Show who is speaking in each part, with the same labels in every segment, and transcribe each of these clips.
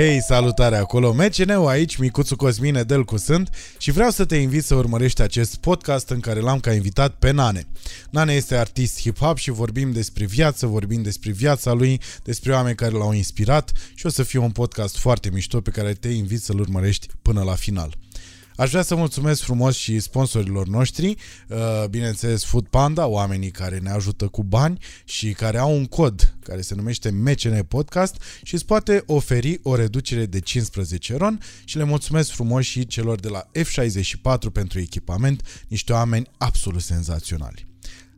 Speaker 1: Hei, salutare acolo, MCN-ul aici, Micuțu Cosmine Delcu sunt și vreau să te invit să urmărești acest podcast în care l-am ca invitat pe Nane. Nane este artist hip-hop și vorbim despre viață, vorbim despre viața lui, despre oameni care l-au inspirat și o să fie un podcast foarte mișto pe care te invit să-l urmărești până la final. Aș vrea să mulțumesc frumos și sponsorilor noștri, uh, bineînțeles Food Panda, oamenii care ne ajută cu bani și care au un cod care se numește MCN Podcast și îți poate oferi o reducere de 15 ron și le mulțumesc frumos și celor de la F64 pentru echipament, niște oameni absolut senzaționali.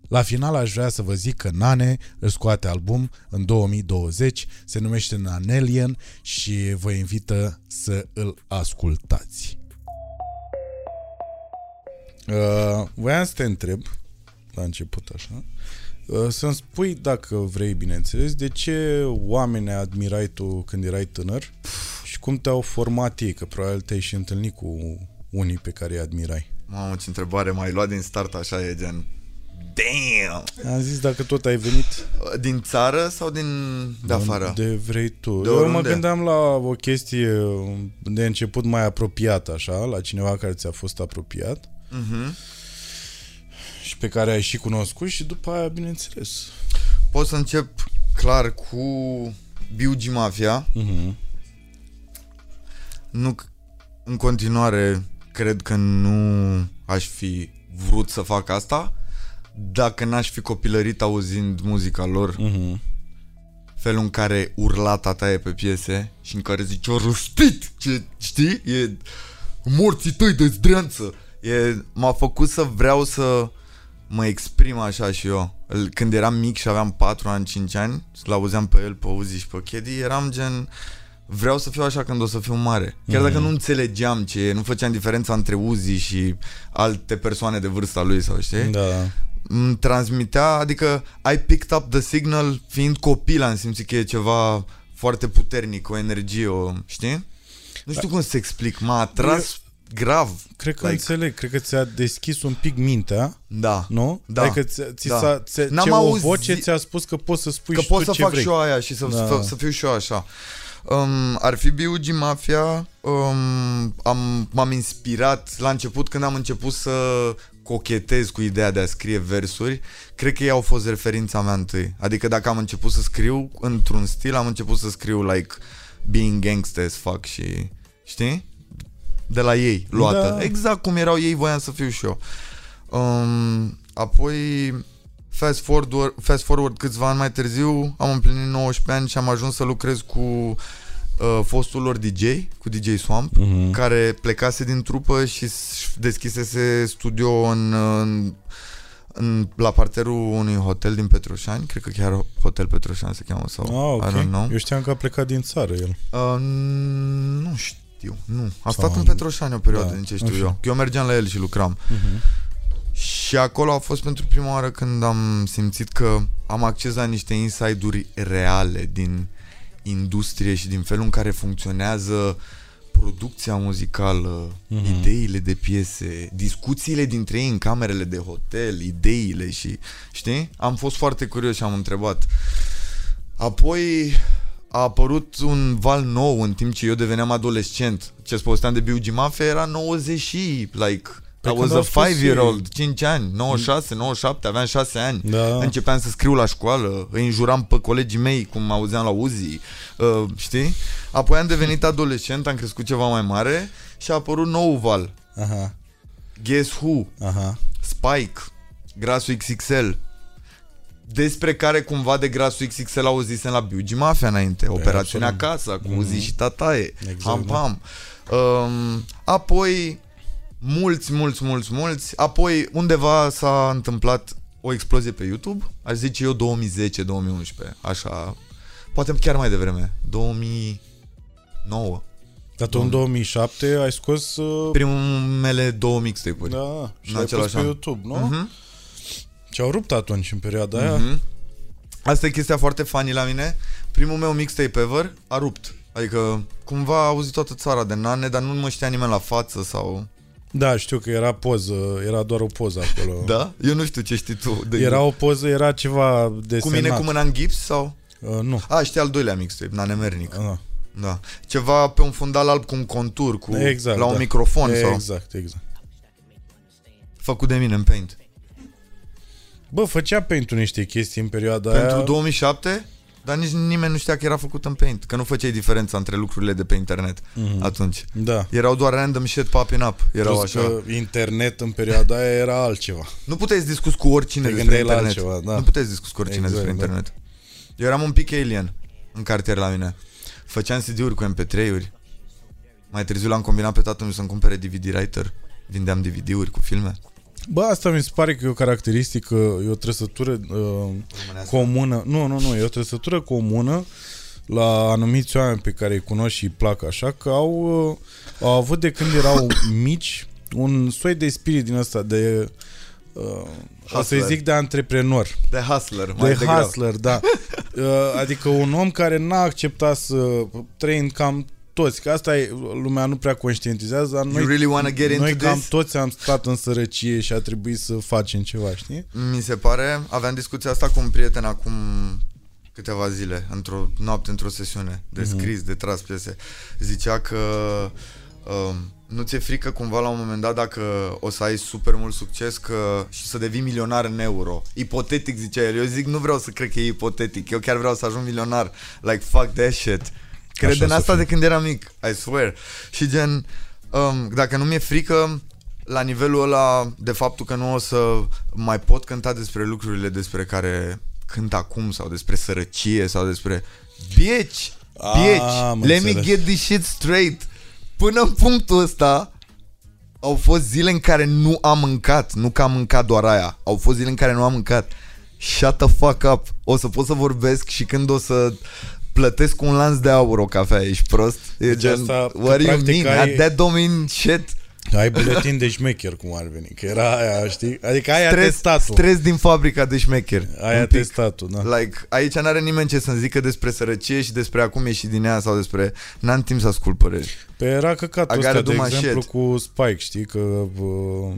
Speaker 1: La final aș vrea să vă zic că Nane își scoate album în 2020, se numește Nanelian și vă invită să îl ascultați. Uh, voiam să te întreb, la început așa, uh, să-mi spui, dacă vrei, bineînțeles, de ce oameni admirai tu când erai tânăr și cum te-au format ei, că probabil te-ai și întâlnit cu unii pe care îi admirai.
Speaker 2: Mamă, ce întrebare m-ai luat din start așa, e gen... Damn!
Speaker 1: Am zis dacă tot ai venit
Speaker 2: Din țară sau din de afară?
Speaker 1: de vrei tu.
Speaker 2: De
Speaker 1: Eu mă
Speaker 2: oriunde.
Speaker 1: gândeam la o chestie de început mai apropiată, așa, la cineva care ți-a fost apropiat
Speaker 2: Mhm.
Speaker 1: și pe care ai și cunoscut și după aia, bineînțeles.
Speaker 2: Pot să încep clar cu Biugi Mafia.
Speaker 1: Mhm.
Speaker 2: Nu, c- în continuare, cred că nu aș fi vrut să fac asta dacă n-aș fi copilărit auzind muzica lor,
Speaker 1: Mhm.
Speaker 2: felul în care urla tataie pe piese și în care zice o răstit, ce, știi? E morții tăi de zdreanță. E, m-a făcut să vreau să mă exprim așa și eu. El- Când eram mic și aveam 4 ani, 5 ani, l-auzeam pe el, pe Uzi și pe Chedi, eram gen vreau să fiu așa când o să fiu mare. Chiar dacă nu înțelegeam ce e, nu făceam diferența între Uzi și alte persoane de vârsta lui sau știi?
Speaker 1: Da.
Speaker 2: îmi transmitea, adică I picked up the signal fiind copil, am simțit că e ceva foarte puternic, o energie, o, știi? Nu știu cum să explic, m-a atras grav.
Speaker 1: Cred că
Speaker 2: Like-
Speaker 1: înțeleg, cred că ți-a deschis un pic mintea,
Speaker 2: Da.
Speaker 1: nu?
Speaker 2: Da.
Speaker 1: Adică ți, ți
Speaker 2: Da.
Speaker 1: s-a, ți,
Speaker 2: N-am
Speaker 1: ce o
Speaker 2: auzit-
Speaker 1: voce ți-a spus că poți să spui
Speaker 2: Că
Speaker 1: și
Speaker 2: pot
Speaker 1: tu
Speaker 2: să
Speaker 1: ce
Speaker 2: fac
Speaker 1: vrei.
Speaker 2: și eu aia și să,
Speaker 1: Da.
Speaker 2: să, să fiu și eu așa. Um, ar fi B.U.G. Mafia um, am, m-am inspirat la început când am început să cochetez cu ideea de a scrie versuri cred că ei au fost referința mea întâi adică dacă am început să scriu într-un stil am început să scriu like being gangster as fuck și știi? De la ei luată
Speaker 1: Da.
Speaker 2: exact cum erau ei voiam să fiu și eu um, apoi fast forward, fast forward câțiva ani mai târziu am împlinit 19 ani și am ajuns să lucrez cu uh, fostul lor DJ, cu DJ Swamp,
Speaker 1: Mhm.
Speaker 2: care plecase din trupă și s- deschisese studio în, în, în, la parterul unui hotel din Petroșani, cred că chiar Hotel Petroșani se cheamă sau
Speaker 1: Ah,
Speaker 2: I don't know.
Speaker 1: ok. Eu știam că a plecat din țară el.
Speaker 2: Uh, nu știu, nu. A
Speaker 1: Sau
Speaker 2: stat în
Speaker 1: în-
Speaker 2: Petroșani o perioadă,
Speaker 1: da,
Speaker 2: din ce
Speaker 1: în
Speaker 2: știu
Speaker 1: fine.
Speaker 2: eu. Eu mergeam la el și lucram.
Speaker 1: Mhm.
Speaker 2: Și acolo a fost pentru prima oară când am simțit că am acces la niște inside-uri reale din industrie și din felul în care funcționează producția muzicală,
Speaker 1: Mhm.
Speaker 2: ideile de piese, discuțiile dintre ei în camerele de hotel, ideile și, știi? Am fost foarte curios și am întrebat. Apoi a apărut un val nou în timp ce eu deveneam adolescent. Ce povesteam de B.U.G. Mafia era 90 și, like,
Speaker 1: Pe
Speaker 2: I was
Speaker 1: când
Speaker 2: a
Speaker 1: au spus ei.
Speaker 2: 5-year-old, 5 ani, 96, 97, aveam 6 ani.
Speaker 1: Da.
Speaker 2: Începeam să scriu la școală, îi înjuram pe colegii mei cum auzeam la Uzi, uh, știi? Apoi am devenit adolescent, am crescut ceva mai mare și a apărut nou val.
Speaker 1: Aha,
Speaker 2: Guess Who?
Speaker 1: aha.
Speaker 2: Spike, Grasul XXL, despre care cumva de Grasul XXL auzisem la Biugi Mafia înainte, Operațiunea
Speaker 1: absolut.
Speaker 2: Casa, cu Uzi și Tataie,
Speaker 1: Exact,
Speaker 2: Ham
Speaker 1: da.
Speaker 2: Pam. Um, apoi, mulți, mulți, mulți, mulți, apoi undeva s-a întâmplat o explozie pe YouTube, aș zice eu 2010-2011, așa, poate chiar mai devreme, 2009.
Speaker 1: Dar tu în 2007 ai scos... Uh,
Speaker 2: Primele două mixtape-uri.
Speaker 1: da, și
Speaker 2: în
Speaker 1: ai pus
Speaker 2: același
Speaker 1: pe
Speaker 2: an.
Speaker 1: YouTube, nu?
Speaker 2: Mhm.
Speaker 1: Și au rupt atunci, în perioada aia.
Speaker 2: Mhm. Asta e chestia foarte funny la mine. Primul meu mixtape ever a rupt. Adică cumva a auzit toată țara de nane, dar nu mă știa nimeni la față sau...
Speaker 1: Da, știu că era poză, era doar o poză acolo.
Speaker 2: Da? Eu nu știu ce știi tu. De
Speaker 1: Era o poză, era ceva de
Speaker 2: Cu mine cu mâna în gips sau?
Speaker 1: Uh, nu.
Speaker 2: A, știi al doilea mixtape, Nane Mernic.
Speaker 1: Uh,
Speaker 2: Da. Ceva pe un fundal alb cu un contur, cu
Speaker 1: Exact,
Speaker 2: la un
Speaker 1: da.
Speaker 2: microfon sau
Speaker 1: Exact, exact.
Speaker 2: făcut de mine în Paint.
Speaker 1: Bă, făcea pentru niște chestii în perioada
Speaker 2: Pentru
Speaker 1: aia.
Speaker 2: 2007, dar nici nimeni nu știa că era făcut în Paint, că nu făceai diferența între lucrurile de pe internet
Speaker 1: Mhm.
Speaker 2: atunci.
Speaker 1: Da.
Speaker 2: Erau doar random shit popping up. Erau
Speaker 1: Plus
Speaker 2: așa.
Speaker 1: că internet în perioada aia era altceva.
Speaker 2: Nu puteai să discuți cu oricine
Speaker 1: Te
Speaker 2: despre
Speaker 1: gândeai la
Speaker 2: internet.
Speaker 1: altceva, da.
Speaker 2: Nu puteai să discuți cu oricine
Speaker 1: Exact,
Speaker 2: despre
Speaker 1: da.
Speaker 2: internet. Eu eram un pic alien în cartier la mine. Făceam CD-uri cu MP3-uri. Mai târziu l-am combinat pe tatăl meu să-mi cumpere DVD writer. Vindeam DVD-uri cu filme.
Speaker 1: Bă, asta mi se pare că e o caracteristică, e o trăsătură uh, comună. Nu, nu, nu, e o trăsătură comună la anumiți oameni pe care îi cunosc și îi plac așa, că au, uh, au avut de când erau mici un soi de spirit din ăsta de uh, o să
Speaker 2: Hustler.
Speaker 1: zic de antreprenor.
Speaker 2: De hustler, mai
Speaker 1: De
Speaker 2: degrabă.
Speaker 1: hustler, da. Uh, adică un om care n-a acceptat să trăind cam toți, că asta e, lumea nu prea conștientizează, dar
Speaker 2: You
Speaker 1: noi,
Speaker 2: really wanna get
Speaker 1: noi
Speaker 2: into
Speaker 1: cam
Speaker 2: this?
Speaker 1: toți am stat în sărăcie și a trebuit să facem ceva, știi?
Speaker 2: Mi se pare, aveam discuția asta cu un prieten acum câteva zile, într-o noapte, într-o sesiune de
Speaker 1: Mhm.
Speaker 2: scris, de tras piese. Zicea că um, nu ți-e frică cumva la un moment dat dacă o să ai super mult succes că, și să devii milionar în euro. Ipotetic zicea el. Eu zic nu vreau să cred că e ipotetic. Eu chiar vreau să ajung milionar. Like fuck that shit. Cred
Speaker 1: Așa
Speaker 2: în
Speaker 1: să
Speaker 2: asta
Speaker 1: fie.
Speaker 2: de când eram mic. I swear. Și gen, um, dacă nu mi-e frică la nivelul ăla de faptul că nu o să mai pot cânta despre lucrurile despre care cânt acum sau despre sărăcie sau despre bitch,
Speaker 1: Ah,
Speaker 2: bitch,
Speaker 1: am
Speaker 2: let me
Speaker 1: înțeles.
Speaker 2: get this shit straight. Până în punctul ăsta au fost zile în care nu am mâncat, nu că am mâncat doar aia, au fost zile în care nu am mâncat. Shut the fuck up. O să pot să vorbesc și când o să plătesc un lanț de aur o cafea, ești prost? E
Speaker 1: Deci
Speaker 2: gen,
Speaker 1: asta,
Speaker 2: what do you
Speaker 1: practic,
Speaker 2: mean?
Speaker 1: ai-
Speaker 2: That don't mean shit.
Speaker 1: Ai buletin de șmecher, cum ar veni, că era aia, știi? Adică ai
Speaker 2: Stres,
Speaker 1: atestatul.
Speaker 2: stres din fabrica de șmecher.
Speaker 1: Ai
Speaker 2: Un pic.
Speaker 1: atestatul, da.
Speaker 2: Like, aici n-are nimeni ce să-mi zică despre sărăcie și despre acum ieși din ea sau despre... N-am timp să ascult păreri.
Speaker 1: Pe era căcatul
Speaker 2: I
Speaker 1: ăsta,
Speaker 2: gotta
Speaker 1: de
Speaker 2: do my
Speaker 1: exemplu,
Speaker 2: shit.
Speaker 1: cu Spike, știi? Că uh,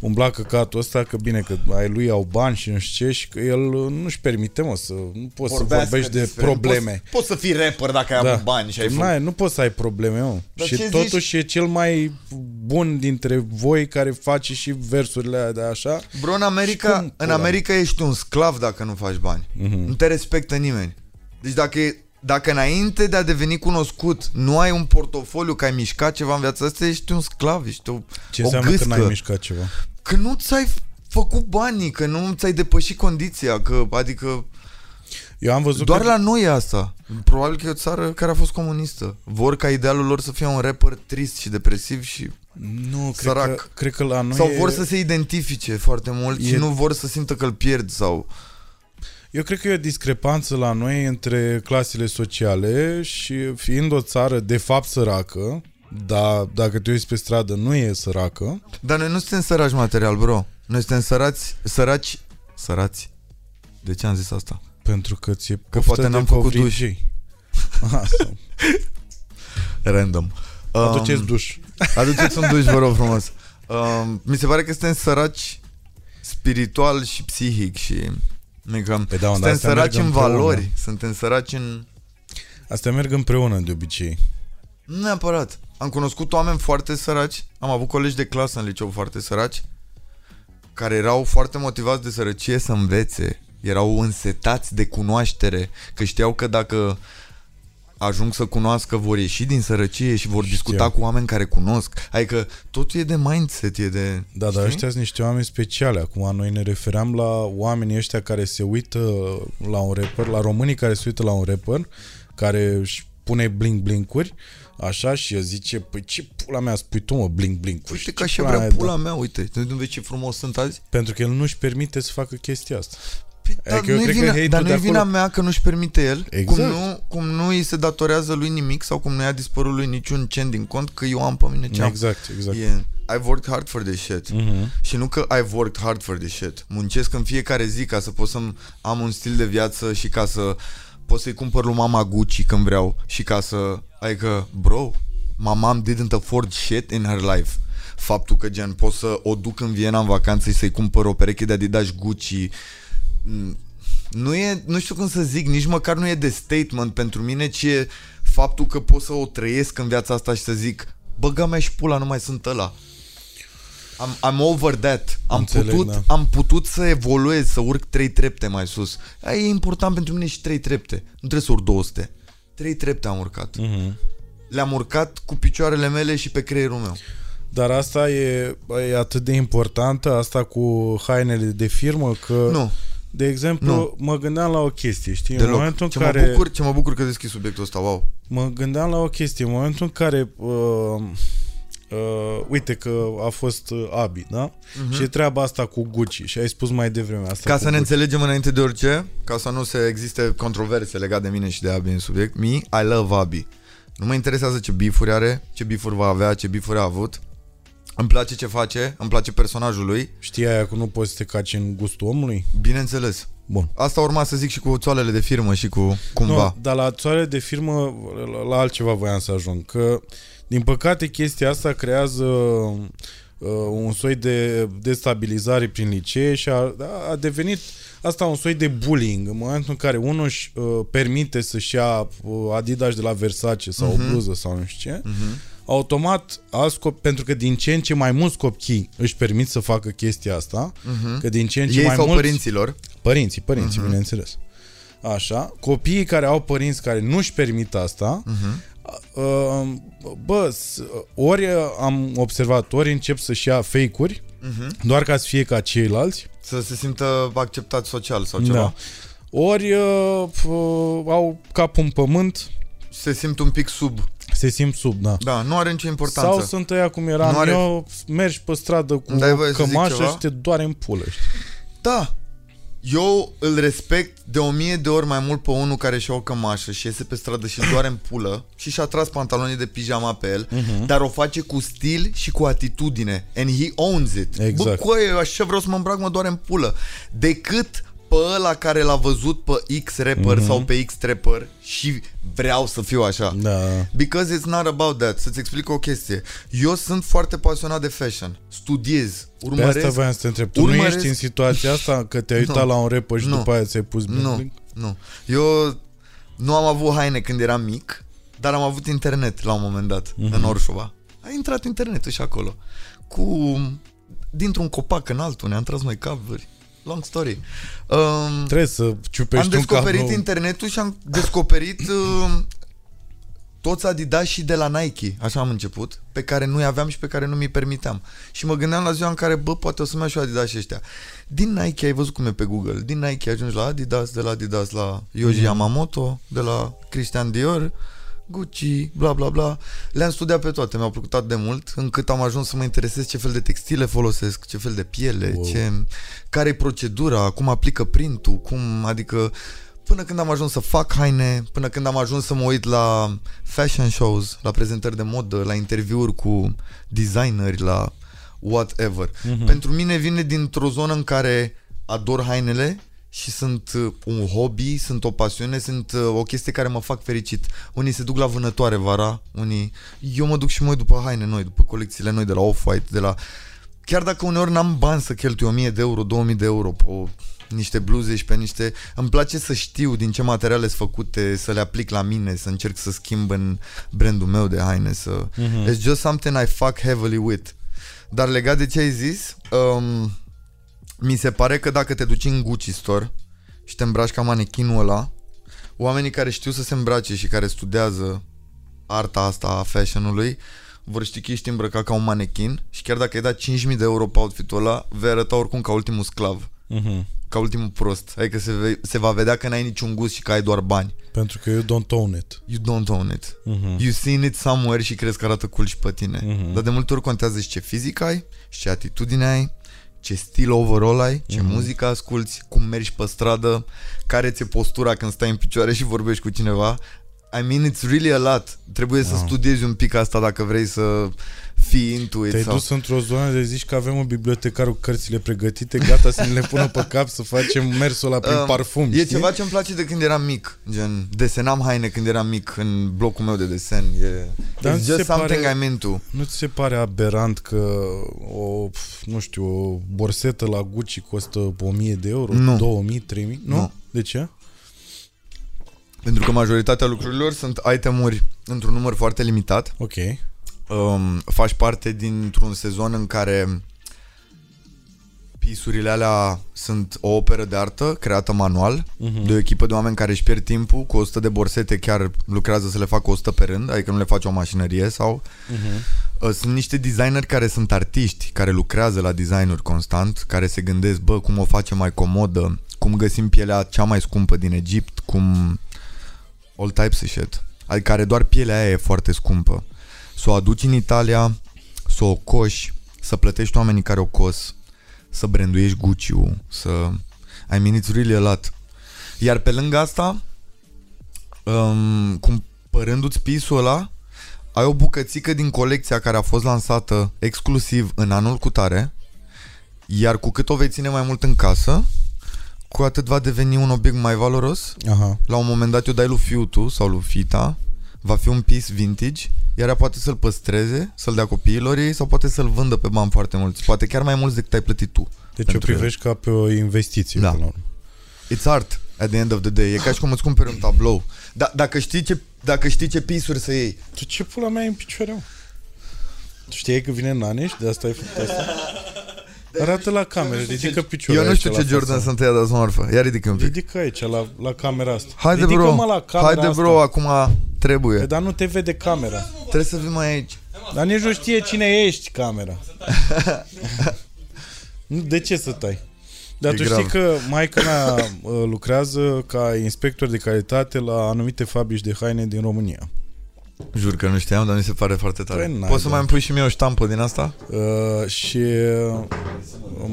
Speaker 1: umbla căcatul ăsta, că bine, că ai lui au bani și nu știu ce, și că el uh, nu-și permite, mă, să nu poți să vorbești de probleme.
Speaker 2: Poți, poți să fii rapper dacă ai
Speaker 1: Da.
Speaker 2: avut bani și ai făcut...
Speaker 1: N-ai, nu poți să ai probleme, mă.
Speaker 2: Dar
Speaker 1: și
Speaker 2: ce
Speaker 1: totuși e cel mai bun dintre voi care face și versurile alea de așa.
Speaker 2: Bro, în
Speaker 1: Și
Speaker 2: America,
Speaker 1: cum,
Speaker 2: în
Speaker 1: pula
Speaker 2: America ești un sclav dacă nu faci bani.
Speaker 1: Mhm.
Speaker 2: Nu te respectă nimeni. Deci dacă, e- dacă înainte de a deveni cunoscut nu ai un portofoliu, că ai mișcat ceva în viața asta, ești un sclav, ești o,
Speaker 1: Ce
Speaker 2: o
Speaker 1: înseamnă
Speaker 2: gâscă.
Speaker 1: că n-ai mișcat ceva?
Speaker 2: Că nu ți-ai făcut banii, că nu ți-ai depășit condiția, că adică
Speaker 1: Eu am văzut
Speaker 2: doar
Speaker 1: că...
Speaker 2: la noi e asta. Probabil că e o țară care a fost comunistă. Vor ca idealul lor să fie un rapper trist și depresiv și
Speaker 1: Nu, cred
Speaker 2: sărac.
Speaker 1: că, cred că la noi
Speaker 2: sau
Speaker 1: e...
Speaker 2: vor să se identifice foarte mult
Speaker 1: e-
Speaker 2: și nu vor să simtă că îl pierd sau
Speaker 1: Eu cred că e o discrepanță la noi între clasele sociale și fiind o țară de fapt săracă, dar dacă te uiți pe stradă nu e săracă,
Speaker 2: Dar noi nu suntem săraci material, bro. Noi suntem sărați, săraci, sărați. De ce am zis asta?
Speaker 1: pentru că ți-e
Speaker 2: Că
Speaker 1: poftă
Speaker 2: poate n-am
Speaker 1: de
Speaker 2: făcut
Speaker 1: covrigei. Asta.
Speaker 2: Random.
Speaker 1: Aduceți
Speaker 2: Um,
Speaker 1: duș.
Speaker 2: Aduceți un duș, vă rog frumos. Um, mi se pare că suntem săraci spiritual și psihic și Adică
Speaker 1: Păi da,
Speaker 2: suntem
Speaker 1: dar astea
Speaker 2: săraci
Speaker 1: merg
Speaker 2: în
Speaker 1: împreună.
Speaker 2: valori, suntem săraci în...
Speaker 1: Astea merg împreună de obicei.
Speaker 2: Nu neapărat. Am cunoscut oameni foarte săraci, am avut colegi de clasă în liceu foarte săraci, care erau foarte motivați de sărăcie să învețe, erau însetați de cunoaștere, că știau că dacă ajung să cunoască vor ieși din sărăcie și vor discuta
Speaker 1: Știau.
Speaker 2: cu oameni care cunosc. Adică totul e de mindset, e de...
Speaker 1: Da, dar
Speaker 2: știi?
Speaker 1: ăștia sunt niște oameni speciale. Acum noi ne refeream la oamenii ăștia care se uită la un rapper, la românii care se uită la un rapper, care își pune bling-blinguri, așa, și el zice, păi ce pula mea spui tu, mă, bling-blinguri?
Speaker 2: Uite ca și
Speaker 1: pula
Speaker 2: vrea
Speaker 1: mea,
Speaker 2: pula
Speaker 1: da.
Speaker 2: mea, uite, nu vezi ce frumos sunt azi?
Speaker 1: Pentru că el nu-și permite să facă chestia asta.
Speaker 2: Păi, dar
Speaker 1: Adică eu
Speaker 2: nu-i
Speaker 1: cred că
Speaker 2: vina,
Speaker 1: hate-ul
Speaker 2: dar
Speaker 1: de
Speaker 2: nu-i vina
Speaker 1: acolo-
Speaker 2: mea că nu-și permite el, cum,
Speaker 1: Exact.
Speaker 2: nu, cum nu îi se datorează lui nimic sau cum nu i-a dispărut lui niciun cent din cont că eu am pe mine ce am.
Speaker 1: Exact, exact.
Speaker 2: Yeah. I've worked hard for this shit.
Speaker 1: Mhm.
Speaker 2: Și nu că I've worked hard for this shit. Muncesc în fiecare zi ca să pot să am un stil de viață și ca să pot să-i cumpăr lui mama Gucci când vreau și ca să... Adică, bro, my mom didn't afford shit in her life. Faptul că, gen, pot să o duc în Viena în vacanță și să-i cumpăr o pereche de Adidas Gucci mm, nu e, nu știu cum să zic, nici măcar nu e de statement pentru mine, ci e faptul că pot să o trăiesc în viața asta și să zic, băga mea și pula, nu mai sunt ăla. I'm, I'm over that. Am
Speaker 1: Înțeleg,
Speaker 2: putut,
Speaker 1: da.
Speaker 2: am putut să evoluez, să urc trei trepte mai sus. Aia e important pentru mine și trei trepte. Nu trebuie să urc 200. Trei trepte am urcat.
Speaker 1: Mhm.
Speaker 2: Le-am urcat cu picioarele mele și pe creierul meu.
Speaker 1: Dar asta e, e atât de importantă, asta cu hainele de firmă, că,
Speaker 2: Nu,
Speaker 1: de exemplu,
Speaker 2: Nu.
Speaker 1: mă gândeam la o chestie, știi? În
Speaker 2: deloc.
Speaker 1: momentul în
Speaker 2: Ce
Speaker 1: care...
Speaker 2: mă bucur, ce mă bucur că deschis subiectul ăsta, wow.
Speaker 1: Mă gândeam la o chestie. În momentul în care uh, uh, uite că a fost uh, Abi, da? Uh-huh. Și e treaba asta cu Gucci și ai spus mai devreme asta
Speaker 2: Ca
Speaker 1: cu
Speaker 2: să ne
Speaker 1: Gucci.
Speaker 2: înțelegem înainte de orice, ca să nu se existe controverse legate de mine și de Abi în subiect, me, I love Abi. Nu mă interesează ce bifuri are, ce bifuri va avea, ce bifuri a avut. Îmi place ce face, îmi place personajul lui,
Speaker 1: Știi aia că nu poți să te caci în gustul omului?
Speaker 2: bineînțeles.
Speaker 1: Bun.
Speaker 2: Asta urma să zic și cu țoalele de firmă și cu cumva.
Speaker 1: Nu, dar la țoare de firmă, la- la altceva voiam să ajung. Că, din păcate, chestia asta creează uh, un soi de destabilizare prin licee și a, a devenit asta un soi de bullying. În momentul în care unul își uh, permite să-și ia uh, Adidas de la Versace sau
Speaker 2: Mhm.
Speaker 1: o bluză sau nu știu ce, automat, alți copii, pentru că din ce în ce mai mulți copii își permit să facă chestia asta, că din ce în ce
Speaker 2: Mhm. Ei
Speaker 1: mai
Speaker 2: sau
Speaker 1: mulți...
Speaker 2: părinților.
Speaker 1: Părinții, părinții,
Speaker 2: Mhm.
Speaker 1: uh-huh. bineînțeles. Așa, copiii care au părinți care nu-și permit asta,
Speaker 2: Mhm.
Speaker 1: uh, bă, s- ori am observat, ori încep să-și ia fake-uri,
Speaker 2: Mhm.
Speaker 1: doar ca să fie ca ceilalți,
Speaker 2: Să se simtă acceptat social sau ceva.
Speaker 1: da. ori uh, f- au capul în pământ,
Speaker 2: Se simt un pic sub.
Speaker 1: Se simt sub, da.
Speaker 2: Da, nu are nicio importanță.
Speaker 1: Sau sunt ăia cum eram
Speaker 2: Nu are-
Speaker 1: eu, mergi pe stradă cu
Speaker 2: Dai
Speaker 1: o
Speaker 2: voie să zic
Speaker 1: cămașă
Speaker 2: ceva?
Speaker 1: și te doare în pulă, știi?
Speaker 2: Da. Eu îl respect de o mie de ori mai mult pe unul care și-a o cămașă și iese pe stradă și doare în pulă și și-a tras pantalonii de pijama pe el,
Speaker 1: Mhm.
Speaker 2: dar o face cu stil și cu atitudine. And he owns it. Bă,
Speaker 1: Exact.
Speaker 2: coaie, eu așa vreau să mă îmbrac, mă doare în pulă. Decât pe ăla care l-a văzut pe X rapper sau pe X trapper și vreau să fiu așa.
Speaker 1: Mhm. Da.
Speaker 2: Because it's not about that. Să-ți explic o chestie. Eu sunt foarte pasionat de fashion. Studiez,
Speaker 1: Pe
Speaker 2: urmăresc.
Speaker 1: asta voiam să te întreb. Tu nu
Speaker 2: urmăresc-
Speaker 1: ești în situația asta că te-ai uitat
Speaker 2: Nu.
Speaker 1: la un rapper și
Speaker 2: Nu.
Speaker 1: după aia ți-ai pus
Speaker 2: Nu,
Speaker 1: bling?
Speaker 2: nu. Eu nu am avut haine când eram mic, dar am avut internet la un moment dat,
Speaker 1: Mhm.
Speaker 2: în Orșova. A intrat internetul și acolo. Cu... Dintr-un copac în altul, ne-am tras noi cabluri. Long story. Um,
Speaker 1: Trebuie să ciupești
Speaker 2: am
Speaker 1: un
Speaker 2: descoperit
Speaker 1: cablu.
Speaker 2: internetul și am descoperit uh, toți Adidas și de la Nike, așa am început, pe care nu-i aveam și pe care nu mi permiteam. Și mă gândeam la ziua în care, bă, poate o să-mi iau și eu Adidas și ăștia. Din Nike, ai văzut cum e pe Google, din Nike ajungi la Adidas, de la Adidas la Yoji Yamamoto, de la Christian Dior, Gucci, bla bla bla. Le-am studiat pe toate, mi-au plăcut atât de mult, încât am ajuns să mă interesez ce fel de textile folosesc, ce fel de piele,
Speaker 1: Wow.
Speaker 2: ce, care e procedura, cum aplică printul, cum, adică până când am ajuns să fac haine, până când am ajuns să mă uit la fashion shows, la prezentări de modă, la interviuri cu designeri, la whatever.
Speaker 1: Mhm.
Speaker 2: Pentru mine vine dintr-o zonă în care ador hainele și sunt uh, un hobby, sunt o pasiune, sunt uh, o chestie care mă fac fericit. Unii se duc la vânătoare vara, unii... Eu mă duc și mă uit după haine noi, după colecțiile noi de la Off-White, de la... Chiar dacă uneori n-am bani să cheltui 1000 de euro, 2000 de euro pe o, niște bluze și pe niște... Îmi place să știu din ce materiale sunt făcute, să le aplic la mine, să încerc să schimb în brandul meu de haine, să...
Speaker 1: Mhm.
Speaker 2: It's just something I fuck heavily with. Dar legat de ce ai zis, um, mi se pare că dacă te duci în Gucci Store și te îmbraci ca manechinul ăla, oamenii care știu să se îmbrace și care studiază arta asta a fashion-ului vor ști că ești îmbrăcat ca un manechin și chiar dacă ai dat 5.000 de euro pe outfit-ul ăla, vei arăta oricum ca ultimul sclav,
Speaker 1: Mhm.
Speaker 2: ca ultimul prost. Adică se, ve- se va vedea că n-ai niciun gust și că ai doar bani.
Speaker 1: Pentru că eu don't own it.
Speaker 2: You don't own it.
Speaker 1: Mhm.
Speaker 2: You seen it somewhere și crezi că arată cool și pe tine.
Speaker 1: Mhm.
Speaker 2: Dar de multe ori contează și ce fizic ai, și ce atitudine ai, ce stil overall ai, ce
Speaker 1: Mhm.
Speaker 2: muzică asculti, cum mergi pe stradă, care ți-e postura când stai în picioare și vorbești cu cineva. I mean, it's really a lot. Trebuie să
Speaker 1: Wow.
Speaker 2: studiezi un pic asta dacă vrei să fii into it.
Speaker 1: Te-ai
Speaker 2: sau...
Speaker 1: dus într-o zonă de zici că avem un bibliotecar cu cărțile pregătite, gata să ne le pună pe cap să facem mersul ăla prin
Speaker 2: Um,
Speaker 1: parfum,
Speaker 2: E
Speaker 1: știi?
Speaker 2: ceva ce îmi place de când eram mic Gen, desenam haine când eram mic În blocul meu de desen e...
Speaker 1: Dar
Speaker 2: It's
Speaker 1: nu ți
Speaker 2: just
Speaker 1: se pare-
Speaker 2: something I'm into
Speaker 1: Nu ți se pare aberant că o, pf, nu știu, o borsetă la Gucci costă 1000 de euro,
Speaker 2: Nu.
Speaker 1: 2000, 3000? Nu?
Speaker 2: Nu.
Speaker 1: De ce?
Speaker 2: Pentru că majoritatea lucrurilor sunt itemuri într-un număr foarte limitat.
Speaker 1: Ok.
Speaker 2: Um, faci parte dintr-un sezon în care pisurile alea sunt o operă de artă creată manual
Speaker 1: Mhm.
Speaker 2: de o echipă de oameni care își pierd timpul cu 100 de borsete chiar lucrează să le facă 100 pe rând, adică nu le face o mașinărie sau
Speaker 1: Mhm.
Speaker 2: Uh, Sunt niște designeri care sunt artiști, care lucrează la designuri constant, care se gândesc, bă, cum o facem mai comodă, cum găsim pielea cea mai scumpă din Egipt, cum... All types of shit. Adică care doar pielea aia e foarte scumpă. Să o aduci în Italia, să o coși, să plătești oamenii care o cos, să branduiești gucci să... I mean, it's really a lot. Iar pe lângă asta, um, cumpărându-ți pisul ăla, ai o bucățică din colecția care a fost lansată exclusiv în anul cu tare, iar cu cât o vei ține mai mult în casă, cu atât va deveni un obiect mai valoros.
Speaker 1: Aha.
Speaker 2: La un moment dat o dai lui fiul tu sau lui fita, va fi un piece vintage, iar ea poate să-l păstreze, să-l dea copiilor ei sau poate să-l vândă pe bani foarte mulți. Poate chiar mai mulți decât ai plătit tu.
Speaker 1: Deci o
Speaker 2: Pentru el.
Speaker 1: privești ca pe o investiție
Speaker 2: Da.
Speaker 1: până la urmă.
Speaker 2: It's art at the end of the day. E ca și cum îți cumperi un tablou. Da, dacă, știi ce, dacă știi ce pisuri să iei,
Speaker 1: Tu ce pula mea e în picioare, mă? Tu știai că vine Nane și de asta ai făcut asta? Arată la cameră, ridică piciorul
Speaker 2: eu nu
Speaker 1: aici
Speaker 2: știu
Speaker 1: la
Speaker 2: ce
Speaker 1: față.
Speaker 2: Jordan sunt ăia de marfă. Ia ridică un pic.
Speaker 1: Ridică aici, la, la camera asta.
Speaker 2: Haide
Speaker 1: ridică
Speaker 2: bro,
Speaker 1: mă la camera
Speaker 2: haide
Speaker 1: asta.
Speaker 2: bro, acum trebuie.
Speaker 1: Păi, dar nu te vede camera.
Speaker 2: Trebuie să vii mai aici.
Speaker 1: Dar nici nu știe cine ești camera. Nu, de ce să tai? Dar
Speaker 2: E
Speaker 1: tu
Speaker 2: grav.
Speaker 1: știi că maica mea uh, lucrează ca inspector de calitate la anumite fabrici de haine din România.
Speaker 2: Jur că nu știam, dar mi se pare foarte tare.
Speaker 1: Păi, n-ai,
Speaker 2: Poți să
Speaker 1: da.
Speaker 2: mai îmi pui și mie o ștampă din asta?
Speaker 1: Uh, și uh,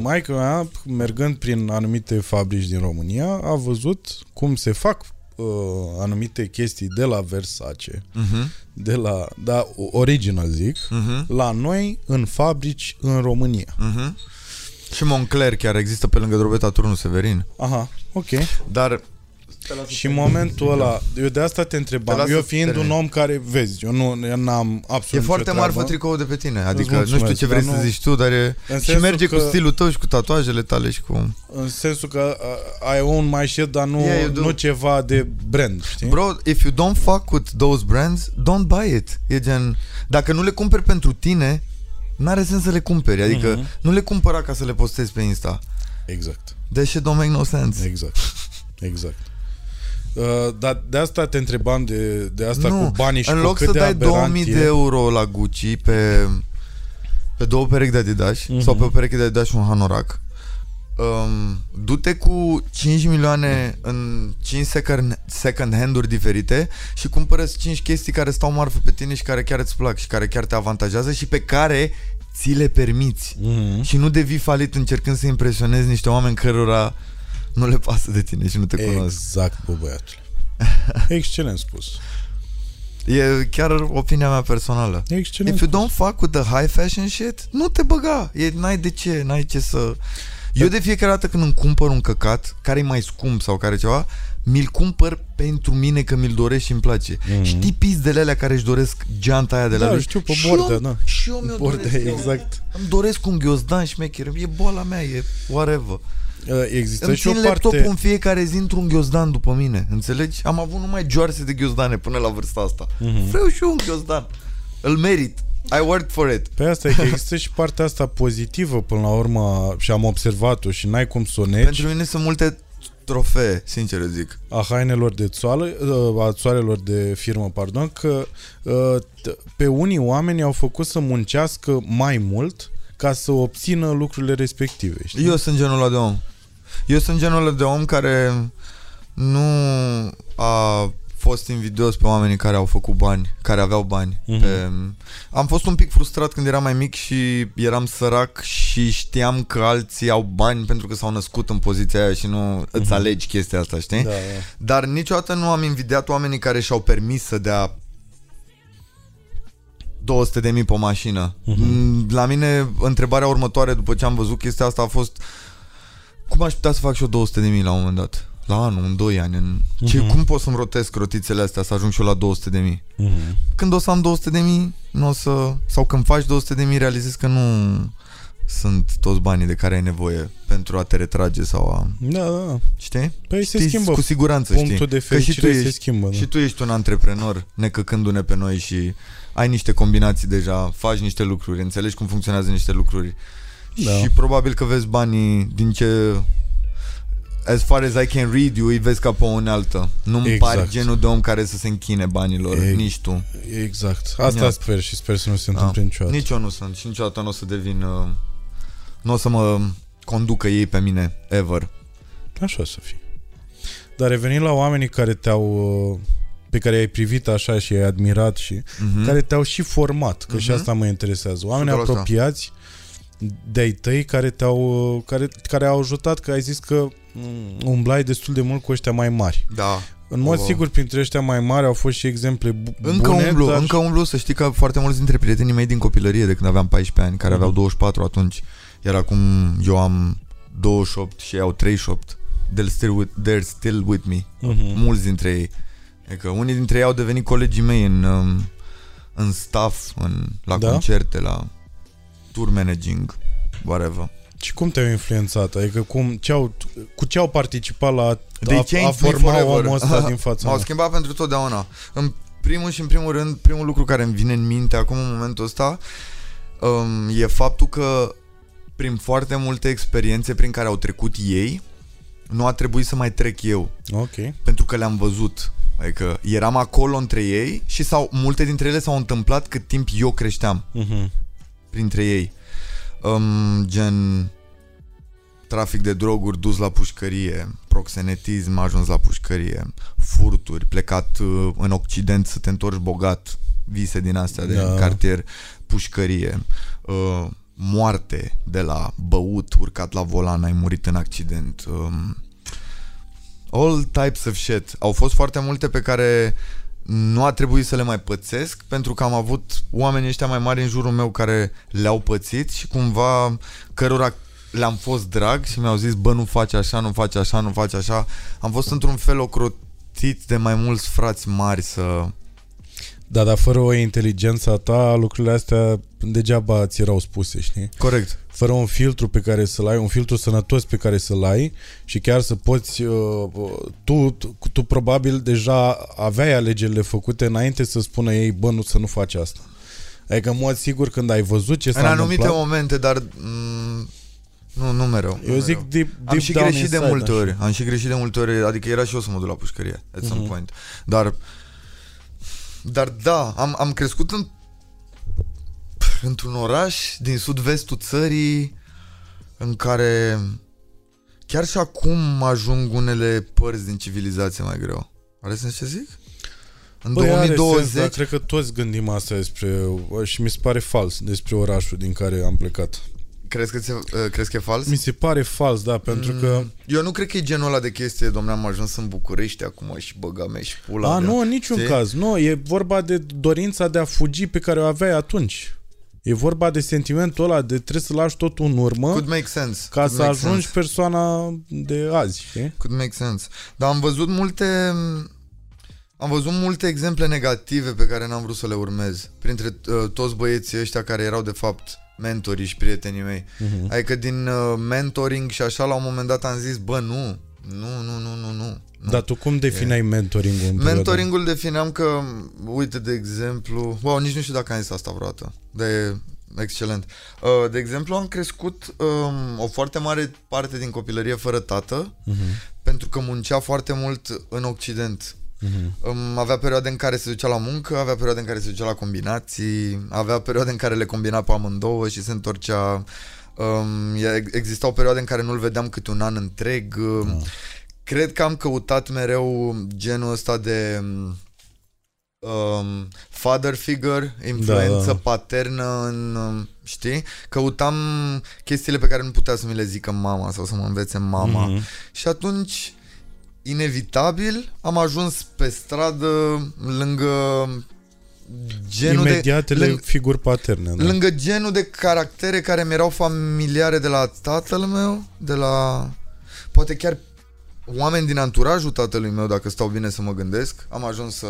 Speaker 1: maica mea, mergând prin anumite fabrici din România, a văzut cum se fac uh, anumite chestii de la Versace,
Speaker 2: Mhm,
Speaker 1: de la, da, original zic,
Speaker 2: mhm,
Speaker 1: la noi în fabrici în România.
Speaker 2: mhm. Și Moncler chiar există pe lângă Drobeta Turnul Severin.
Speaker 1: Aha, ok.
Speaker 2: Dar
Speaker 1: Și în momentul ăla, eu de asta te
Speaker 2: Te
Speaker 1: întrebam,
Speaker 2: las
Speaker 1: eu
Speaker 2: să
Speaker 1: fiind
Speaker 2: termin.
Speaker 1: un om care, vezi, eu nu eu n-am
Speaker 2: e
Speaker 1: absolut
Speaker 2: foarte
Speaker 1: nicio
Speaker 2: marfă
Speaker 1: treabă.
Speaker 2: tricoul de pe tine. Adică nu
Speaker 1: mulțumesc,
Speaker 2: știu ce vrei
Speaker 1: dar
Speaker 2: să
Speaker 1: nu-
Speaker 2: zici tu, dar e...
Speaker 1: În
Speaker 2: Și
Speaker 1: sensul
Speaker 2: merge
Speaker 1: că-
Speaker 2: cu stilul tău și cu tatuajele tale și cu...
Speaker 1: În sensul că uh, I own my shit, dar nu,
Speaker 2: Yeah, you do.
Speaker 1: nu ceva de brand, știi?
Speaker 2: Bro, if you don't fuck with those brands, don't buy it. E gen... Dacă nu le cumperi pentru tine, n-are sens să le cumperi. Adică
Speaker 1: Mhm.
Speaker 2: nu le cumpăra ca să le postezi pe Insta.
Speaker 1: Exact,
Speaker 2: That shit don't make no sense.
Speaker 1: exact, exact. Uh, dar de asta te întrebam de, de asta
Speaker 2: nu,
Speaker 1: cu banii și
Speaker 2: în
Speaker 1: cu
Speaker 2: loc
Speaker 1: cât
Speaker 2: să
Speaker 1: de
Speaker 2: dai
Speaker 1: aberant
Speaker 2: 2000
Speaker 1: e.
Speaker 2: de euro la Gucci pe, pe două perechi de Adidas
Speaker 1: Mhm.
Speaker 2: sau pe o pereche de Adidas și un hanorac, um, du-te cu 5 milioane în 5 second, second hand-uri diferite și cumpără 5 chestii care stau marfă pe tine și care chiar îți plac și care chiar te avantajează și pe care ți le permiți.
Speaker 1: Mhm.
Speaker 2: Și nu devii falit încercând să impresionezi niște oameni cărora nu le pasă de tine și nu te cunosc.
Speaker 1: Exact, bă, băiatule. Excelent spus.
Speaker 2: E chiar opinia mea personală.
Speaker 1: Excelent
Speaker 2: If you
Speaker 1: spus.
Speaker 2: don't fuck with the high fashion shit, nu te băga. E, n-ai de ce, n-ai ce să... Eu de fiecare dată când îmi cumpăr un căcat, care e mai scump sau care ceva, mi-l cumpăr pentru mine că mi-l doresc și îmi place.
Speaker 1: Mhm.
Speaker 2: Știi pizdele alea care își doresc geanta aia de la
Speaker 1: Da,
Speaker 2: lui?
Speaker 1: știu, pe
Speaker 2: Și
Speaker 1: bordea,
Speaker 2: eu,
Speaker 1: da.
Speaker 2: Și eu mi-o
Speaker 1: Bordea,
Speaker 2: doresc.
Speaker 1: exact.
Speaker 2: Îmi doresc un ghiozdan șmecher. E boala mea, e whatever.
Speaker 1: Uh, Există
Speaker 2: Îmi
Speaker 1: și o
Speaker 2: țin
Speaker 1: parte...
Speaker 2: laptopul în fiecare zi într-un ghiozdan după mine. Înțelegi? Am avut numai joarse de ghiozdane până la vârsta asta.
Speaker 1: Mhm.
Speaker 2: Vreau și eu un ghiozdan. Îl merit. I worked for it.
Speaker 1: Pe asta e că există și partea asta pozitivă până la urmă și am observat-o și n-ai cum să o negi
Speaker 2: Pentru mine sunt multe trofee, sincer îți zic.
Speaker 1: a hainelor de țoală, uh, a țoarelor de firmă, pardon, că uh, t- pe unii oameni au făcut să muncească mai mult ca să obțină lucrurile respective. Știi?
Speaker 2: Eu sunt genul ăla de om. Eu sunt genul ăla de om care nu a fost invidios pe oamenii care au făcut bani, care aveau bani.
Speaker 1: Mhm.
Speaker 2: Pe... Am fost un pic frustrat când eram mai mic și eram sărac și știam că alții au bani pentru că s-au născut în poziția aia și nu îți alegi chestia asta, știi?
Speaker 1: da, da.
Speaker 2: Dar niciodată nu am invidiat oamenii care și-au permis să dea 200 de mii pe o mașină.
Speaker 1: Mhm.
Speaker 2: La mine, întrebarea următoare după ce am văzut chestia asta a fost cum aș putea să fac și eu 200 de mii la un moment dat? La anul, în 2 ani. În... Ce,
Speaker 1: Mhm.
Speaker 2: cum pot să-mi rotesc rotițele astea să ajung și eu la 200 de mii?
Speaker 1: Mhm.
Speaker 2: Când o să am 200 de mii, nu o să... Sau când faci 200 de mii, realizezi că nu... sunt toți banii de care ai nevoie pentru a te retrage sau a...
Speaker 1: Da, da, da.
Speaker 2: Știi?
Speaker 1: Păi se
Speaker 2: Știi,
Speaker 1: schimbă.
Speaker 2: Cu siguranță
Speaker 1: Punctul
Speaker 2: știi.
Speaker 1: de
Speaker 2: Că și tu
Speaker 1: fericire se
Speaker 2: ești,
Speaker 1: schimbă. Da.
Speaker 2: și tu ești un antreprenor necăcându-ne pe noi și ai niște combinații deja, faci niște lucruri, înțelegi cum funcționează niște lucruri
Speaker 1: Da.
Speaker 2: și probabil că vezi banii din ce as far as I can read you, îi vezi ca pe o unealtă. Nu-mi
Speaker 1: Exact.
Speaker 2: pari genul de om care să se închine banilor,
Speaker 1: E-
Speaker 2: nici tu.
Speaker 1: Exact. Asta
Speaker 2: Ia.
Speaker 1: sper și sper să nu se
Speaker 2: Da.
Speaker 1: întâmple niciodată.
Speaker 2: Nici eu nu sunt și niciodată nu o să devin... Uh, nu o să mă conducă ei pe mine, ever.
Speaker 1: Așa o să fie. Dar revenind la oamenii care te-au uh, pe care ai privit așa și ai admirat și
Speaker 2: Mhm.
Speaker 1: care te-au și format, că și
Speaker 2: Mhm.
Speaker 1: asta mă interesează. Oameni
Speaker 2: 100%.
Speaker 1: apropiați de-ai tăi care te-au uh, care, care au ajutat că ai zis că mm, umblai destul de mult cu ăștia mai mari.
Speaker 2: Da.
Speaker 1: În mod
Speaker 2: Oh.
Speaker 1: sigur, printre ăștia mai mari au fost și exemple bu-
Speaker 2: Încă
Speaker 1: bune,
Speaker 2: umblu,
Speaker 1: dar
Speaker 2: încă umblu, să știi că foarte mulți dintre prietenii mei din copilărie de când aveam 14 ani, care aveau
Speaker 1: Mhm.
Speaker 2: 24 atunci, iar acum eu am 28 și ei au 38, they're still with, they're still with me.
Speaker 1: Mhm.
Speaker 2: Mulți dintre ei. Adică unii dintre ei au devenit colegii mei în, um, în staff, în, la
Speaker 1: Da?
Speaker 2: concerte, la tour managing, whatever.
Speaker 1: Și cum te-au influențat? Adică cum, ce au, cu ce au participat la
Speaker 2: They
Speaker 1: a, a
Speaker 2: changed me
Speaker 1: forma
Speaker 2: forever.
Speaker 1: omul ăsta din fața
Speaker 2: M-au
Speaker 1: mea?
Speaker 2: schimbat pentru totdeauna. În primul și în primul rând, primul lucru care îmi vine în minte acum în momentul ăsta um, e faptul că prin foarte multe experiențe prin care au trecut ei, nu a trebuit să mai trec eu,
Speaker 1: Ok.
Speaker 2: pentru că le-am văzut. Adică eram acolo între ei și sau multe dintre ele s-au întâmplat cât timp eu creșteam
Speaker 1: Mhm.
Speaker 2: Printre ei. Um, gen trafic de droguri dus la pușcărie, proxenetism ajuns la pușcărie, furturi, plecat uh, în Occident să te întorci bogat, vise din astea de
Speaker 1: Da.
Speaker 2: cartier, pușcărie, uh, moarte de la băut, urcat la volan, ai murit în accident. Um, all types of shit. Au fost foarte multe pe care nu a trebuit să le mai pățesc pentru că am avut oamenii ăștia mai mari în jurul meu care le-au pățit și cumva cărora le-am fost drag și mi-au zis bă nu faci așa, nu faci așa, nu faci așa. Am fost într-un fel ocrotit de mai mulți frați mari să...
Speaker 1: Da, dar fără o inteligență a ta, lucrurile astea degeaba ți erau spuse, știi?
Speaker 2: Corect.
Speaker 1: Fără un filtru pe care să-l ai, un filtru sănătos pe care să-l ai și chiar să poți, uh, tu, tu, tu probabil deja aveai alegerile făcute înainte să spună ei, bă, nu să nu faci asta. Adică, în mod sigur, când ai văzut ce s-a
Speaker 2: În anumite
Speaker 1: întâmplat,
Speaker 2: momente, dar m- nu, nu mereu. nu
Speaker 1: eu zic
Speaker 2: mereu.
Speaker 1: deep,
Speaker 2: Am
Speaker 1: deep
Speaker 2: și
Speaker 1: down
Speaker 2: greșit de
Speaker 1: inside,
Speaker 2: multe
Speaker 1: așa.
Speaker 2: ori. Am și greșit de multe ori. Adică era și eu să mă duc la pușcărie at some
Speaker 1: Mhm.
Speaker 2: point. Dar dar da, am, am crescut în într-un oraș din sud-vestul țării în care chiar și acum ajung unele părți din civilizație mai greu. Are sens ce zic? În
Speaker 1: Băi, are
Speaker 2: 2020
Speaker 1: sens, dar cred că toți gândim asta despre și mi se pare fals despre orașul din care am plecat.
Speaker 2: crezi că, ți- uh, crezi că e fals?
Speaker 1: Mi se pare fals, da, pentru că
Speaker 2: Mm, Eu nu cred că e genul ăla de chestie, domnule, am ajuns în București acum și băga mea și pula
Speaker 1: A,
Speaker 2: mea.
Speaker 1: nu, în niciun
Speaker 2: Știi?
Speaker 1: caz. Nu, e vorba de dorința de a fugi pe care o aveai atunci. E vorba de sentimentul ăla de trebuie să lași totul în urmă
Speaker 2: Could make sense.
Speaker 1: ca
Speaker 2: Could
Speaker 1: să
Speaker 2: make
Speaker 1: ajungi
Speaker 2: sense.
Speaker 1: persoana de azi, știi?
Speaker 2: Could make sense. Dar am văzut multe am văzut multe exemple negative pe care n-am vrut să le urmez. Printre uh, toți băieții ăștia care erau de fapt mentoriși și prietenii mei.
Speaker 1: Mhm.
Speaker 2: Adică din uh, mentoring și așa la un moment dat am zis, bă, nu, nu, nu, nu, nu, nu. nu.
Speaker 1: Dar tu cum defineai mentoring-ul în perioada?
Speaker 2: Mentoringul defineam că, uite, de exemplu, wow, nici nu știu dacă am zis asta vreodată, dar e excelent. Uh, de exemplu, am crescut um, o foarte mare parte din copilărie fără tată,
Speaker 1: Mhm,
Speaker 2: pentru că muncea foarte mult în Occident.
Speaker 1: mhm.
Speaker 2: Um, avea perioade în care se ducea la muncă, avea perioade în care se ducea la combinații, avea perioade în care le combina pe amândouă și se întorcea. Um, e- existau perioade în care nu-l vedeam câte un an întreg. Um,
Speaker 1: Ah.
Speaker 2: Cred că am căutat mereu genul ăsta de um, father figure, influență
Speaker 1: Da, da.
Speaker 2: paternă în, um, știi? Căutam chestiile pe care nu putea să mi le zică mama sau să mă învețe mama.
Speaker 1: Mhm.
Speaker 2: Și atunci, inevitabil, am ajuns pe stradă lângă genul
Speaker 1: Imediatele
Speaker 2: de... Lângă,
Speaker 1: figuri paterne. Da.
Speaker 2: lângă genul de caractere care mi erau familiare de la tatăl meu, de la... Poate chiar oameni din anturajul tatălui meu, dacă stau bine să mă gândesc, am ajuns să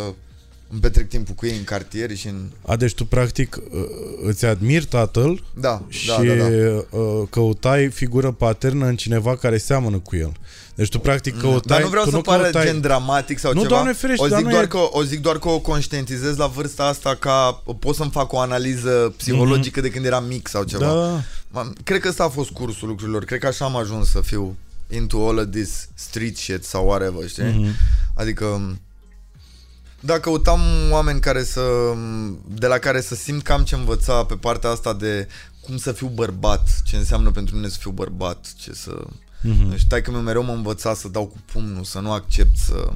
Speaker 2: îmi petrec timpul cu ei în cartier și în...
Speaker 1: A, deci tu practic uh, îți admiri tatăl
Speaker 2: Da,
Speaker 1: și
Speaker 2: da, da, da.
Speaker 1: uh, căutai figură paternă în cineva care seamănă cu el. Deci tu practic căutai...
Speaker 2: Dar nu vreau
Speaker 1: tu
Speaker 2: să
Speaker 1: nu
Speaker 2: pară
Speaker 1: căutai...
Speaker 2: gen dramatic sau
Speaker 1: Nu,
Speaker 2: ceva.
Speaker 1: Doamne ferește,
Speaker 2: o
Speaker 1: dar
Speaker 2: zic,
Speaker 1: nu
Speaker 2: doar
Speaker 1: e-
Speaker 2: că, o zic doar că o conștientizez la vârsta asta ca pot să-mi fac o analiză psihologică de când eram mic sau ceva.
Speaker 1: Da,
Speaker 2: M- Cred că ăsta a fost cursul lucrurilor. Cred că așa am ajuns să fiu into all of this street shit sau whatever, știi?
Speaker 1: Mhm.
Speaker 2: Adică da, căutam oameni care să, de la care să simt că am ce învăța pe partea asta de cum să fiu bărbat, ce înseamnă pentru mine să fiu bărbat, ce să...
Speaker 1: Mhm.
Speaker 2: Și că mereu mă învăța să dau cu pumnul, să nu accept să,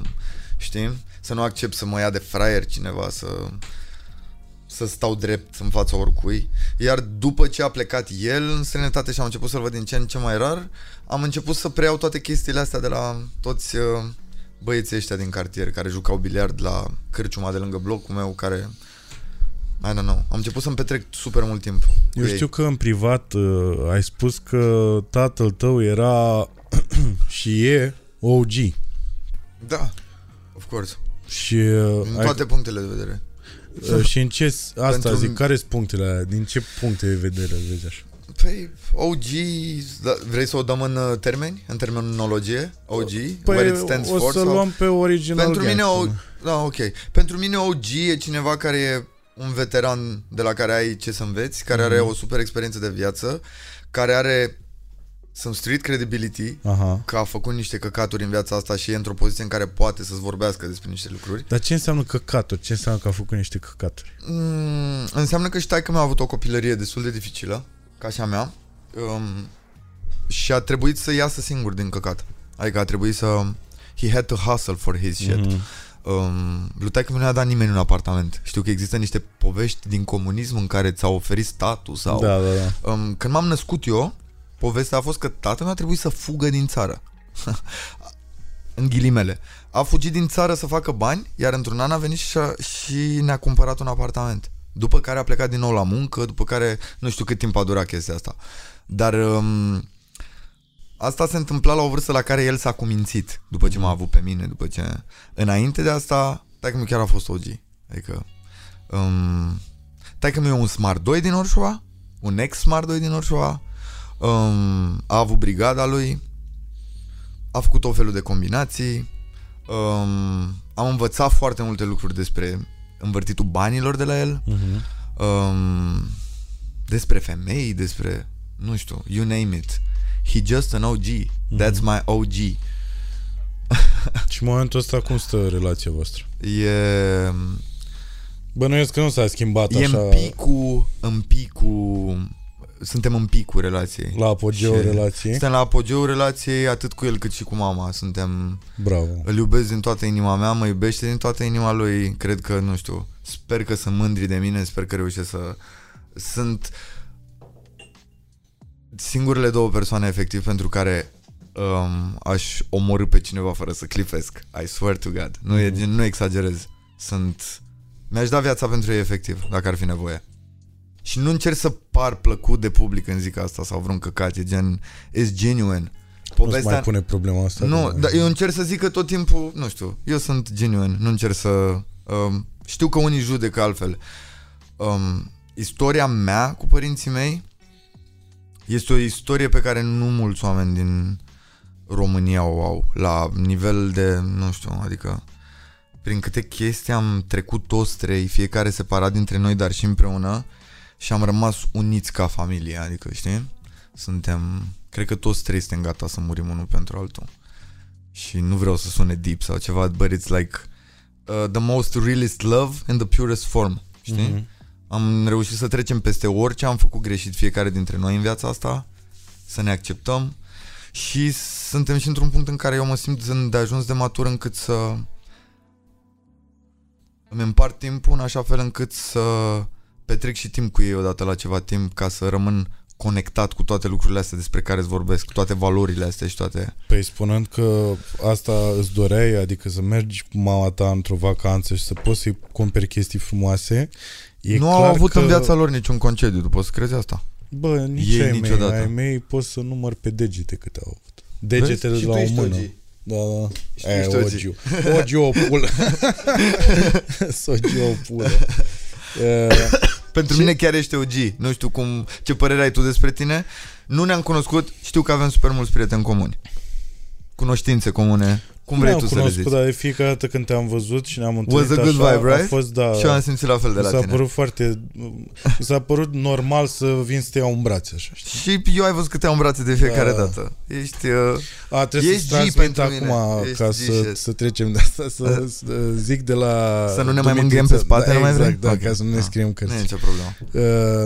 Speaker 2: știi? Să nu accept să mă ia de fraier cineva, să să stau drept în fața oricui. Iar după ce a plecat el în străinătate și am început să-l văd din ce în ce mai rar, am început să preiau toate chestiile astea de la toți uh, băieții ăștia din cartier care jucau biliard la cârciuma de lângă blocul meu, care I don't know. Am început să-mi petrec super mult timp cu
Speaker 1: Eu
Speaker 2: ei.
Speaker 1: știu că în privat uh, ai spus că tatăl tău era și e OG.
Speaker 2: Da, of course.
Speaker 1: Și, uh,
Speaker 2: Din
Speaker 1: ai,
Speaker 2: toate punctele de vedere.
Speaker 1: uh, și în ce... Asta
Speaker 2: Pentru-
Speaker 1: zic, care sunt punctele alea? Din ce puncte de vedere îl vezi așa?
Speaker 2: Păi, OG, da, vrei să o dăm în uh, termeni? În terminologie? OG? where it stands
Speaker 1: Păi, o
Speaker 2: for?
Speaker 1: să
Speaker 2: sau?
Speaker 1: luăm pe original
Speaker 2: Pentru mine,
Speaker 1: gangster.
Speaker 2: o, da, ok. Pentru mine OG e cineva care e un veteran de la care ai ce să înveți, care
Speaker 1: Mhm.
Speaker 2: are o super experiență de viață, care are some street credibility,
Speaker 1: Aha.
Speaker 2: că a făcut niște căcaturi în viața asta și e într-o poziție în care poate să-ți vorbească despre niște lucruri.
Speaker 1: Dar ce înseamnă căcaturi? Ce înseamnă că a făcut niște căcaturi?
Speaker 2: Mm, înseamnă că știi că mi-a avut o copilărie destul de dificilă, ca și a mea, um, și a trebuit să iasă singur din căcat. Adică a trebuit să... He had to hustle for his shit.
Speaker 1: Mhm.
Speaker 2: Um, lui că nu i-a dat nimeni un apartament. Știu că există niște povești din comunism în care ți-au oferit statul sau...
Speaker 1: Da, da, da.
Speaker 2: Um, când m-am născut eu, povestea a fost că tatăl meu a trebuit să fugă din țară. în ghilimele. A fugit din țară să facă bani, iar într-un an a venit și, a, și ne-a cumpărat un apartament. După care a plecat din nou la muncă, după care nu știu cât timp a durat chestia asta. Dar um, asta se întâmpla la o vârstă la care el s-a cumințit, după ce m-a avut pe mine, după ce... Înainte de asta, dacă nu chiar a fost OG. Adică... Um, Taică mi e un Smart 2 din Orșova, un ex Smart 2 din Orșova, um, a avut brigada lui, a făcut o felul de combinații, um, am învățat foarte multe lucruri despre învârtitul banilor de la el,
Speaker 1: Mhm.
Speaker 2: um, despre femei, despre, nu știu, you name it. He just an OG. That's my OG.
Speaker 1: Și în momentul ăsta cum stă relația voastră?
Speaker 2: E,
Speaker 1: Bănuiesc că nu s-a schimbat
Speaker 2: e
Speaker 1: așa
Speaker 2: în picul, în picul, suntem în picul relației.
Speaker 1: la apogeul
Speaker 2: Și-
Speaker 1: relației.
Speaker 2: Suntem la apogeul relației atât cu el cât și cu mama. Suntem,
Speaker 1: Bravo.
Speaker 2: îl iubesc din toată inima mea, mă iubește din toată inima lui. Cred că, nu știu, sper că sunt mândri de mine, sper că reușesc să... Sunt singurele două persoane efectiv pentru care um, aș omorâ pe cineva fără să clipesc. I swear to God. Nu, e,
Speaker 1: Mhm.
Speaker 2: nu exagerez. Sunt... Mi-aș da viața pentru ei efectiv, dacă ar fi nevoie. Și nu încerc să par plăcut de public când zic asta sau vreun căcat, e gen, is genuine.
Speaker 1: Nu se mai pune problema asta.
Speaker 2: Nu,
Speaker 1: că-
Speaker 2: dar eu încerc să zic că tot timpul, nu știu, eu sunt genuine, nu încerc să... Um, știu că unii judecă altfel. Um, istoria mea cu părinții mei este o istorie pe care nu mulți oameni din România o au la nivel de, nu știu, adică prin câte chestii am trecut toți trei, fiecare separat dintre noi, dar și împreună și am rămas uniți ca familie, adică, știi? Suntem, cred că toți trei suntem gata să murim unul pentru altul. Și nu vreau să sune deep sau ceva, but it's like uh, the most realist love in the purest form, știi?
Speaker 1: Mhm.
Speaker 2: Am reușit să trecem peste orice am făcut greșit fiecare dintre noi în viața asta, să ne acceptăm. Și suntem și într-un punct în care eu mă simt de ajuns de matur încât să îmi împart timpul în așa fel încât să petrec și timp cu ei odată la ceva timp ca să rămân conectat cu toate lucrurile astea despre care îți vorbesc, cu toate valorile astea și toate...
Speaker 1: Păi spunând că asta îți doreai, adică să mergi cu mama ta într-o vacanță și să poți să-i cumperi chestii frumoase, e
Speaker 2: nu
Speaker 1: clar
Speaker 2: au avut
Speaker 1: că...
Speaker 2: în viața lor niciun concediu, tu poți să crezi asta?
Speaker 1: Bă, nici
Speaker 2: Ei
Speaker 1: ai
Speaker 2: niciodată.
Speaker 1: mei, ai mei poți să număr pe degete câte au avut. Degetele
Speaker 2: Vezi?
Speaker 1: de la
Speaker 2: Și
Speaker 1: o
Speaker 2: tu ești
Speaker 1: mână.
Speaker 2: OG.
Speaker 1: Da, da.
Speaker 2: Știi,
Speaker 1: E,
Speaker 2: știu,
Speaker 1: ogiu. Ogiu o pulă. Sogiu o pulă. E,
Speaker 2: Pentru
Speaker 1: Ce?
Speaker 2: mine chiar ești OG. Nu știu cum, ce părere ai tu despre tine. Nu ne-am cunoscut, știu că avem super mulți prieteni comuni. Cunoștințe comune. Cum vrei
Speaker 1: nu
Speaker 2: tu
Speaker 1: am
Speaker 2: să le
Speaker 1: cunoscut,
Speaker 2: zici?
Speaker 1: dar de fiecare dată când te-am văzut și ne-am
Speaker 2: Was
Speaker 1: întâlnit
Speaker 2: a good
Speaker 1: așa,
Speaker 2: vibe,
Speaker 1: a
Speaker 2: right?
Speaker 1: fost, da,
Speaker 2: Și eu am simțit la fel de
Speaker 1: mi
Speaker 2: la
Speaker 1: s-a
Speaker 2: tine.
Speaker 1: părut foarte... Mi s-a părut normal să vin să te iau în brațe, așa, știi?
Speaker 2: Și eu ai văzut că te-am în brațe de fiecare
Speaker 1: Da.
Speaker 2: dată. Ești... Uh,
Speaker 1: A, trebuie
Speaker 2: Ești
Speaker 1: să-ți
Speaker 2: G
Speaker 1: transmit
Speaker 2: pentru mine.
Speaker 1: acum
Speaker 2: Ești
Speaker 1: ca
Speaker 2: G
Speaker 1: să,
Speaker 2: shit.
Speaker 1: să trecem de asta, să, să zic de la...
Speaker 2: Să nu ne mai
Speaker 1: Dumitrița.
Speaker 2: mângâiem pe spate,
Speaker 1: da,
Speaker 2: nu mai
Speaker 1: exact,
Speaker 2: vrei?
Speaker 1: da,
Speaker 2: Ok.
Speaker 1: ca să nu ne
Speaker 2: Ah.
Speaker 1: scriem
Speaker 2: nu e
Speaker 1: cărți.
Speaker 2: nicio problemă.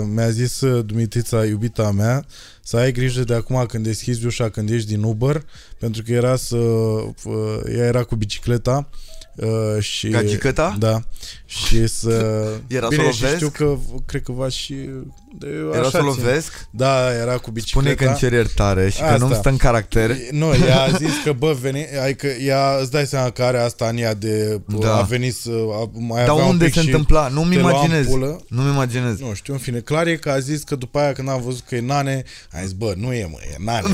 Speaker 1: Uh, mi-a zis uh, Dumitrița, iubita mea, să ai grijă de acum când deschizi ușa, când ești din Uber, pentru că era să... Uh, ea era cu bicicleta uh, și...
Speaker 2: Gagicăta?
Speaker 1: Da. Și să...
Speaker 2: Era
Speaker 1: Bine,
Speaker 2: să o
Speaker 1: și
Speaker 2: lovesc?
Speaker 1: știu că cred că va și... De,
Speaker 2: Era
Speaker 1: așa
Speaker 2: să
Speaker 1: țin.
Speaker 2: lovesc?
Speaker 1: Da, era cu bicicleta.
Speaker 2: Spune că îmi cer iertare și că
Speaker 1: Asta.
Speaker 2: nu-mi stă în caracter.
Speaker 1: Nu, ea a zis că, bă, veni, adică ea, îți dai seama că are asta în ea de
Speaker 2: Da.
Speaker 1: a venit să a, mai
Speaker 2: Dar
Speaker 1: avea un
Speaker 2: unde
Speaker 1: pic
Speaker 2: se
Speaker 1: și
Speaker 2: întâmpla? Nu-mi
Speaker 1: te lua în
Speaker 2: imaginez.
Speaker 1: pulă.
Speaker 2: Nu-mi imaginez.
Speaker 1: Nu știu, în fine, clar e că a zis că după aia când am văzut că e nane, a zis, bă, nu e, mă, e nane.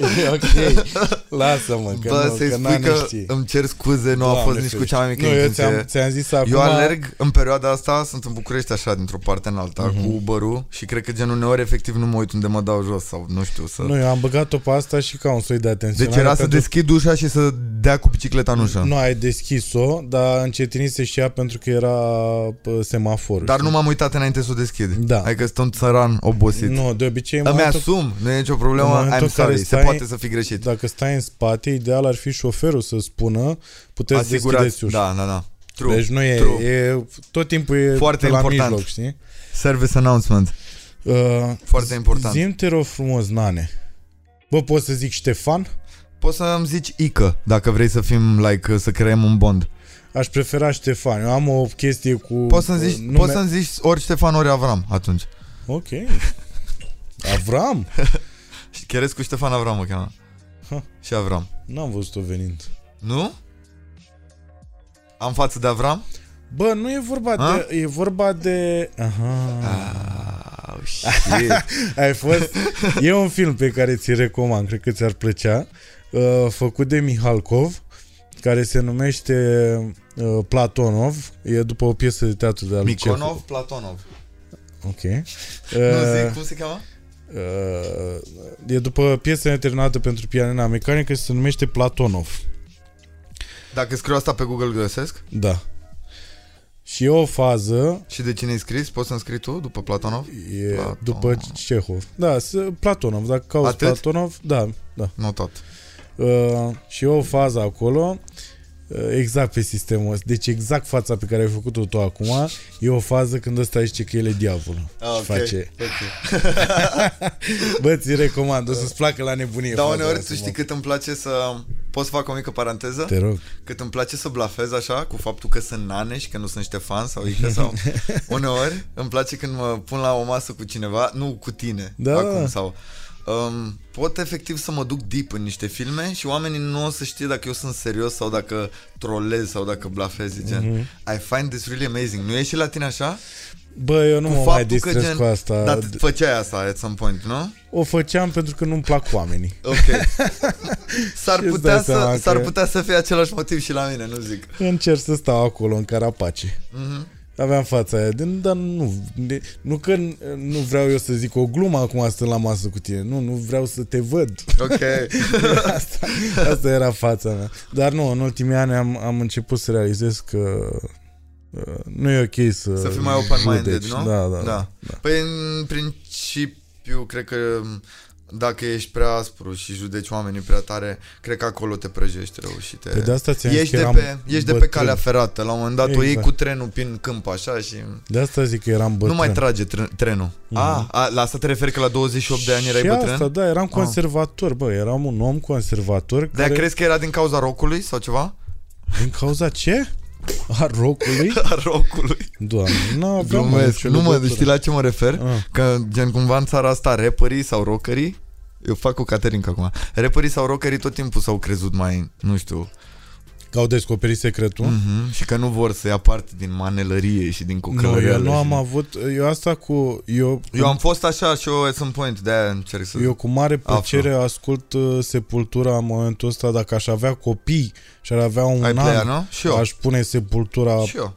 Speaker 1: Bă, e ok, lasă-mă, că
Speaker 2: Bă,
Speaker 1: nu,
Speaker 2: să-i
Speaker 1: că
Speaker 2: spui
Speaker 1: nane
Speaker 2: că
Speaker 1: știe.
Speaker 2: îmi cer scuze, nu a
Speaker 1: Doamne
Speaker 2: fost nici cu
Speaker 1: ferește.
Speaker 2: cea mai mică
Speaker 1: Nu, eu
Speaker 2: intenție.
Speaker 1: ți-am, ți-am zis acum...
Speaker 2: Eu alerg în perioada asta, sunt în București așa, dintr-o parte în alta,
Speaker 1: Mhm.
Speaker 2: cu Uber-ul și cred că gen uneori efectiv nu mă uit unde mă dau jos sau nu știu să...
Speaker 1: Nu, eu am băgat-o pe asta și ca un soi de atenție.
Speaker 2: deci era să deschid ușa și să dea cu bicicleta în ușă.
Speaker 1: Nu ai deschis-o, dar încetinise și ea pentru că era pă, semafor.
Speaker 2: Dar
Speaker 1: știi?
Speaker 2: nu m-am uitat înainte să o deschid.
Speaker 1: Da.
Speaker 2: Adică sunt un țăran obosit.
Speaker 1: Nu, de obicei... în
Speaker 2: Îmi
Speaker 1: momentul-
Speaker 2: asum, nu e nicio
Speaker 1: în
Speaker 2: problemă,
Speaker 1: momentul
Speaker 2: I'm
Speaker 1: în care
Speaker 2: sorry, se
Speaker 1: stai-
Speaker 2: poate să fi greșit.
Speaker 1: Dacă stai în spate, ideal ar fi șoferul să spună puteți
Speaker 2: Asigurați,
Speaker 1: deschideți ușa.
Speaker 2: da, da, da. True,
Speaker 1: deci nu e,
Speaker 2: true.
Speaker 1: e, tot timpul e
Speaker 2: Foarte
Speaker 1: pe la
Speaker 2: important.
Speaker 1: mijloc, știi?
Speaker 2: Service announcement,
Speaker 1: Uh,
Speaker 2: foarte important.
Speaker 1: Zim te rog frumos, Nane. Bă, pot să zic Ștefan?
Speaker 2: Poți să-mi zici Ică, dacă vrei să fim, like, să creăm un bond.
Speaker 1: Aș prefera Ștefan. Eu am o chestie cu...
Speaker 2: Poți să-mi zici,
Speaker 1: nume-
Speaker 2: poți să-mi zici ori Ștefan, ori Avram atunci.
Speaker 1: Ok. Avram?
Speaker 2: Și chiar cu Ștefan Avram mă cheamă.
Speaker 1: Ha.
Speaker 2: Și Avram.
Speaker 1: N-am văzut-o venind.
Speaker 2: Nu? Am față de Avram?
Speaker 1: Bă, nu e vorba
Speaker 2: A?
Speaker 1: de... E vorba de... Aha.
Speaker 2: Oh, shit.
Speaker 1: Ai fost... E un film pe care ți-l recomand, cred că ți-ar plăcea, uh, făcut de Mihalkov, care se numește uh, Platonov, e după o piesă de teatru de al lui
Speaker 2: Miconov,
Speaker 1: Cehov.
Speaker 2: Platonov.
Speaker 1: Ok.
Speaker 2: Nu
Speaker 1: Uh,
Speaker 2: zic, cum se cheamă?
Speaker 1: uh, e după piesă neterminată pentru pianina mecanică și se numește Platonov.
Speaker 2: Dacă scriu asta pe Google găsesc?
Speaker 1: Da. Și e o fază,
Speaker 2: Și de cine ai scris? Poți să-mi scrii tu după Platonov?
Speaker 1: e
Speaker 2: Platonov.
Speaker 1: după Cehov. Da, se- Platonov, dacă cauți
Speaker 2: Atât?
Speaker 1: Platonov, da, da.
Speaker 2: Notat.
Speaker 1: Uh, și e o fază acolo uh, exact pe sistemul ăsta. Deci exact fața pe care ai făcut-o tu acum e o fază când ăsta zice că el e diavolul.
Speaker 2: Ah,
Speaker 1: Și face. Bă, ți recomand, o să-ți placă la nebunie.
Speaker 2: Dar
Speaker 1: faza
Speaker 2: uneori
Speaker 1: asta,
Speaker 2: tu știi
Speaker 1: mă.
Speaker 2: cât îmi place să... Poți să fac o mică paranteză?
Speaker 1: Te rog.
Speaker 2: Cât îmi place să blafez așa cu faptul că sunt nane și că nu sunt Ștefan sau Ica sau... Uneori îmi place când mă pun la o masă cu cineva, nu cu tine
Speaker 1: Da.
Speaker 2: acum sau... Um, pot efectiv să mă duc deep în niște filme și oamenii nu o să știe dacă eu sunt serios sau dacă trolez sau dacă blafez, gen.
Speaker 1: Mhm.
Speaker 2: I find this really amazing. Nu e și la tine așa?
Speaker 1: Bă, eu nu
Speaker 2: Cu
Speaker 1: mă mai
Speaker 2: faptul că
Speaker 1: distrez
Speaker 2: gen-
Speaker 1: cu asta.
Speaker 2: Dar făceai asta at some point, nu?
Speaker 1: O făceam pentru că nu-mi plac oamenii.
Speaker 2: Ok. S-ar
Speaker 1: Și îți
Speaker 2: putea,
Speaker 1: dai seama
Speaker 2: să, s-ar
Speaker 1: că-
Speaker 2: putea să fie același motiv și la mine, nu zic.
Speaker 1: Încerc să stau acolo în carapace.
Speaker 2: Mhm.
Speaker 1: Aveam fața aia, de, dar nu, de, nu că nu vreau eu să zic o glumă acum stând la masă cu tine, nu, nu vreau să te văd.
Speaker 2: Ok.
Speaker 1: asta, asta era fața mea. Dar nu, în ultimii ani am, am început să realizez că uh, nu e ok să
Speaker 2: Să fii mai open-minded,
Speaker 1: judeci.
Speaker 2: nu?
Speaker 1: Da, da,
Speaker 2: da.
Speaker 1: da.
Speaker 2: Păi în principiu, cred că dacă ești prea aspru și judeci oamenii prea tare, cred că acolo te prăjești rău și te...
Speaker 1: Pe de asta ți-am zis
Speaker 2: Ești,
Speaker 1: că
Speaker 2: de
Speaker 1: eram
Speaker 2: pe, ești de pe
Speaker 1: bătrân.
Speaker 2: calea ferată. La un moment dat o iei
Speaker 1: Exact.
Speaker 2: cu trenul prin câmp așa și
Speaker 1: De asta zic că eram bătrân.
Speaker 2: nu mai trage tre- trenul.
Speaker 1: Mhm.
Speaker 2: A, a, la asta te referi că la 28 de ani erai
Speaker 1: și
Speaker 2: bătrân?
Speaker 1: asta, da, eram conservator, bă, eram un om conservator
Speaker 2: Dar
Speaker 1: care...
Speaker 2: crezi că era din cauza rocului sau ceva?
Speaker 1: Din cauza ce? A rocului?
Speaker 2: A rocului.
Speaker 1: Doamne, nu aveam
Speaker 2: Glumesc.
Speaker 1: nicio
Speaker 2: Nu mă,
Speaker 1: legătură.
Speaker 2: știți la ce mă refer?
Speaker 1: Ah.
Speaker 2: Că gen cumva în țara asta rapperii sau rockerii eu fac cu Caterinca acum. Rapperii sau rockerii tot timpul s-au crezut mai, nu știu,
Speaker 1: Că au descoperit secretul.
Speaker 2: Mhm. Și că nu vor să ia parte din manelărie și din
Speaker 1: Nu,
Speaker 2: cucălăreală.
Speaker 1: eu nu
Speaker 2: și-
Speaker 1: am avut... Eu asta cu... Eu,
Speaker 2: Eu am fost așa și eu at some point, de-aia încerc să...
Speaker 1: eu cu mare plăcere ascult uh, Sepultura în momentul ăsta. Dacă aș avea copii și ar avea un
Speaker 2: Ai
Speaker 1: an,
Speaker 2: play nu? Și eu.
Speaker 1: aș pune Sepultura...
Speaker 2: Și eu.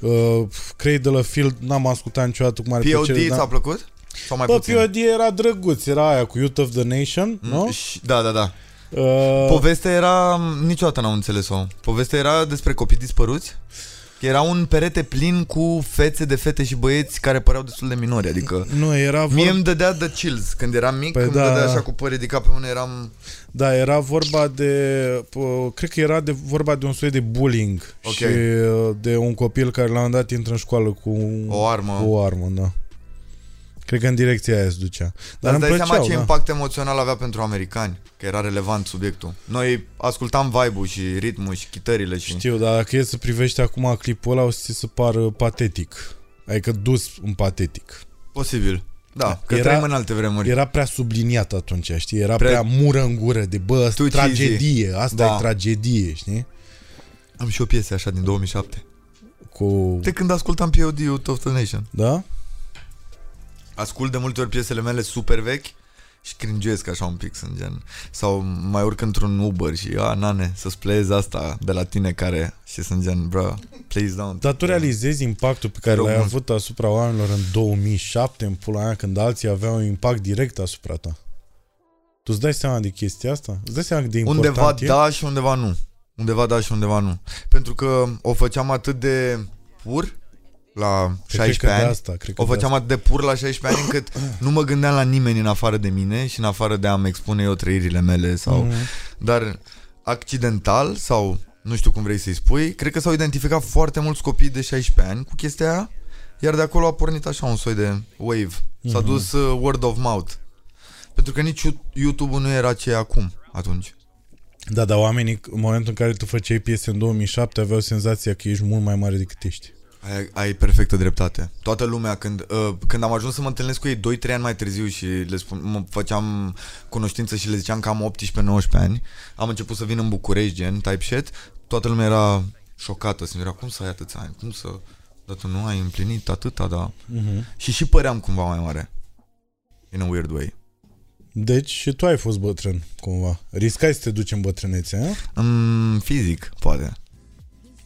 Speaker 1: Uh, Cradle of Field n-am ascultat niciodată cu mare
Speaker 2: POD
Speaker 1: plăcere.
Speaker 2: ți-a
Speaker 1: dar-
Speaker 2: plăcut? Sau mai
Speaker 1: Bă,
Speaker 2: puțin?
Speaker 1: POD era drăguț, era aia cu Youth of the Nation, nu?
Speaker 2: Mm, și- Da, da, da.
Speaker 1: Uh,
Speaker 2: Povestea era... Niciodată n-am înțeles-o. Povestea era despre copii dispăruți? Că Era un perete plin cu fețe de fete și băieți care păreau destul de minori, adică...
Speaker 1: nu, era
Speaker 2: Mie
Speaker 1: vorba,
Speaker 2: îmi dădea de chills când eram mic,
Speaker 1: Păi
Speaker 2: îmi
Speaker 1: da.
Speaker 2: dădea așa cu păr ridicat pe mână, eram...
Speaker 1: da, era vorba de, pă, cred că era de vorba de un soi de bullying
Speaker 2: Ok.
Speaker 1: și uh, de un copil care la un moment dat intră în școală cu
Speaker 2: O armă.
Speaker 1: Cu o armă, da. Cred că în direcția aia se ducea. Dar
Speaker 2: Dar îți
Speaker 1: îmi
Speaker 2: dai seama
Speaker 1: plăceau,
Speaker 2: ce
Speaker 1: da.
Speaker 2: impact emoțional avea pentru americani, că era relevant subiectul. Noi ascultam vibe-ul și ritmul și chitările și...
Speaker 1: Știu, dar dacă e să privești acum clipul ăla, o să ți se pară patetic. Adică dus în patetic.
Speaker 2: Posibil. Da, că
Speaker 1: Era-
Speaker 2: trăim în alte vremuri.
Speaker 1: Era prea subliniat atunci, știi? Era
Speaker 2: Prea-
Speaker 1: prea, mură în gură de, bă, asta
Speaker 2: Tu
Speaker 1: tragedie, asta
Speaker 2: Da.
Speaker 1: e tragedie, știi?
Speaker 2: Am și o piesă așa din 2007.
Speaker 1: Cu...
Speaker 2: De când ascultam POD Youth of the Nation.
Speaker 1: Da?
Speaker 2: Ascult de multe ori piesele mele super vechi și cringuesc așa un pic, sunt gen. Sau mai urc într-un Uber și, a, nane, să-ți playezi asta de la tine care... Și sunt gen, bro, please don't.
Speaker 1: Dar tu realizezi impactul pe care
Speaker 2: Rog
Speaker 1: l-ai
Speaker 2: mult.
Speaker 1: avut asupra oamenilor în 2007, în pula aia, când alții aveau un impact direct asupra ta. Tu îți dai seama de chestia asta? Îți dai seama cât de important
Speaker 2: Undeva
Speaker 1: e?
Speaker 2: da și undeva nu. Undeva da și undeva nu. Pentru că o făceam atât de pur la
Speaker 1: Cred că
Speaker 2: 16
Speaker 1: de
Speaker 2: ani.
Speaker 1: asta, cred că
Speaker 2: O
Speaker 1: de
Speaker 2: făceam atât de pur la 16 ani încât nu mă gândeam la nimeni în afară de mine și în afară de a-mi expune eu trăirile mele sau...
Speaker 1: Mhm.
Speaker 2: Dar accidental sau nu știu cum vrei să-i spui, cred că s-au identificat foarte mulți copii de 16 ani cu chestia aia, iar de acolo a pornit așa un soi de wave. S-a
Speaker 1: Mhm.
Speaker 2: dus uh, word of mouth. Pentru că nici YouTube-ul nu era ce e acum, atunci.
Speaker 1: Da, dar oamenii, în momentul în care tu făceai piese în 2007, aveau senzația că ești mult mai mare decât ești.
Speaker 2: Ai, ai perfectă dreptate. Toată lumea, când, uh, când am ajuns să mă întâlnesc cu ei 2-3 ani mai târziu și le spun, mă făceam cunoștință și le ziceam că am 18-19 ani, am început să vin în București, gen, type shit, toată lumea era șocată, se era, cum să ai atâția ani, cum să... Dar tu nu ai împlinit atâta, da.
Speaker 1: Uh-huh.
Speaker 2: Și și păream cumva mai mare. In a weird way.
Speaker 1: Deci și tu ai fost bătrân, cumva. Riscai să te duci în bătrânețe, a?
Speaker 2: Mm, fizic, poate.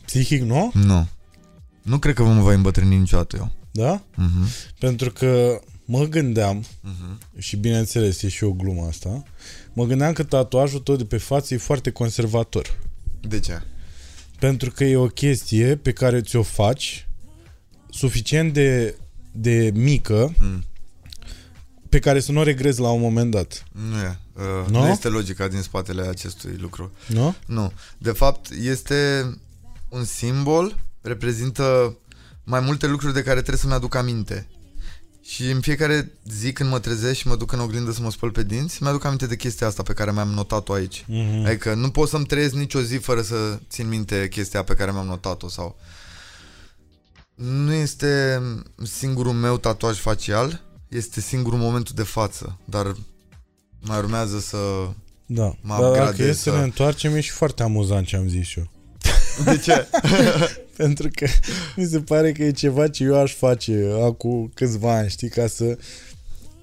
Speaker 1: Psihic, nu?
Speaker 2: Nu. Nu cred că mă voi îmbătrâni niciodată eu.
Speaker 1: Da?
Speaker 2: Mhm.
Speaker 1: Pentru că mă gândeam,
Speaker 2: Mhm.
Speaker 1: și bineînțeles e și o glumă asta, mă gândeam că tatuajul tău de pe față e foarte conservator.
Speaker 2: De ce?
Speaker 1: Pentru că e o chestie pe care ți-o faci suficient de, de mică
Speaker 2: Mm.
Speaker 1: pe care să nu o regrezi la un moment dat.
Speaker 2: Nu e. Uh,
Speaker 1: Nu?
Speaker 2: nu este logica din spatele acestui lucru.
Speaker 1: Nu?
Speaker 2: Nu. De fapt, este un simbol, reprezintă mai multe lucruri de care trebuie să-mi aduc aminte. Și în fiecare zi când mă trezesc și mă duc în oglindă să mă spăl pe dinți, mi-aduc aminte de chestia asta pe care mi-am notat-o aici.
Speaker 1: Mm-hmm.
Speaker 2: Adică nu pot să-mi trăiesc nicio zi fără să țin minte chestia pe care mi-am notat-o sau... Nu este singurul meu tatuaj facial, este singurul momentul de față, dar mai urmează să...
Speaker 1: Da.
Speaker 2: Mă
Speaker 1: Dar dacă
Speaker 2: upgradez
Speaker 1: e să
Speaker 2: să-
Speaker 1: ne întoarcem, e și foarte amuzant ce am zis și eu.
Speaker 2: De ce?
Speaker 1: Pentru că mi se pare că e ceva ce eu aș face acum câțiva ani, știi, ca să...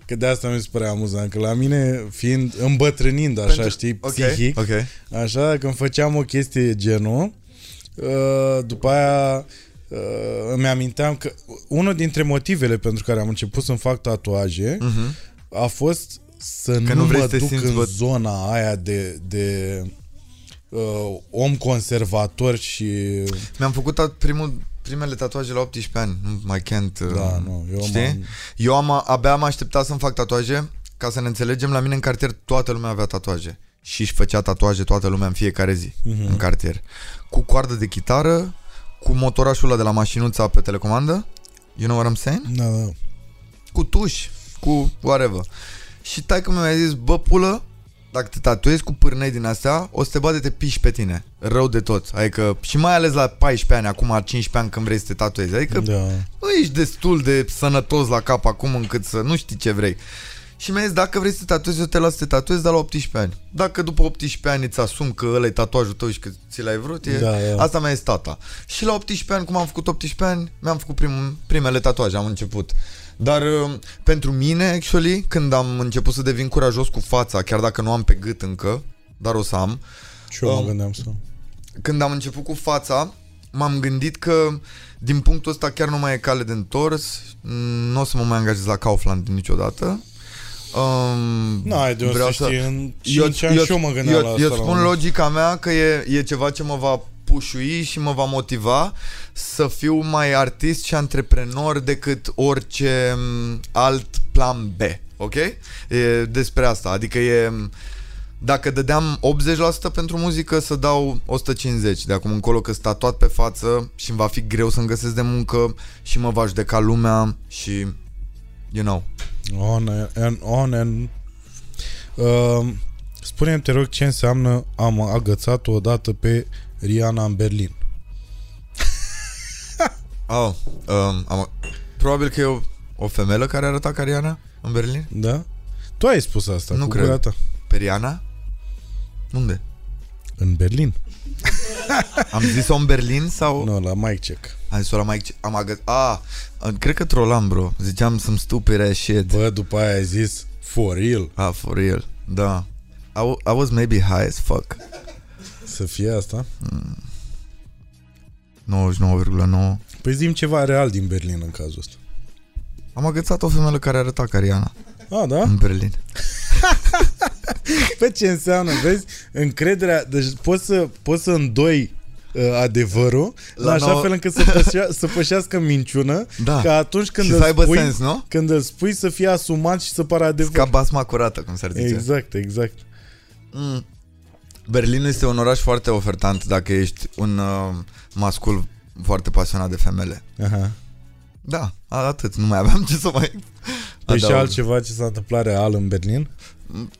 Speaker 1: Că de asta mi se pare amuzant, că la mine, fiind îmbătrânind așa,
Speaker 2: Pentru-
Speaker 1: știi,
Speaker 2: Ok,
Speaker 1: psihic,
Speaker 2: Ok.
Speaker 1: Așa, când făceam o chestie genul, uh, după aia uh, îmi aminteam că unul dintre motivele pentru care am început să-mi fac tatuaje
Speaker 2: Mhm.
Speaker 1: a fost să
Speaker 2: Că
Speaker 1: nu,
Speaker 2: nu vrei
Speaker 1: mă
Speaker 2: să te
Speaker 1: duc
Speaker 2: simți
Speaker 1: în
Speaker 2: bă-
Speaker 1: zona aia de, de uh, om conservator și...
Speaker 2: Mi-am făcut tat- primul, primele tatuaje la 18 ani. Nu mai can't. uh,
Speaker 1: Da, nu, eu
Speaker 2: Știi?
Speaker 1: m-am...
Speaker 2: Eu am, abia am așteptat să-mi fac tatuaje ca să ne înțelegem. La mine în cartier toată lumea avea tatuaje. Și își făcea tatuaje toată lumea în fiecare zi
Speaker 1: Mhm.
Speaker 2: în cartier. Cu coardă de chitară, cu motorașul ăla de la mașinuța pe telecomandă. You know what I'm saying?
Speaker 1: Da, da.
Speaker 2: Cu tuși, cu whatever. Și taică mi-a zis, bă pulă, dacă te tatuezi cu pârnei din astea, o să te bate te piși pe tine. Rău de tot. Adică, și mai ales la 14 ani, acum 15 ani când vrei să te tatuezi. Adică
Speaker 1: da.
Speaker 2: nu ești destul de sănătos la cap acum încât să nu știi ce vrei. Și mi-a zis, dacă vrei să te tatuezi, eu te las să te tatuezi, dar la 18 ani. Dacă după 18 ani îți asumi că ăla e tatuajul tău și că ți l-ai vrut, e...
Speaker 1: Da, da.
Speaker 2: asta mi-a zis tata. Și la 18 ani, cum am făcut 18 ani, mi-am făcut prim, primele tatuaje, am început. Dar uh, pentru mine, actually, când am început să devin curajos cu fața, chiar dacă nu am pe gât încă, dar o să am,
Speaker 1: Și eu mă
Speaker 2: Um,
Speaker 1: gândeam să...
Speaker 2: când am început cu fața, m-am gândit că din punctul ăsta chiar nu mai e cale de întors, nu o să mă mai angajez la Kaufland niciodată. Um,
Speaker 1: N-ai de
Speaker 2: vreau
Speaker 1: să știi, în 5
Speaker 2: eu,
Speaker 1: ani
Speaker 2: eu,
Speaker 1: și eu mă gândeam
Speaker 2: eu,
Speaker 1: la asta.
Speaker 2: eu
Speaker 1: la un
Speaker 2: spun
Speaker 1: moment.
Speaker 2: logica mea că e, e ceva ce mă va pușui și mă va motiva să fiu mai artist și antreprenor decât orice m, alt plan B. Ok? E despre asta. Adică e... Dacă dădeam 80% pentru muzică, să dau 150 de acum încolo, că sunt tatuat pe față și îmi va fi greu să-mi găsesc de muncă și mă va judeca lumea și, you know.
Speaker 1: On and on and... Uh, spune-mi, te rog, ce înseamnă am agățat odată pe Rihanna în Berlin.
Speaker 2: Oh, um, am, probabil că e o, o femelă care arăta ca Rihanna în Berlin?
Speaker 1: Da? Tu ai spus asta
Speaker 2: Nu
Speaker 1: cu
Speaker 2: cred.
Speaker 1: gura ta.
Speaker 2: Pe Rihanna? Unde?
Speaker 1: În Berlin?
Speaker 2: Am zis-o în Berlin sau...
Speaker 1: Nu, la mic check.
Speaker 2: Am zis-o la Mike... Am agă... Ah, cred că trolam, bro. Ziceam some stupid ass shit.
Speaker 1: Bă, după aia ai zis for real
Speaker 2: Ah, for real. Da. I, w- I was maybe high as fuck.
Speaker 1: Să fie asta.
Speaker 2: 99,9.
Speaker 1: Păi zim ceva real din Berlin în cazul ăsta.
Speaker 2: Am agățat o femeie care arăta ca Rihanna
Speaker 1: A, da?
Speaker 2: în Berlin.
Speaker 1: Pe ce înseamnă, vezi? Încrederea, deci poți să, poți să îndoi uh, adevărul la,
Speaker 2: La
Speaker 1: așa
Speaker 2: nouă-
Speaker 1: fel încât să, pășea, să pășească în minciună
Speaker 2: Da.
Speaker 1: ca atunci când
Speaker 2: și
Speaker 1: îl
Speaker 2: să aibă
Speaker 1: spui,
Speaker 2: sens, nu?
Speaker 1: când îl spui să fie asumat și să pară adevăr.
Speaker 2: Ca basma curată, cum s-ar zice.
Speaker 1: Exact, exact.
Speaker 2: Mm. Berlin este un oraș foarte ofertant dacă ești un uh, mascul foarte pasionat de femele.
Speaker 1: Aha.
Speaker 2: Da, a- atât. Nu mai aveam ce să mai
Speaker 1: Păi și
Speaker 2: adaug.
Speaker 1: altceva ce s-a întâmplat real în Berlin?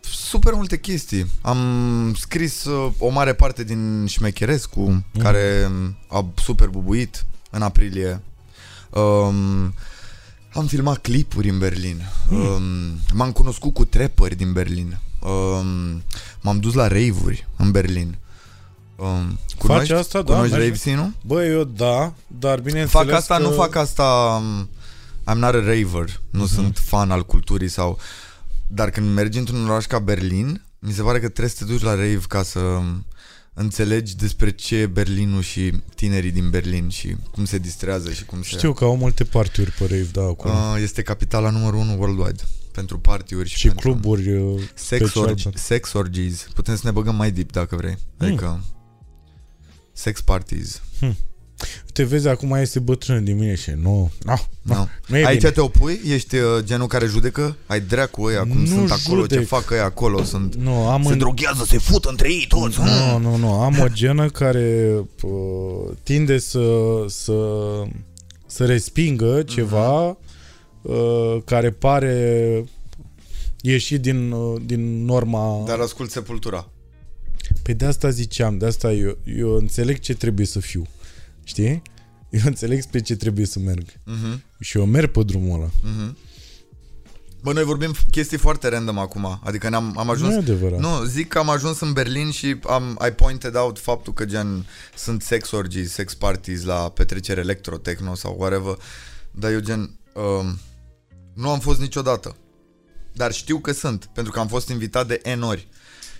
Speaker 2: Super multe chestii. Am scris uh, o mare parte din Șmecherescu, mm. care a super bubuit în aprilie. Um, am filmat clipuri în Berlin. Um, m-am cunoscut cu trepări din Berlin. Um, m-am dus la rave-uri în Berlin. Um, cunoști,
Speaker 1: asta, da,
Speaker 2: Cunoști
Speaker 1: mergi-
Speaker 2: rave scene-ul?
Speaker 1: Bă, eu da, dar bineînțeles
Speaker 2: Fac asta,
Speaker 1: că...
Speaker 2: nu fac asta um, I'm not a raver Nu uh-huh. sunt fan al culturii sau Dar când mergi într-un oraș ca Berlin Mi se pare că trebuie să te duci la rave Ca să um, înțelegi despre ce e Berlinul și tinerii din Berlin Și cum se distrează și cum se...
Speaker 1: Știu că au multe partiuri pe rave, da, acolo.
Speaker 2: Uh, este capitala numărul 1 worldwide Pentru partiuri și,
Speaker 1: și
Speaker 2: pentru
Speaker 1: cluburi uh,
Speaker 2: sex,
Speaker 1: special.
Speaker 2: orgi, sex orgies Putem să ne băgăm mai deep dacă vrei Adică Sex parties
Speaker 1: Te vezi acum este bătrân din mine și nu, nu,
Speaker 2: no.
Speaker 1: nu, nu e
Speaker 2: Aici
Speaker 1: bine.
Speaker 2: te opui? Ești uh, genul care judecă? Ai dracu ăia, cum
Speaker 1: Nu
Speaker 2: sunt acolo, ce
Speaker 1: judec.
Speaker 2: fac ăia acolo, sunt...
Speaker 1: Nu, am
Speaker 2: Se
Speaker 1: în...
Speaker 2: droghează, se fut între ei toți.
Speaker 1: Nu, nu, nu, am o genă care uh, tinde să, să, să respingă ceva uh, care pare ieșit din, uh, din norma...
Speaker 2: Dar ascult Sepultura.
Speaker 1: Pe de asta ziceam, de asta eu, eu înțeleg ce trebuie să fiu. Știi? Eu înțeleg spre ce trebuie să merg.
Speaker 2: Mhm,
Speaker 1: Și eu merg pe drumul ăla.
Speaker 2: mhm. Bă, noi vorbim chestii foarte random acum. Adică ne-am, am
Speaker 1: Nu
Speaker 2: ajuns...
Speaker 1: e adevărat.
Speaker 2: Nu, zic că am ajuns în Berlin și am, I pointed out faptul că gen sunt sex orgies, sex parties la petrecere electro-techno sau whatever, dar eu gen um, nu am fost niciodată. Dar știu că sunt, pentru că am fost invitat de N ori.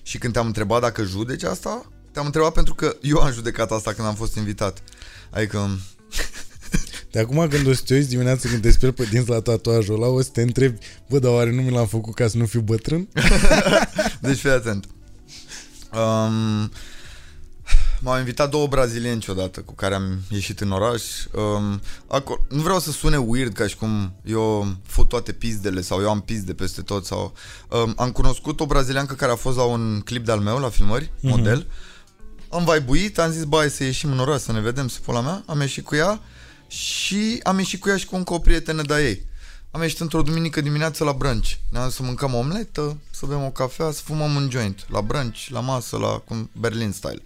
Speaker 2: Și când te-am întrebat dacă judeci asta, te-am întrebat pentru că eu am judecat asta când am fost invitat. Adică,
Speaker 1: De acum când o să te uiți dimineața când te speli pe dinți la tatuajul ăla, o să te întrebi, bă, dar oare nu mi l-am făcut ca să nu fiu bătrân?
Speaker 2: deci fii atent. Um, m-au invitat două brazilieni odată cu care am ieșit în oraș. Um, acolo, nu vreau să sune weird ca și cum eu fut toate pizdele sau eu am pizde peste tot. sau um, Am cunoscut o braziliancă care a fost la un clip de-al meu, la filmări,
Speaker 1: Mhm.
Speaker 2: model. Am vaibuit, am zis, bă, hai să ieșim în oraș să ne vedem, să pula mea. Am ieșit cu ea și am ieșit cu ea și cu încă o prietenă de-a ei. Am ieșit într-o duminică dimineață la brunch. Ne-am dus să mâncăm omletă, să bem o cafea, să fumăm un joint. La brunch, la masă, la cum, Berlin style.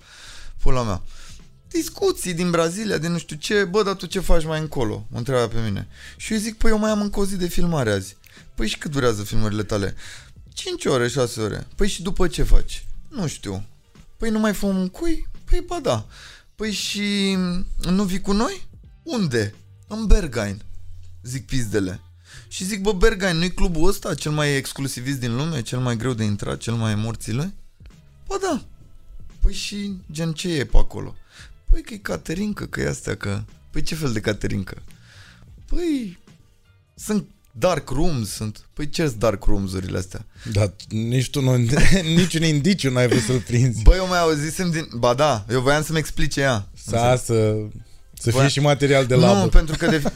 Speaker 2: Pula mea. Discuții din Brazilia, de nu știu ce, bă, dar tu ce faci mai încolo? Mă întreba pe mine. Și eu zic, păi eu mai am încă o zi de filmare azi. Păi și cât durează filmările tale? 5 ore, 6 ore. Păi și după ce faci? Nu știu. Păi nu mai fum un cui? Păi ba da. Păi și nu vii cu noi? Unde? În Berghain. Zic pizdele. Și zic, bă, Berghain, nu-i clubul ăsta cel mai exclusivist din lume, cel mai greu de intrat, cel mai morțile? Ba da. Păi și gen ce e pe acolo? Păi că e caterincă, că e astea, că... Păi ce fel de caterincă? Păi sunt dark rooms, sunt... Păi ce sunt dark rooms-urile astea?
Speaker 1: Dar nici tu nu, niciun indiciu n-ai vrut să-l prinzi.
Speaker 2: Băi, eu mai auzisem din... Ba da, eu voiam să-mi explice ea.
Speaker 1: Să, să, să fie
Speaker 2: Voia-
Speaker 1: și material de labă.
Speaker 2: Nu, pentru că de...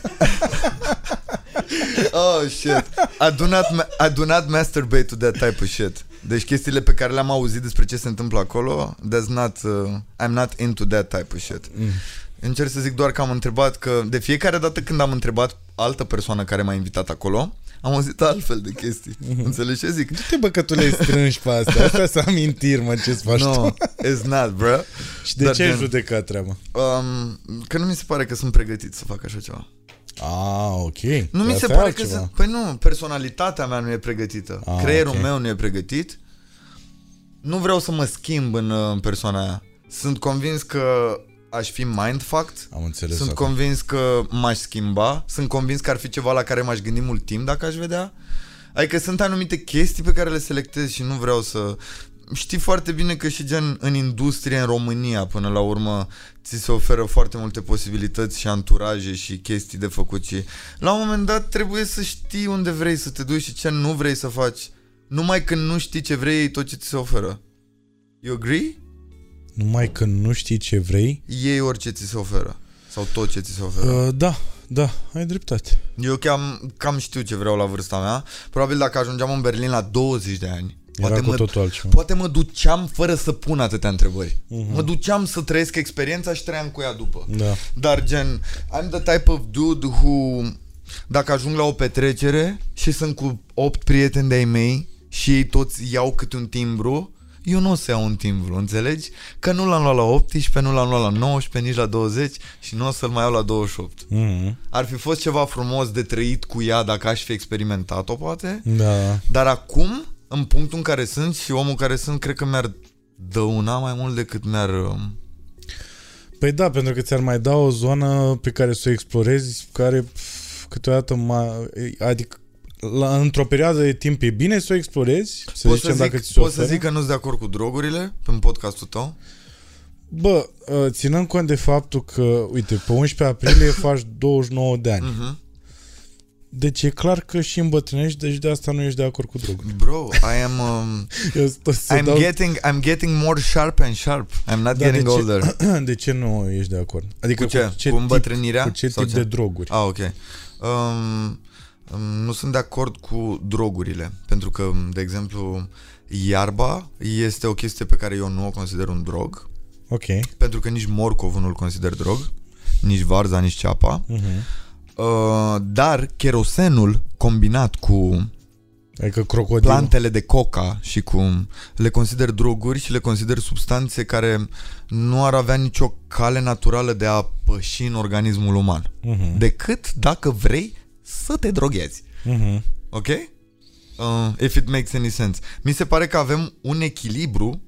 Speaker 2: oh, shit. I do, not, ma- I do not masturbate to that type of shit. Deci chestiile pe care le-am auzit despre ce se întâmplă acolo, that's not, uh, I'm not into that type of shit.
Speaker 1: Mm.
Speaker 2: Încerc să zic doar că am întrebat că de fiecare dată când am întrebat altă persoană care m-a invitat acolo, am auzit altfel de chestii.
Speaker 1: Mhm.
Speaker 2: Înțelegi ce zic?
Speaker 1: Du-te bă că tu le strângi pe astea. Astea să amintiri, mă, ce-ți faci
Speaker 2: No,
Speaker 1: tu.
Speaker 2: it's not, bro.
Speaker 1: Și de
Speaker 2: Dar
Speaker 1: ce ai
Speaker 2: gen-
Speaker 1: judecat treaba?
Speaker 2: Um, că nu mi se pare că sunt pregătit să fac așa ceva.
Speaker 1: Ah, ok.
Speaker 2: Nu mi
Speaker 1: Asta
Speaker 2: se
Speaker 1: e
Speaker 2: pare că
Speaker 1: altceva.
Speaker 2: sunt... Păi nu, personalitatea mea nu e pregătită.
Speaker 1: Ah,
Speaker 2: Creierul
Speaker 1: ok.
Speaker 2: meu nu e pregătit. Nu vreau să mă schimb în, uh, în persoana aia. Sunt convins că aș fi mindfucked.
Speaker 1: Am înțeles
Speaker 2: Sunt
Speaker 1: acum.
Speaker 2: convins că m-aș schimba. Sunt convins că ar fi ceva la care m-aș gândi mult timp dacă aș vedea. Adică sunt anumite chestii pe care le selectez și nu vreau să... Știi foarte bine că și gen în industrie în România până la urmă ți se oferă foarte multe posibilități și anturaje și chestii de făcut și la un moment dat trebuie să știi unde vrei să te duci și ce nu vrei să faci. Numai când nu știi ce vrei, e tot ce ți se oferă. You agree?
Speaker 1: Numai că nu știi ce vrei.
Speaker 2: Iei orice ți se oferă. Sau tot ce ți se oferă.
Speaker 1: Uh, da, da, ai dreptate.
Speaker 2: Eu cam, cam știu ce vreau la vârsta mea. Probabil dacă ajungeam în Berlin la 20 de ani,
Speaker 1: Era
Speaker 2: poate
Speaker 1: cu
Speaker 2: mă,
Speaker 1: totul altceva.
Speaker 2: poate mă duceam fără să pun atâtea întrebări.
Speaker 1: Mhm.
Speaker 2: Mă duceam să trăiesc experiența și trăiam cu ea după.
Speaker 1: Da.
Speaker 2: Dar gen, I'm the type of dude who dacă ajung la o petrecere și sunt cu 8 prieteni de-ai mei și ei toți iau câte un timbru, eu nu o să iau un timbru, înțelegi? Că nu l-am luat la 18, nu l-am luat la 19, nici la 20 și nu o să-l mai iau la 28.
Speaker 1: Mm-hmm.
Speaker 2: Ar fi fost ceva frumos de trăit cu ea dacă aș fi experimentat-o, poate.
Speaker 1: Da.
Speaker 2: Dar acum, în punctul în care sunt și omul care sunt, cred că mi-ar dăuna mai mult decât mi-ar... um,
Speaker 1: Păi da, pentru că ți-ar mai da o zonă pe care să o explorezi, care pf, câteodată, ma, adică la, într-o perioadă de timp e bine să o explorezi, să
Speaker 2: Pot
Speaker 1: zicem
Speaker 2: să,
Speaker 1: dacă
Speaker 2: zic,
Speaker 1: ți se
Speaker 2: pot să
Speaker 1: oferă.
Speaker 2: zic că nu-s de acord cu drogurile în podcastul tău?
Speaker 1: Bă, uh, ținând cont de faptul că, uite, pe 11 aprilie faci 29 de ani.
Speaker 2: Mhm.
Speaker 1: Deci e clar că și îmbătrânești, deci de asta nu ești de acord cu drogul.
Speaker 2: Bro, I am... Um,
Speaker 1: Eu tot să
Speaker 2: I'm,
Speaker 1: dau...
Speaker 2: getting, I'm getting more sharp and sharp. I'm not
Speaker 1: Da,
Speaker 2: getting
Speaker 1: de ce-
Speaker 2: older.
Speaker 1: de ce nu ești de acord? Adică
Speaker 2: Cu ce? Cu
Speaker 1: tip,
Speaker 2: îmbătrânirea?
Speaker 1: cu ce
Speaker 2: Sau
Speaker 1: tip
Speaker 2: ce?
Speaker 1: de droguri?
Speaker 2: Ah, ok. Um, um, nu sunt de acord cu drogurile, pentru că, de exemplu, iarba este o chestie pe care eu nu o consider un drog,
Speaker 1: Ok.
Speaker 2: pentru că nici morcovul nu-l consider drog, nici varza, nici ceapa,
Speaker 1: Uh-huh.
Speaker 2: Uh, dar cherosenul combinat cu
Speaker 1: Adică crocodil.
Speaker 2: plantele de coca și cu le consider droguri și le consider substanțe care nu ar avea nicio cale naturală de a păși în organismul uman,
Speaker 1: Uh-huh.
Speaker 2: decât dacă vrei să te droghezi.
Speaker 1: Uh-huh.
Speaker 2: Ok? Uh, if it makes any sense. Mi se pare că avem un echilibru,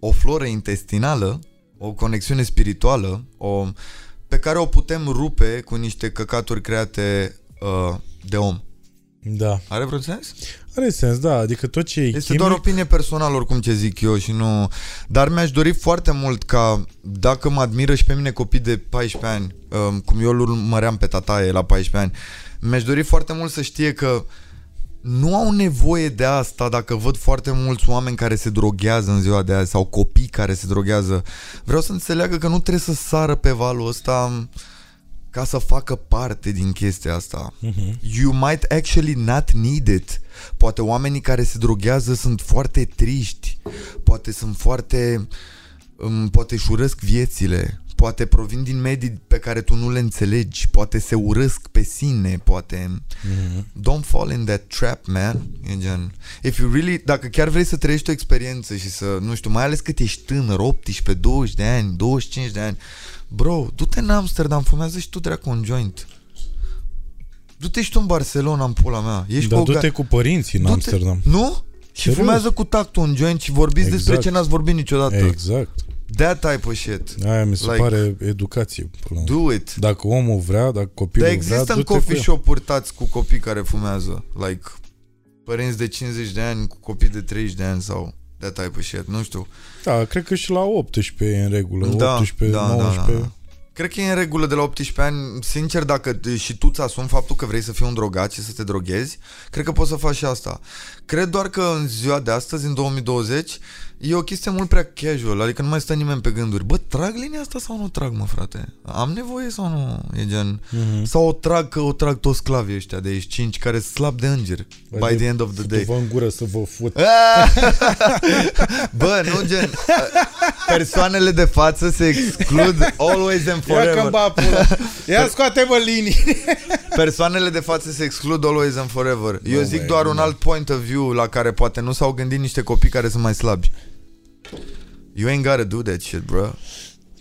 Speaker 2: o floră intestinală, o conexiune spirituală, o, pe care o putem rupe cu niște căcaturi create uh, de om.
Speaker 1: Da.
Speaker 2: Are vreun sens?
Speaker 1: Are sens, da. Adică tot ce e
Speaker 2: Este
Speaker 1: chimic...
Speaker 2: doar opinie personală oricum ce zic eu și nu... Dar mi-aș dori foarte mult ca dacă mă admiră și pe mine copii de 14 ani, um, cum eu îl urmăream pe tataie la 14 ani, mi-aș dori foarte mult să știe că nu au nevoie de asta dacă văd foarte mulți oameni care se droghează în ziua de azi sau copii care se droghează. Vreau să înțeleagă că nu trebuie să sară pe valul ăsta ca să facă parte din chestia asta.
Speaker 1: Uh-huh.
Speaker 2: You might actually not need it. Poate oamenii care se droghează sunt foarte triști, poate sunt foarte... Um, poate își urăsc viețile, poate provin din medii pe care tu nu le înțelegi, poate se urăsc pe sine, poate...
Speaker 1: Uh-huh.
Speaker 2: Don't fall in that trap, man. E gen... If you really... Dacă chiar vrei să trăiești o experiență și să... Nu știu, mai ales cât ești tânăr, 18, 20 de ani, 25 de ani, bro, du-te în Amsterdam, fumează și tu dracu un joint. Du-te și tu în Barcelona, în pula mea. Ești
Speaker 1: Dar
Speaker 2: pe o ga-
Speaker 1: du-te cu părinții în
Speaker 2: Du-te-
Speaker 1: Amsterdam.
Speaker 2: Nu? Și
Speaker 1: Serios?
Speaker 2: fumează cu tactul un joint și vorbiți
Speaker 1: Exact.
Speaker 2: despre ce n-ați vorbit niciodată.
Speaker 1: Exact.
Speaker 2: That type of shit.
Speaker 1: Aia mi se
Speaker 2: Like-
Speaker 1: pare educație. până la urmă.
Speaker 2: Do it.
Speaker 1: Dacă omul vrea, dacă copilul
Speaker 2: Dar
Speaker 1: vrea,
Speaker 2: există în
Speaker 1: du-te cu
Speaker 2: coffee
Speaker 1: el.
Speaker 2: shop-uri tați cu copii care fumează. Like, părinți de 50 de ani cu copii de 30 de ani sau that type of shit. Nu știu.
Speaker 1: Da, cred că și la 18 e în regulă.
Speaker 2: Da,
Speaker 1: 18,
Speaker 2: da, da,
Speaker 1: 19.
Speaker 2: da, da. Cred că e în regulă de la 18 ani. Sincer, dacă t- și tu ți asumi faptul că vrei să fii un drogat și să te droghezi, cred că poți să faci și asta. Cred doar că în ziua de astăzi, în 2020, e o chestie mult prea casual, adică nu mai stă nimeni pe gânduri. Bă, trag linia asta sau nu trag, mă, frate? Am nevoie sau nu? E gen...
Speaker 1: Mhm.
Speaker 2: Sau o trag că o trag toți sclavii ăștia de aici 5 care sunt slab de înger by the end of the day.
Speaker 1: Vă în gură să vă fut.
Speaker 2: Bă, nu gen Persoanele de față se exclud Always and
Speaker 1: Ia că
Speaker 2: forever
Speaker 1: ba pula. Ia scoate-mă linii.
Speaker 2: Persoanele de față se exclud Always and forever Eu
Speaker 1: Nu,
Speaker 2: zic
Speaker 1: băi,
Speaker 2: doar
Speaker 1: nu.
Speaker 2: un alt point of view La care poate nu s-au gândit niște copii Care sunt mai slabi You ain't gotta do that shit, bro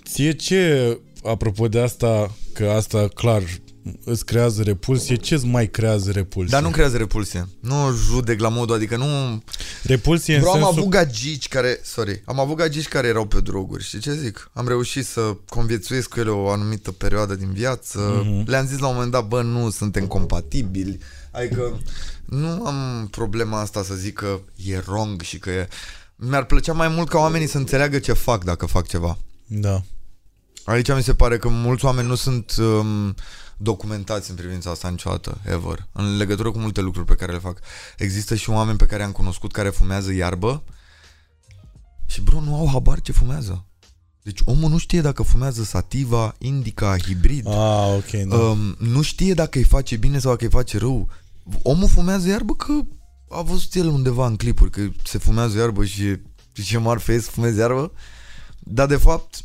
Speaker 1: Ție ce, apropo de asta, că asta clar îți creează repulsie, ce îți mai creează repulsie?
Speaker 2: Dar nu creează repulsie Nu judec la modul, adică nu
Speaker 1: Repulsie în
Speaker 2: Bro, am
Speaker 1: sensul...
Speaker 2: avut gagici care, sorry, am avut gagici care erau pe droguri, știi ce zic? Am reușit să conviețuiesc cu ele o anumită perioadă din viață.
Speaker 1: Mhm.
Speaker 2: Le-am zis la un moment dat, bă, nu suntem compatibili. Adică nu am problema asta să zic că e wrong și că e... Mi-ar plăcea mai mult ca oamenii să înțeleagă ce fac dacă fac ceva.
Speaker 1: Da.
Speaker 2: Aici mi se pare că mulți oameni nu sunt um, documentați în privința asta niciodată, ever, în legătură cu multe lucruri pe care le fac. Există și oameni pe care am cunoscut care fumează iarbă și, bro, nu au habar ce fumează. Deci omul nu știe dacă fumează sativa, indica, hibrid.
Speaker 1: Ah, ok, da.
Speaker 2: Um, nu știe dacă îi face bine sau dacă îi face rău. Omul fumează iarbă că a văzut el undeva în clipuri că se fumează iarbă și e- și ce marfă e să fumezi iarbă. Dar de fapt,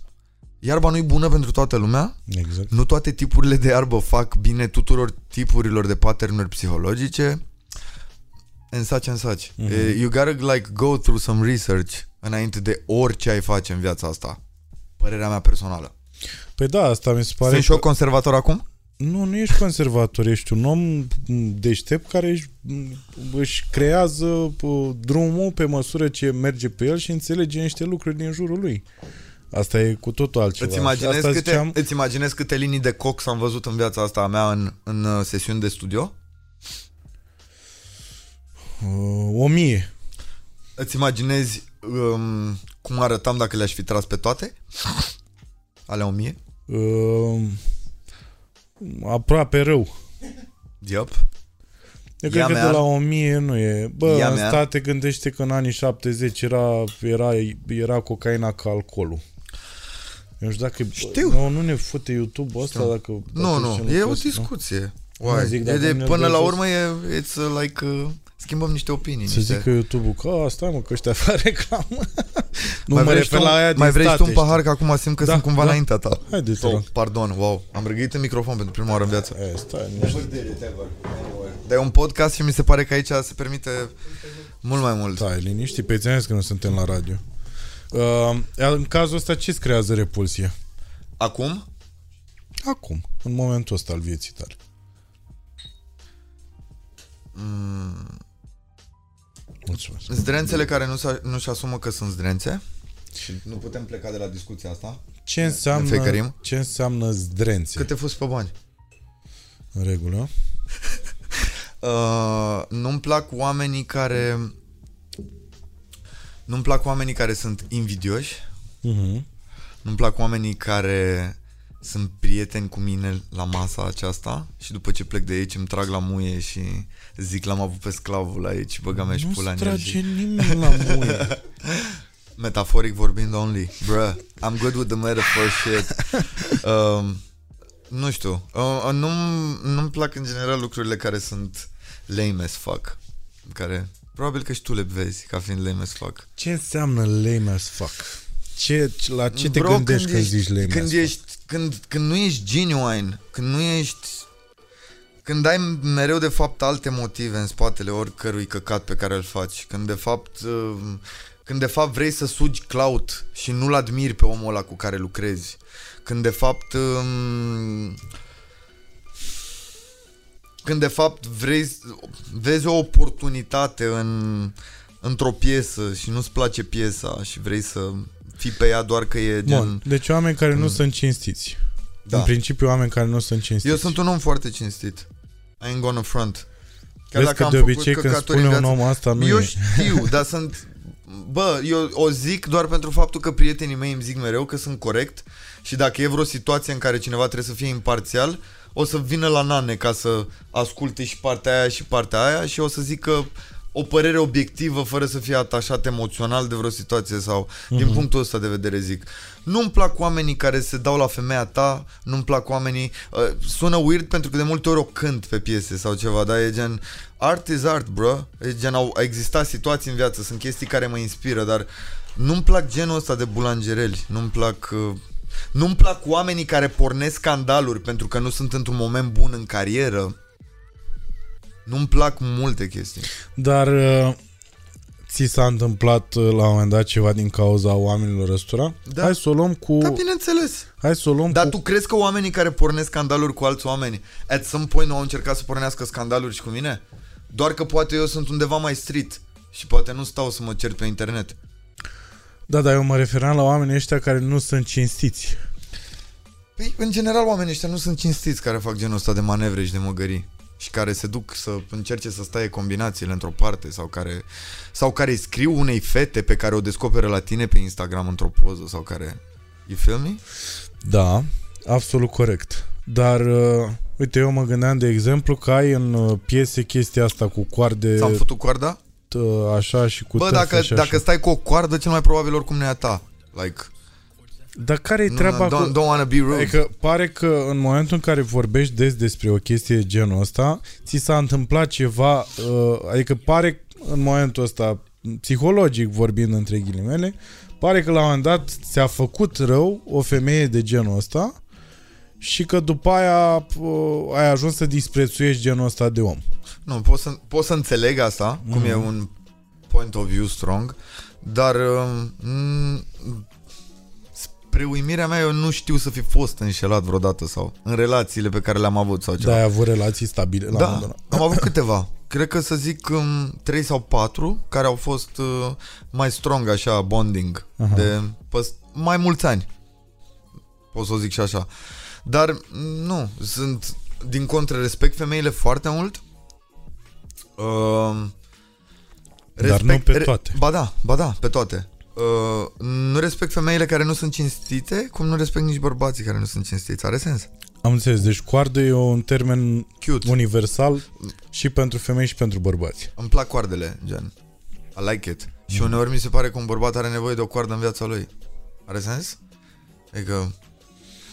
Speaker 2: iarba nu e bună pentru toată lumea.
Speaker 1: Exact.
Speaker 2: Nu toate tipurile de iarbă fac bine tuturor tipurilor de patternuri psihologice. And such and such.
Speaker 1: Mhm.
Speaker 2: Eh, You gotta like go through some research înainte de orice ai face în viața asta. Părerea mea personală.
Speaker 1: Păi da, asta mi se pare
Speaker 2: Sunt și
Speaker 1: că...
Speaker 2: eu conservator acum?
Speaker 1: Nu, nu ești conservator, ești un om deștept care își, își creează uh, drumul pe măsură ce merge pe el și înțelege niște lucruri din jurul lui. Asta e cu totul altceva.
Speaker 2: Îți
Speaker 1: Și
Speaker 2: imaginezi,
Speaker 1: asta
Speaker 2: câte,
Speaker 1: ziceam,
Speaker 2: îți imaginezi câte linii de cox am văzut în viața asta a mea în, în uh, sesiuni de studio?
Speaker 1: uh, o mie.
Speaker 2: Îți imaginezi um, cum arătam dacă le-aș fi tras pe toate? Alea o mie?
Speaker 1: Uh, aproape rău.
Speaker 2: Yep.
Speaker 1: Eu
Speaker 2: Ia
Speaker 1: cred că
Speaker 2: mea.
Speaker 1: de la 1000 nu e. Bă,
Speaker 2: Ia
Speaker 1: în
Speaker 2: mea.
Speaker 1: state gândește că în anii 70 era, era, era cocaina ca alcoolul. Eu nu știu dacă...
Speaker 2: Știu.
Speaker 1: Nu, nu ne fute YouTube-ul ăsta
Speaker 2: Știu.
Speaker 1: dacă...
Speaker 2: Nu,
Speaker 1: dacă
Speaker 2: nu,
Speaker 1: zicem
Speaker 2: e
Speaker 1: lucrul
Speaker 2: o
Speaker 1: ăsta, nu?
Speaker 2: discuție.
Speaker 1: Nu,
Speaker 2: Why?
Speaker 1: zic,
Speaker 2: e
Speaker 1: dacă
Speaker 2: de,
Speaker 1: ne
Speaker 2: până
Speaker 1: dă
Speaker 2: la
Speaker 1: jos-
Speaker 2: urmă e it's uh, like uh, schimbăm niște opinii.
Speaker 1: Să
Speaker 2: niște...
Speaker 1: zică YouTube-ul că "A, stai mă că ăștia fac reclamă. nu
Speaker 2: mai
Speaker 1: mă
Speaker 2: vrei,
Speaker 1: refer
Speaker 2: tu,
Speaker 1: la aia din
Speaker 2: mai vrei și tu
Speaker 1: state,
Speaker 2: un pahar,
Speaker 1: știi?
Speaker 2: că acum simt că
Speaker 1: Da,
Speaker 2: sunt cumva
Speaker 1: da.
Speaker 2: înaintea ta.
Speaker 1: Haide, te
Speaker 2: Oh,
Speaker 1: rog.
Speaker 2: pardon, wow. Am răgăit în microfon pentru prima oară în viață.
Speaker 1: E, stai, nu știu.
Speaker 2: Dar e un podcast și mi se pare că aici se permite mult mai mult.
Speaker 1: Stai, liniștit, pe ți că nu suntem la radio. Uh, în cazul ăsta ce-ți creează repulsie?
Speaker 2: Acum,
Speaker 1: Acum, în momentul ăsta al vieții tale.
Speaker 2: Mm,
Speaker 1: Mulțumesc.
Speaker 2: zdrențele care nu, s- nu-și asumă că sunt zdrențe și nu putem pleca de la discuția asta.
Speaker 1: Ce
Speaker 2: Ne
Speaker 1: înseamnă,
Speaker 2: fecărim?
Speaker 1: ce înseamnă zdrențe?
Speaker 2: Câte fost pe bani?
Speaker 1: În regulă.
Speaker 2: Uh, nu-mi plac oamenii care nu-mi plac oamenii care sunt invidioși
Speaker 1: Uh-huh.
Speaker 2: Nu-mi plac oamenii care sunt prieteni cu mine la masa aceasta și după ce plec de aici îmi trag la muie și zic l-am avut pe sclavul aici, băga mea și pula
Speaker 1: Nu
Speaker 2: în el
Speaker 1: trage
Speaker 2: și...
Speaker 1: nimeni la muie.
Speaker 2: Metaforic vorbind only. Bruh, I'm good with the metaphor shit. Um, nu știu. Uh, nu, nu-mi plac în general lucrurile care sunt lame as fuck. Care probabil că și tu le vezi ca fiind lame as fuck.
Speaker 1: Ce înseamnă lame as fuck? Ce, la ce te
Speaker 2: Bro,
Speaker 1: gândești când,
Speaker 2: ești,
Speaker 1: zici lame
Speaker 2: când
Speaker 1: as
Speaker 2: ești, când, când nu ești genuine, când nu ești când ai mereu de fapt alte motive în spatele oricărui căcat pe care îl faci, când de fapt uh, când de fapt vrei să sugi clout și nu-l admiri pe omul ăla cu care lucrezi, când de fapt um, când de fapt vrei, vezi o oportunitate în, într-o piesă și nu-ți place piesa și vrei să fii pe ea doar că e gen...
Speaker 1: Bun, deci oameni care nu sunt cinstiți.
Speaker 2: Da.
Speaker 1: În principiu oameni care nu sunt cinstiți.
Speaker 2: Eu sunt un om foarte cinstit. I ain't gonna front.
Speaker 1: Vezi că de obicei când
Speaker 2: căcaturi în
Speaker 1: spune un
Speaker 2: viață-
Speaker 1: om asta nu
Speaker 2: Eu
Speaker 1: e.
Speaker 2: știu, dar sunt... Bă, eu o zic doar pentru faptul că prietenii mei îmi zic mereu că sunt corect și dacă e vreo situație în care cineva trebuie să fie imparțial, o să vină la nane ca să asculte și partea aia și partea aia și o să zic că o părere obiectivă fără să fie atașat emoțional de vreo situație sau din punctul ăsta de vedere zic. Nu-mi plac oamenii care se dau la femeia ta, nu-mi plac oamenii... Uh, sună weird pentru că de multe ori o cânt pe piese sau ceva, dar e gen... Art is art, bro. E gen, au, au existat situații în viață, sunt chestii care mă inspiră, dar nu-mi plac genul ăsta de bulangereli. Nu-mi plac... Uh, nu-mi plac oamenii care pornesc scandaluri pentru că nu sunt într-un moment bun în carieră. Nu-mi plac multe chestii.
Speaker 1: Dar uh, ți s-a întâmplat uh, la un moment dat ceva din cauza oamenilor ăstora?
Speaker 2: Da.
Speaker 1: Hai să o luăm cu...
Speaker 2: Da, bineînțeles.
Speaker 1: Hai să o luăm
Speaker 2: Dar
Speaker 1: cu...
Speaker 2: tu crezi că oamenii care pornesc scandaluri cu alți oameni at some point nu au încercat să pornească scandaluri și cu mine? Doar că poate eu sunt undeva mai street și poate nu stau să mă cer pe internet.
Speaker 1: Da, dar eu mă refeream la oamenii ăștia care nu sunt cinstiți.
Speaker 2: Păi, în general, oamenii ăștia nu sunt cinstiți care fac genul ăsta de manevre și de măgării și care se duc să încerce să stai combinațiile într-o parte sau care, sau care îi scriu unei fete pe care o descoperă la tine pe Instagram într-o poză sau care... You feel me?
Speaker 1: Da, absolut corect. Dar, uh, uite, eu mă gândeam, de exemplu, că ai în uh, piese chestia asta cu coarde
Speaker 2: Ți-am făcut coarda?
Speaker 1: uh, așa și cu
Speaker 2: Bă,
Speaker 1: tăfe
Speaker 2: dacă,
Speaker 1: și așa.
Speaker 2: dacă stai cu o coardă, cel mai probabil oricum nu e a ta. Like,
Speaker 1: Dar care e treaba
Speaker 2: no,
Speaker 1: cu...
Speaker 2: don't, don't wanna be rude.
Speaker 1: Adică pare că în momentul în care vorbești des despre o chestie de genul ăsta, ți s-a întâmplat ceva, uh, adică pare în momentul ăsta, psihologic vorbind între ghilimele, pare că la un moment dat ți-a făcut rău o femeie de genul ăsta și că după aia uh, ai ajuns să disprețuiești genul ăsta de om.
Speaker 2: Nu, pot să, pot să înțeleg asta, mm-hmm. cum
Speaker 1: Mhm.
Speaker 2: e un point of view strong, dar um, spre uimirea mea eu nu știu să fi fost înșelat vreodată sau în relațiile pe care le-am avut sau ceva.
Speaker 1: Dar ai avut relații stabile la un
Speaker 2: Da,
Speaker 1: moment dat.
Speaker 2: am avut câteva. Cred că să zic um, 3 sau 4 care au fost uh, mai strong așa, bonding,
Speaker 1: Aha.
Speaker 2: de păs- mai mulți ani. Pot să o zic și așa. Dar mm, nu, sunt din contră respect femeile foarte mult. Uh,
Speaker 1: Dar nu pe toate.
Speaker 2: Ba da, ba da, pe toate. Uh, nu respect femeile care nu sunt cinstite, cum nu respect nici bărbații care nu sunt cinstiți. Are sens?
Speaker 1: Am înțeles, deci coardă e un termen
Speaker 2: Cute.
Speaker 1: universal și pentru femei și pentru bărbați.
Speaker 2: Îmi plac coardele, gen. I like it. Și uneori mi se pare că un bărbat are nevoie de o coardă în viața lui. Are sens? Adică...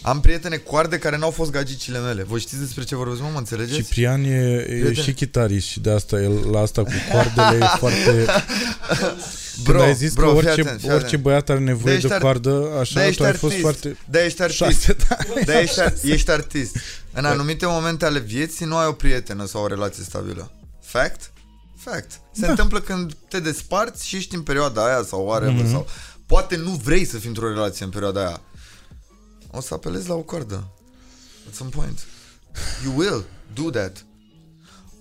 Speaker 2: Am prietene coarde care n-au fost gagicile mele. Voi știți despre ce vorbesc, mă? Mă înțelegeți?
Speaker 1: Ciprian e, e
Speaker 2: Prieten.
Speaker 1: și chitarist și de asta el la asta cu coardele e foarte... Când ai zis
Speaker 2: bro,
Speaker 1: că
Speaker 2: fii
Speaker 1: orice,
Speaker 2: atent, fii
Speaker 1: orice
Speaker 2: atent.
Speaker 1: băiat are nevoie
Speaker 2: De
Speaker 1: de,
Speaker 2: ești ar-
Speaker 1: coardă, așa,
Speaker 2: De ești
Speaker 1: tu ai fost
Speaker 2: artist.
Speaker 1: foarte...
Speaker 2: De ești artist.
Speaker 1: Șase, da.
Speaker 2: De ești, ar- ești artist. În anumite momente ale vieții nu ai o prietenă sau o relație stabilă. Fact? Fact. Se
Speaker 1: Da.
Speaker 2: întâmplă când te desparți și ești în perioada aia sau whatever,
Speaker 1: Mhm.
Speaker 2: sau poate nu vrei să fii într-o relație în perioada aia. O să apelezi la o coardă. At some point. You will do that.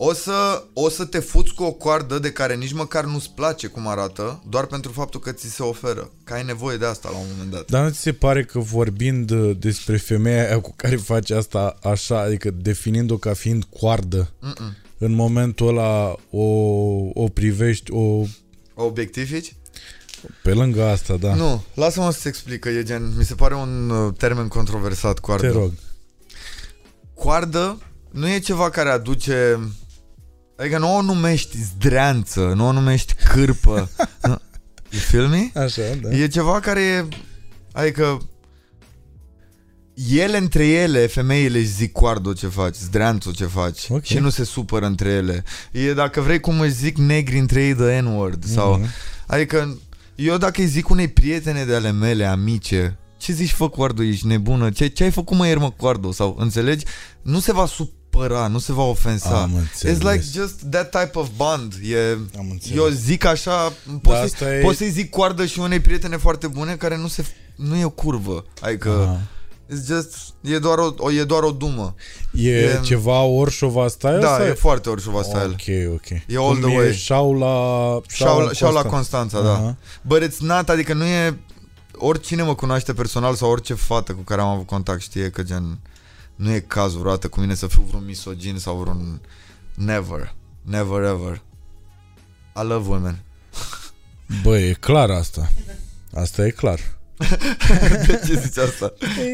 Speaker 2: O să, o să te fuți cu o coardă de care nici măcar nu-ți place cum arată, doar pentru faptul că ți se oferă. Că ai nevoie de asta la un moment dat.
Speaker 1: Dar nu ți se pare că vorbind uh, despre femeia aia cu care faci asta așa, adică definind-o ca fiind coardă,
Speaker 2: Mm-mm.
Speaker 1: în momentul ăla o, o privești, o,
Speaker 2: Obiectivici?
Speaker 1: Pe lângă asta, da,
Speaker 2: Nu, lasă-mă să-ți explic că e gen, mi se pare un uh, termen controversat, coardă.
Speaker 1: te rog.
Speaker 2: Coardă nu e ceva care aduce, adică nu o numești zdreanță, nu o numești cârpă. Nu. you feel me?
Speaker 1: Așa, da.
Speaker 2: E ceva care e, adică ele între ele, femeile își zic coardo ce faci, zdreanțul ce faci
Speaker 1: Ok.
Speaker 2: și nu se supără între ele. E dacă vrei cum își zic negri între ei the N-word sau...
Speaker 1: Mhm.
Speaker 2: Adică eu dacă îi zic unei prietene de ale mele, amice, ce zici, fă Coardo, ești nebună? Ce, ce ai făcut mă ieri, mă, Coardo? Sau, înțelegi? Nu se va supăra, nu se va ofensa.
Speaker 1: Am înțeles.
Speaker 2: It's like just that type of bond. E,
Speaker 1: Am înțeles.
Speaker 2: eu zic așa, pot,
Speaker 1: Da,
Speaker 2: să,
Speaker 1: asta e-
Speaker 2: pot să-i zic coardă și unei prietene foarte bune care nu, se, nu e o curvă. Adică,
Speaker 1: Aha.
Speaker 2: It's just, e doar o, o, e doar o dumă.
Speaker 1: E,
Speaker 2: E-
Speaker 1: ceva Orșova style?
Speaker 2: Da,
Speaker 1: sau
Speaker 2: e foarte Orșova style.
Speaker 1: Ok, ok.
Speaker 2: E all
Speaker 1: Cum
Speaker 2: the way.
Speaker 1: E șau la...
Speaker 2: Șau, șau la
Speaker 1: Constanța.
Speaker 2: Constanța, da.
Speaker 1: Aha.
Speaker 2: But it's not, adică nu e... Oricine mă cunoaște personal sau orice fată cu care am avut contact știe că gen... Nu e cazul vreodată cu mine să fiu vreun misogin sau vreun... Never. Never ever. I love women.
Speaker 1: Bă, e clar asta. Asta e clar.
Speaker 2: De ce zici asta?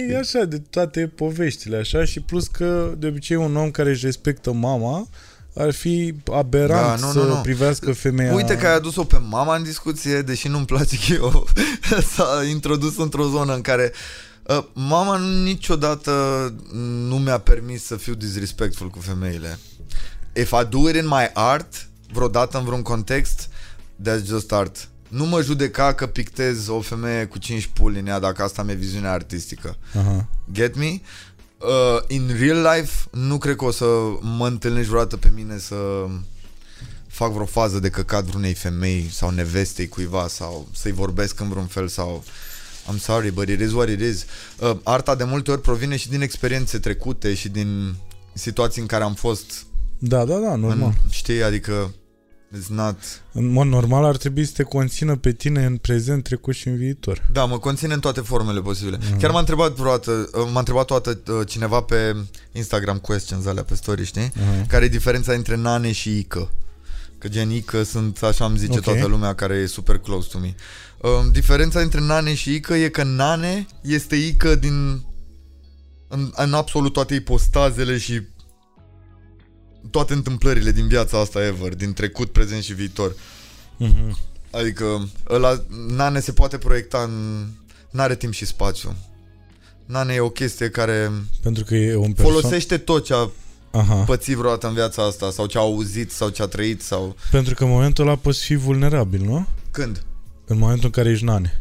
Speaker 1: E așa, de toate poveștile așa și plus că de obicei un om care își respectă mama ar fi aberant
Speaker 2: Da, nu,
Speaker 1: să
Speaker 2: nu, nu.
Speaker 1: privească femeia...
Speaker 2: Uite că ai adus-o pe mama în discuție, deși nu-mi place că eu s-a introdus într-o zonă în care uh, mama niciodată nu mi-a permis să fiu disrespectful cu femeile. If I do it in my art, vreodată în vreun context, that's just art. Nu mă judeca că pictez o femeie cu 5 puli în ea dacă asta mi-e viziunea artistică.
Speaker 1: Aha.
Speaker 2: Get me? Uh, in real life, nu cred că o să mă întâlnești vreodată pe mine să fac vreo fază de căcat vreunei femei sau nevestei cuiva sau să-i vorbesc în vreun fel sau I'm sorry, but it is what it is. Uh, arta de multe ori provine și din experiențe trecute și din situații în care am fost
Speaker 1: Da, da, da, normal.
Speaker 2: în, știi, adică it's not...
Speaker 1: În mod normal ar trebui să te conțină pe tine în prezent, trecut și în viitor.
Speaker 2: Da, mă conține în toate formele posibile.
Speaker 1: Mhm.
Speaker 2: Chiar m-a întrebat vreodată, uh, m-a întrebat toată uh, cineva pe Instagram questions alea pe story, știi?
Speaker 1: Aha.
Speaker 2: Care e diferența între nane și ică? Că gen ică sunt, așa îmi zice
Speaker 1: Ok.
Speaker 2: toată lumea care e super close to me. Uh, diferența între nane și ică e că nane este ică din în, în absolut toate ipostazele și toate întâmplările din viața asta ever, din trecut, prezent și viitor.
Speaker 1: Mhm.
Speaker 2: Adică ăla, Nane se poate proiecta în... N-are timp și spațiu. Nane e o chestie care
Speaker 1: Pentru că e un persoan...
Speaker 2: folosește tot ce a
Speaker 1: Aha.
Speaker 2: pățit vreodată în viața asta sau ce a auzit sau ce a trăit sau...
Speaker 1: Pentru că în momentul ăla poți fi vulnerabil, nu?
Speaker 2: Când?
Speaker 1: În momentul în care ești nane.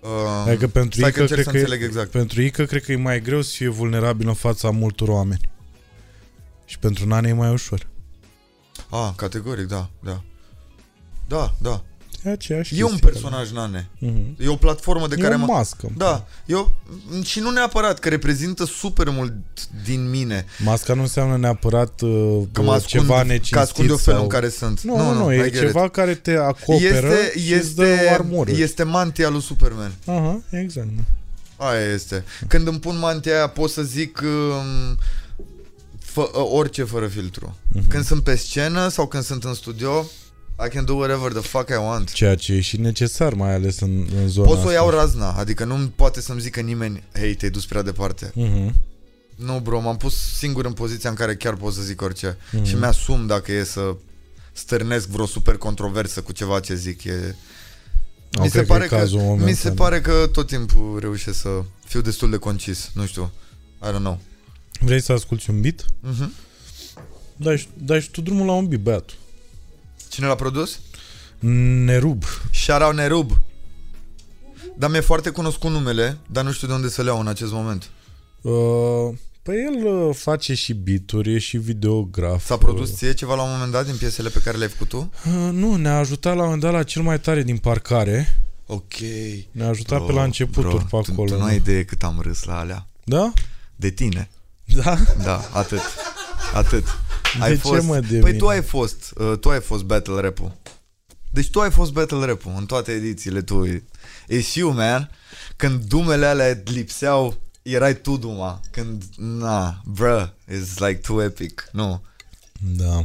Speaker 2: Uh,
Speaker 1: Adică pentru
Speaker 2: stai că
Speaker 1: Ică,
Speaker 2: încerc
Speaker 1: cred
Speaker 2: să
Speaker 1: că,
Speaker 2: înțeleg
Speaker 1: e,
Speaker 2: exact.
Speaker 1: pentru Ică cred că e mai greu să fie vulnerabil în fața multor oameni. Și pentru Nane e mai ușor.
Speaker 2: Ah, categoric, da, da. Da, da.
Speaker 1: E aceeași
Speaker 2: E un
Speaker 1: chestie
Speaker 2: personaj Nane.
Speaker 1: care- Mhm.
Speaker 2: E o platformă de
Speaker 1: E
Speaker 2: care
Speaker 1: o
Speaker 2: mă...
Speaker 1: mască.
Speaker 2: Da, eu și nu neapărat că reprezintă super mult din mine,
Speaker 1: Masca nu înseamnă neapărat uh,
Speaker 2: că mă ascund,
Speaker 1: ceva
Speaker 2: că
Speaker 1: necinstit
Speaker 2: ascund eu felul
Speaker 1: sau...
Speaker 2: în care sunt.
Speaker 1: Nu, nu, nu,
Speaker 2: I
Speaker 1: e
Speaker 2: get it.
Speaker 1: ceva care te acoperă
Speaker 2: este,
Speaker 1: și îți dă o
Speaker 2: este,
Speaker 1: armură.
Speaker 2: este mantia lui Superman.
Speaker 1: Aha, exact. da.
Speaker 2: Aia este. Când îmi pun mantia aia pot să zic um, fă, orice fără filtru.
Speaker 1: Mhm.
Speaker 2: Când sunt pe scenă sau când sunt în studio, I can do whatever the fuck I want.
Speaker 1: Ceea ce e și necesar, mai ales în, în zona
Speaker 2: Pot să o
Speaker 1: asta.
Speaker 2: iau razna, adică nu poate să-mi zică nimeni, hei, te-ai dus prea departe.
Speaker 1: Mhm.
Speaker 2: Nu, bro, m-am pus singur în poziția în care chiar pot să zic orice.
Speaker 1: Mhm.
Speaker 2: Și mi-asum dacă e să stârnesc vreo super controversă cu ceva ce zic. E...
Speaker 1: Nu
Speaker 2: Mi se,
Speaker 1: cred că e
Speaker 2: pare că,
Speaker 1: cazul momentan.
Speaker 2: mi se pare că tot timpul reușesc să fiu destul de concis. Nu știu. I don't know.
Speaker 1: Vrei să asculti un beat?
Speaker 2: Mhm.
Speaker 1: Dai, și- dai și tu drumul la un beat, băiatul.
Speaker 2: Cine l-a produs?
Speaker 1: Nerub.
Speaker 2: Shout out Nerub. Dar mi-e foarte cunoscut numele, dar nu știu de unde să le iau în acest moment.
Speaker 1: Uh, păi el uh, face și beaturi, e și videograf.
Speaker 2: S-a produs ție ceva la un moment dat din piesele pe care le-ai făcut tu?
Speaker 1: Uh, nu, ne-a ajutat la un moment dat la cel mai tare din parcare.
Speaker 2: Ok.
Speaker 1: Ne-a ajutat pe la începuturi
Speaker 2: bro,
Speaker 1: pe acolo.
Speaker 2: Tu, tu nu ai idee cât am râs la alea.
Speaker 1: Da?
Speaker 2: De tine.
Speaker 1: Da?
Speaker 2: Da, atât. Atât.
Speaker 1: De ce, mă, de
Speaker 2: Păi
Speaker 1: mine?
Speaker 2: tu ai fost, uh, tu ai fost battle rap-ul. Deci tu ai fost battle rap-ul în toate edițiile tu. It's you, man. Când dumele alea lipseau, erai tu duma. Când, na, bruh, it's like too epic. Nu.
Speaker 1: Da.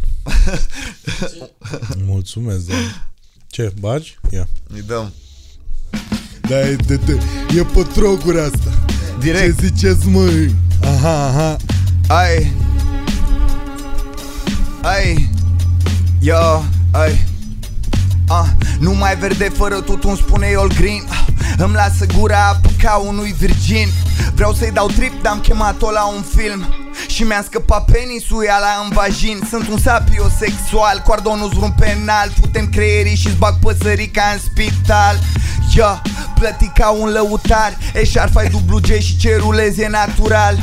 Speaker 1: Mulțumesc, da. Ce, bagi? Ia.
Speaker 2: Îi dăm.
Speaker 1: Da, e, de, de, e pe trocuri asta.
Speaker 2: Direct.
Speaker 1: Ce ziceți, măi? Aha, aha.
Speaker 2: Ai Ai Yo, ai Ah, nu mai verde fără tutun, spune eu green Ah, Îmi lasă gura apă ca unui virgin. Vreau să-i dau trip, dar am chemat-o la un film. Și mi-a scăpat penisul ea la în vagin Sunt un sapiosexual, cordonul vreun penal Putem creierii și-ți bag păsărica în spital. Yo, plăti ca un lăutar. Eșarfa-i dublu G și cerulez e natural.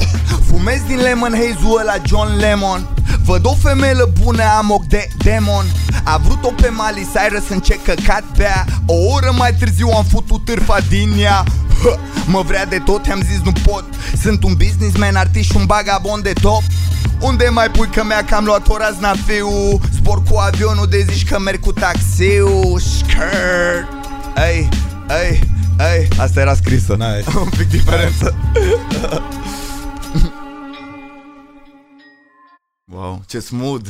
Speaker 2: Fumez din lemon haze-ul ăla John Lemon Văd o femelă bună, am ochi de demon. A vrut-o pe Miley Cyrus în ce căcat bea. O oră mai târziu am futut târfa din ea. Mă vrea de tot, am zis nu pot. Sunt un businessman, artist și un bagabond de top. Unde mai pui că mi-a cam luat ora znafiu Zbor cu avionul de zici că merg cu taxiu. Skirt. Ei, ei, ei Asta era scrisă.
Speaker 1: Nice.
Speaker 2: Un pic diferență Wow, ce smooth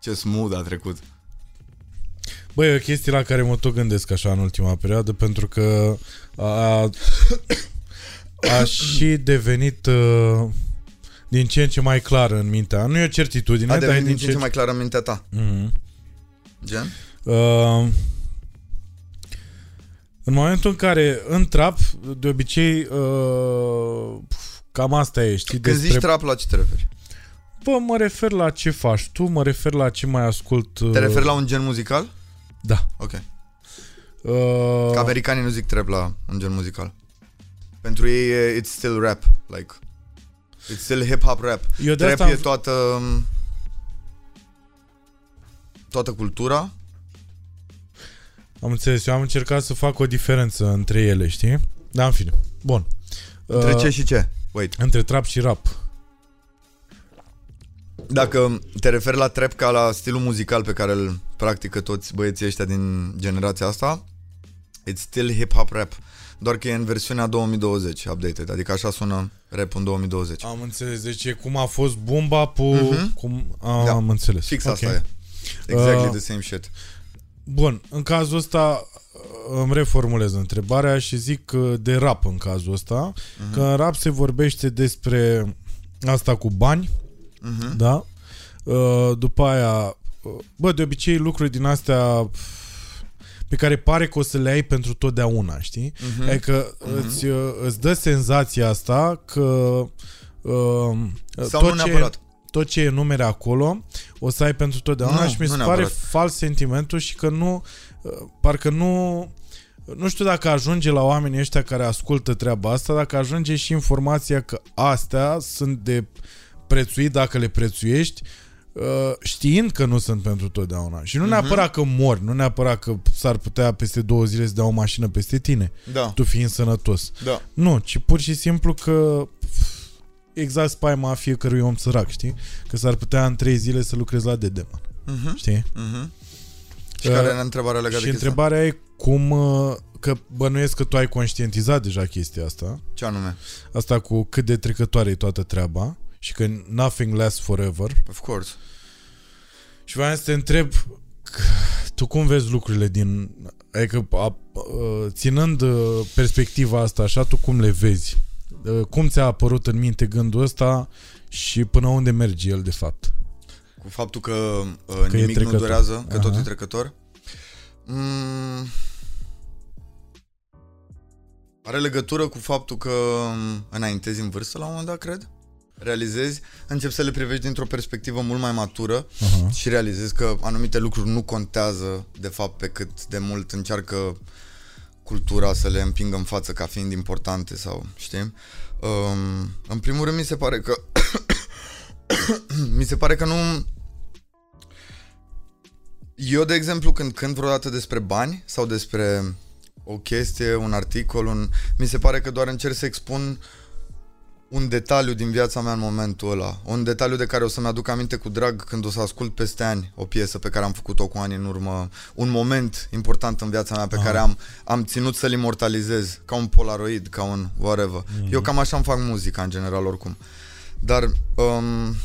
Speaker 2: Ce smooth a trecut
Speaker 1: Băi, e o chestie la care mă tot gândesc așa în ultima perioadă pentru că a, a și devenit uh, din ce în ce mai clar în mintea. Nu e o certitudine,
Speaker 2: A
Speaker 1: dar e
Speaker 2: devenit
Speaker 1: din
Speaker 2: din
Speaker 1: ce
Speaker 2: ce mai clar în mintea ta
Speaker 1: Mhm.
Speaker 2: Gen?
Speaker 1: Uh, în momentul în care în trap, de obicei, uh, cam asta e, știi?
Speaker 2: Când zici trap, la ce te referi?
Speaker 1: Bă, mă refer la ce faci tu, mă refer la ce mai ascult. Uh,
Speaker 2: Te referi la un gen muzical?
Speaker 1: Da.
Speaker 2: Ok
Speaker 1: Uh,
Speaker 2: Că americanii nu zic trap la un gen muzical Pentru ei e, it's still rap Like It's still hip-hop rap
Speaker 1: eu de
Speaker 2: Trap
Speaker 1: asta am,
Speaker 2: e toată Toată cultura
Speaker 1: am înțeles, eu am încercat să fac o diferență între ele, știi? Da, în fine. Bun.
Speaker 2: Între
Speaker 1: Uh,
Speaker 2: ce și ce? Wait
Speaker 1: Între trap și rap.
Speaker 2: Dacă te referi la trap ca la stilul muzical pe care îl practică toți băieții ăștia din generația asta It's still hip-hop rap Doar că e în versiunea 2020 updated Adică așa sună rap în 2020
Speaker 1: Am înțeles. Deci e cum a fost bumba pu...
Speaker 2: Mhm.
Speaker 1: Cum... A,
Speaker 2: Da.
Speaker 1: Am înțeles.
Speaker 2: Fix
Speaker 1: Ok.
Speaker 2: asta e Exactly
Speaker 1: Uh,
Speaker 2: the same shit
Speaker 1: Bun, în cazul ăsta îmi reformulez întrebarea și zic uh, de rap în cazul ăsta,
Speaker 2: Mhm.
Speaker 1: că în rap se vorbește despre asta cu bani,
Speaker 2: Mhm.
Speaker 1: da? Uh, După aia, uh, bă, de obicei lucruri din astea pf, pe care pare că o să le ai pentru totdeauna, știi?
Speaker 2: Mhm.
Speaker 1: Adică îți, uh, îți dă senzația asta că uh,
Speaker 2: Sau
Speaker 1: tot
Speaker 2: nu
Speaker 1: ce,
Speaker 2: neapărat
Speaker 1: tot ce e numere acolo o să ai pentru totdeauna
Speaker 2: Nu,
Speaker 1: și mi se
Speaker 2: nu
Speaker 1: pare
Speaker 2: neapărat.
Speaker 1: fals sentimentul și că nu, uh, parcă nu, nu știu dacă ajunge la oamenii ăștia care ascultă treaba asta, dacă ajunge și informația că astea sunt de prețuit dacă le prețuiești, uh, știind că nu sunt pentru totdeauna. Și nu
Speaker 2: Mhm.
Speaker 1: neapărat că mori, nu neapărat că s-ar putea peste două zile să dea o mașină peste tine,
Speaker 2: Da,
Speaker 1: tu fiind sănătos.
Speaker 2: da
Speaker 1: Nu, ci pur și simplu că pf, exact spaima a fiecărui om sărac, știi? Că s-ar putea în trei zile să lucrezi la Dedeman,
Speaker 2: Mhm,
Speaker 1: știi?
Speaker 2: mhm. Și
Speaker 1: Uh,
Speaker 2: care era întrebarea legată
Speaker 1: și
Speaker 2: de chestia?
Speaker 1: întrebarea e cum, uh, că bănuiesc că tu ai conștientizat deja chestia asta,
Speaker 2: Ce anume?
Speaker 1: asta cu cât de trecătoare e toată treaba și că nothing lasts forever.
Speaker 2: Of course
Speaker 1: Și vreau să te întreb, c- tu cum vezi lucrurile din... Adică, a, a, ținând uh, perspectiva asta așa, tu cum le vezi? Uh, Cum ți-a apărut în minte gândul ăsta și până unde merge el, de fapt?
Speaker 2: Cu faptul că, uh,
Speaker 1: Că e
Speaker 2: nimic nu
Speaker 1: trecător.
Speaker 2: durează, că tot
Speaker 1: Aha.
Speaker 2: e trecător. Mm, are legătură cu faptul că um, înaintezi în vârstă la un moment dat, cred? Realizezi, începi să le privești dintr-o perspectivă mult mai matură
Speaker 1: Aha.
Speaker 2: și realizezi că anumite lucruri nu contează de fapt pe cât de mult încearcă cultura să le împingă în față ca fiind importante sau știi? Um, în primul rând mi se pare că mi se pare că nu eu de exemplu când cânt vreodată despre bani sau despre o chestie, un articol, un... mi se pare că doar încerc să expun un detaliu din viața mea în momentul ăla. Un detaliu de care o să-mi aduc aminte cu drag când o să ascult peste ani o piesă pe care am făcut-o cu ani în urmă. Un moment important în viața mea pe
Speaker 1: Aha.
Speaker 2: care am, am ținut să-l imortalizez, ca un polaroid, ca un whatever.
Speaker 1: Mhm.
Speaker 2: Eu cam așa îmi fac muzica în general oricum. Dar um,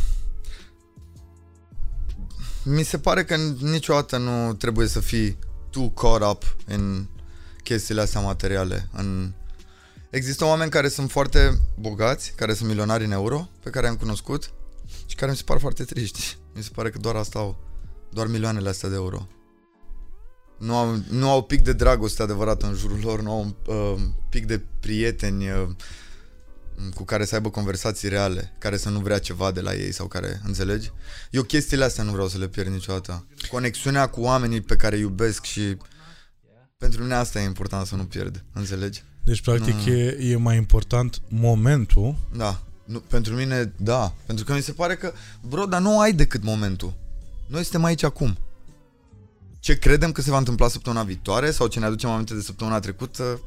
Speaker 2: mi se pare că niciodată nu trebuie să fii too caught up în chestiile astea materiale. În... Există oameni care sunt foarte bogați, care sunt milionari în euro, pe care am cunoscut și care mi se par foarte triști. Mi se pare că doar asta au. Doar milioanele astea de euro. Nu au, nu au pic de dragoste adevărat în jurul lor, nu au un uh, pic de prieteni uh, cu care să aibă conversații reale, care să nu vrea ceva de la ei sau care, înțelegi? Eu chestiile astea nu vreau să le pierd niciodată. Conexiunea cu oamenii pe care îi iubesc și pentru mine asta e important să nu pierd, înțelegi?
Speaker 1: Deci, practic,
Speaker 2: Nu.
Speaker 1: e, e mai important momentul.
Speaker 2: Da. Nu, pentru mine, da. Pentru că mi se pare că, bro, dar nu ai decât momentul. Noi suntem aici acum. Ce credem că se va întâmpla săptămâna viitoare sau ce ne aducem aminte de săptămâna trecută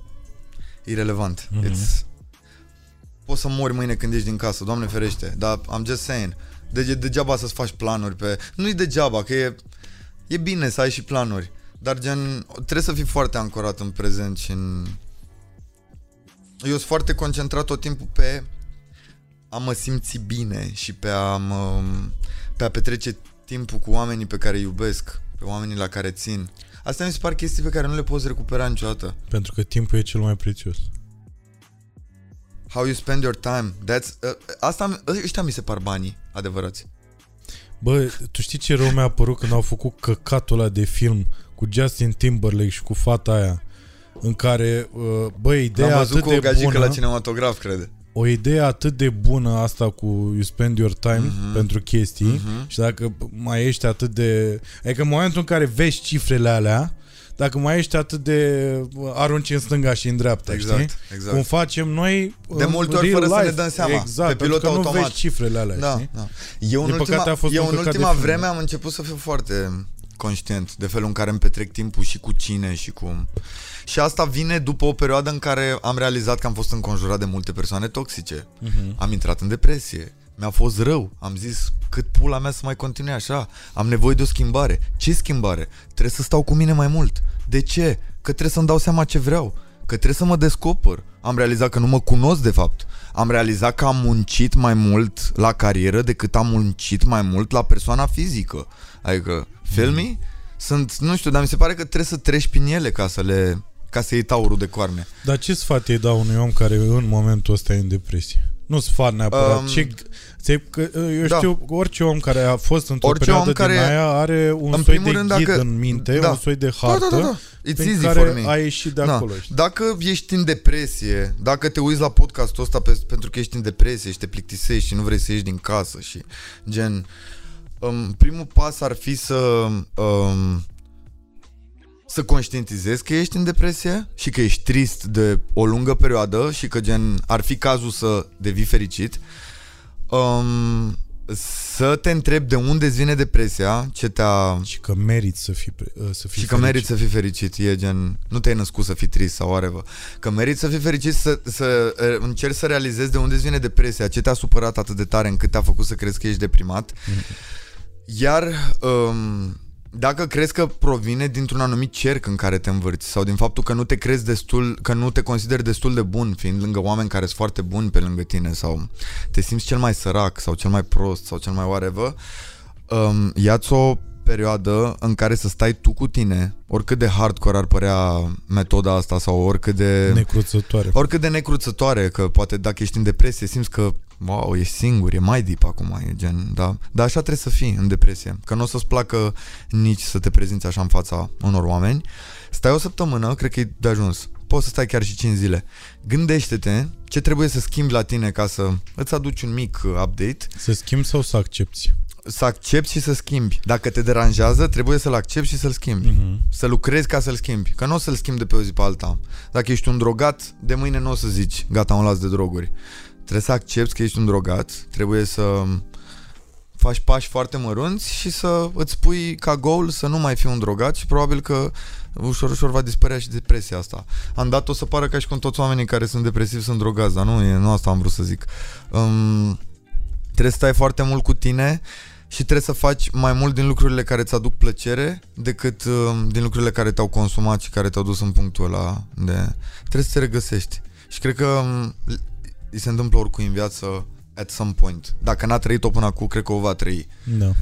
Speaker 2: irrelevant.
Speaker 1: Mhm.
Speaker 2: It's... Poți să mori mâine când ești din casă, Doamne ferește, dar I'm just saying, de, degeaba să-ți faci planuri pe... Nu-i degeaba, că e, e bine să ai și planuri, dar gen, trebuie să fii foarte ancorat în prezent și în... Eu sunt foarte concentrat tot timpul pe a mă simți bine și pe a, mă, pe a petrece timpul cu oamenii pe care îi iubesc, pe oamenii la care țin. Astea mi se par chestii pe care nu le poți recupera niciodată.
Speaker 1: Pentru că timpul e cel mai prețios.
Speaker 2: How you spend your time. That's, uh, asta, ăștia mi se par banii adevărați.
Speaker 1: Bă, tu știi ce rău mi-a părut când au făcut căcatul ăla de film cu Justin Timberlake și cu fata aia în care, uh, bă, ideea
Speaker 2: Am văzut
Speaker 1: atât
Speaker 2: cu o
Speaker 1: de
Speaker 2: gagică
Speaker 1: bună,
Speaker 2: la cinematograf, crede.
Speaker 1: o idee atât de bună asta cu you spend your time
Speaker 2: Mhm.
Speaker 1: pentru chestii
Speaker 2: Mhm.
Speaker 1: și dacă mai ești atât de... Adică în momentul în care vezi cifrele alea, dacă mai ești atât de uh, arunci în stânga și în dreapta,
Speaker 2: Exact,
Speaker 1: știi?
Speaker 2: exact.
Speaker 1: Cum facem noi
Speaker 2: De
Speaker 1: în
Speaker 2: multe ori
Speaker 1: real
Speaker 2: fără să ne
Speaker 1: life.
Speaker 2: dăm seama,
Speaker 1: Exact,
Speaker 2: pe
Speaker 1: pentru
Speaker 2: pilot
Speaker 1: că nu
Speaker 2: automat.
Speaker 1: vezi cifrele alea,
Speaker 2: Da,
Speaker 1: știi?
Speaker 2: da. Eu în
Speaker 1: Din
Speaker 2: ultima,
Speaker 1: păcate a fost
Speaker 2: eu
Speaker 1: un
Speaker 2: în
Speaker 1: căcat de
Speaker 2: ultima
Speaker 1: film.
Speaker 2: vreme am început să fiu foarte conștient de felul în care îmi petrec timpul și cu cine și cum. Și asta vine după o perioadă în care am realizat că am fost înconjurat de multe persoane toxice.
Speaker 1: Mhm.
Speaker 2: Am intrat în depresie. Mi-a fost rău. Am zis, cât pula mea să mai continue așa? Am nevoie de o schimbare. Ce schimbare? Trebuie să stau cu mine mai mult. De ce? Că trebuie să-mi dau seama ce vreau. Că trebuie să mă descoper. Am realizat că nu mă cunosc de fapt. Am realizat că am muncit mai mult la carieră decât am muncit mai mult la persoana fizică. Adică, feel me? Sunt, nu știu, dar mi se pare că trebuie să treci prin ele ca să le ca să iei taurul de coarne.
Speaker 1: Dar ce sfat îi dau unui om care în momentul ăsta e în depresie? Nu sfat neapărat.
Speaker 2: Um,
Speaker 1: ce, ți că, eu
Speaker 2: da.
Speaker 1: știu, orice om care a fost într-o
Speaker 2: Orice
Speaker 1: perioadă
Speaker 2: om care-
Speaker 1: din aia are un
Speaker 2: în
Speaker 1: soi
Speaker 2: primul
Speaker 1: de
Speaker 2: rând,
Speaker 1: ghid
Speaker 2: dacă-
Speaker 1: în minte,
Speaker 2: da.
Speaker 1: un soi de
Speaker 2: Da,
Speaker 1: hartă
Speaker 2: da, da, da. It's
Speaker 1: prin
Speaker 2: easy
Speaker 1: care
Speaker 2: for me.
Speaker 1: a ieșit de
Speaker 2: Da.
Speaker 1: acolo. știi?
Speaker 2: Dacă ești în depresie, dacă te uiți la podcastul ăsta pe, pentru că ești în depresie și te plictisești și nu vrei să ieși din casă și gen... Um, primul pas ar fi să um, să conștientizezi că ești în depresie și că ești trist de o lungă perioadă și că gen ar fi cazul să devii fericit. Um, să te întrebi de unde îți vine depresia, ce te-a
Speaker 1: Și că meriți să fii, pre- să fii
Speaker 2: și că meriți să fii fericit, e gen, nu te-ai născut să fii trist sau whatever. Că meriți să fii fericit să, să uh, încerci să realizezi de unde îți vine depresia, ce te-a supărat atât de tare încât te-a făcut să crezi că ești deprimat. Iar um, dacă crezi că provine dintr-un anumit cerc în care te învârți sau din faptul că nu te crezi destul, că nu te consideri destul de bun fiind lângă oameni care sunt foarte buni pe lângă tine sau te simți cel mai sărac sau cel mai prost sau cel mai whatever, um, ia-ți o perioadă în care să stai tu cu tine, oricât de hardcore ar părea metoda asta sau oricât de...
Speaker 1: necruțătoare.
Speaker 2: Oricât de necruțătoare, că poate dacă ești în depresie simți că wow, ești singur, e mai deep acum, e gen, da. Dar așa trebuie să fii în depresie, că nu o să-ți placă nici să te prezinți așa în fața unor oameni. Stai o săptămână, cred că e de ajuns. Poți să stai chiar și 5 zile. Gândește-te ce trebuie să schimbi la tine ca să îți aduci un mic uh, update
Speaker 1: Să schimbi sau să accepti?
Speaker 2: să accepti și să schimbi. Dacă te deranjează, trebuie să-l accepti și să-l schimbi.
Speaker 1: Mhm.
Speaker 2: Să lucrezi ca să-l schimbi. Că nu o să-l schimbi de pe o zi pe alta. Dacă ești un drogat, de mâine nu o să zici, gata, mă las de droguri. Trebuie să accepti că ești un drogat, trebuie să faci pași foarte mărunți și să îți pui ca goal să nu mai fii un drogat și probabil că ușor, ușor va dispărea și depresia asta. Am dat o să pară ca și cum toți oamenii care sunt depresivi sunt drogați, dar nu, e, nu asta am vrut să zic. Um, trebuie să stai foarte mult cu tine și trebuie să faci mai mult din lucrurile care îți aduc plăcere decât uh, din lucrurile care te-au consumat și care te-au dus în punctul ăla de... Trebuie să te regăsești. Și cred că um, îi se întâmplă oricui în viață at some point. Dacă n-a trăit-o până acum, cred că o va trăi.
Speaker 1: Da.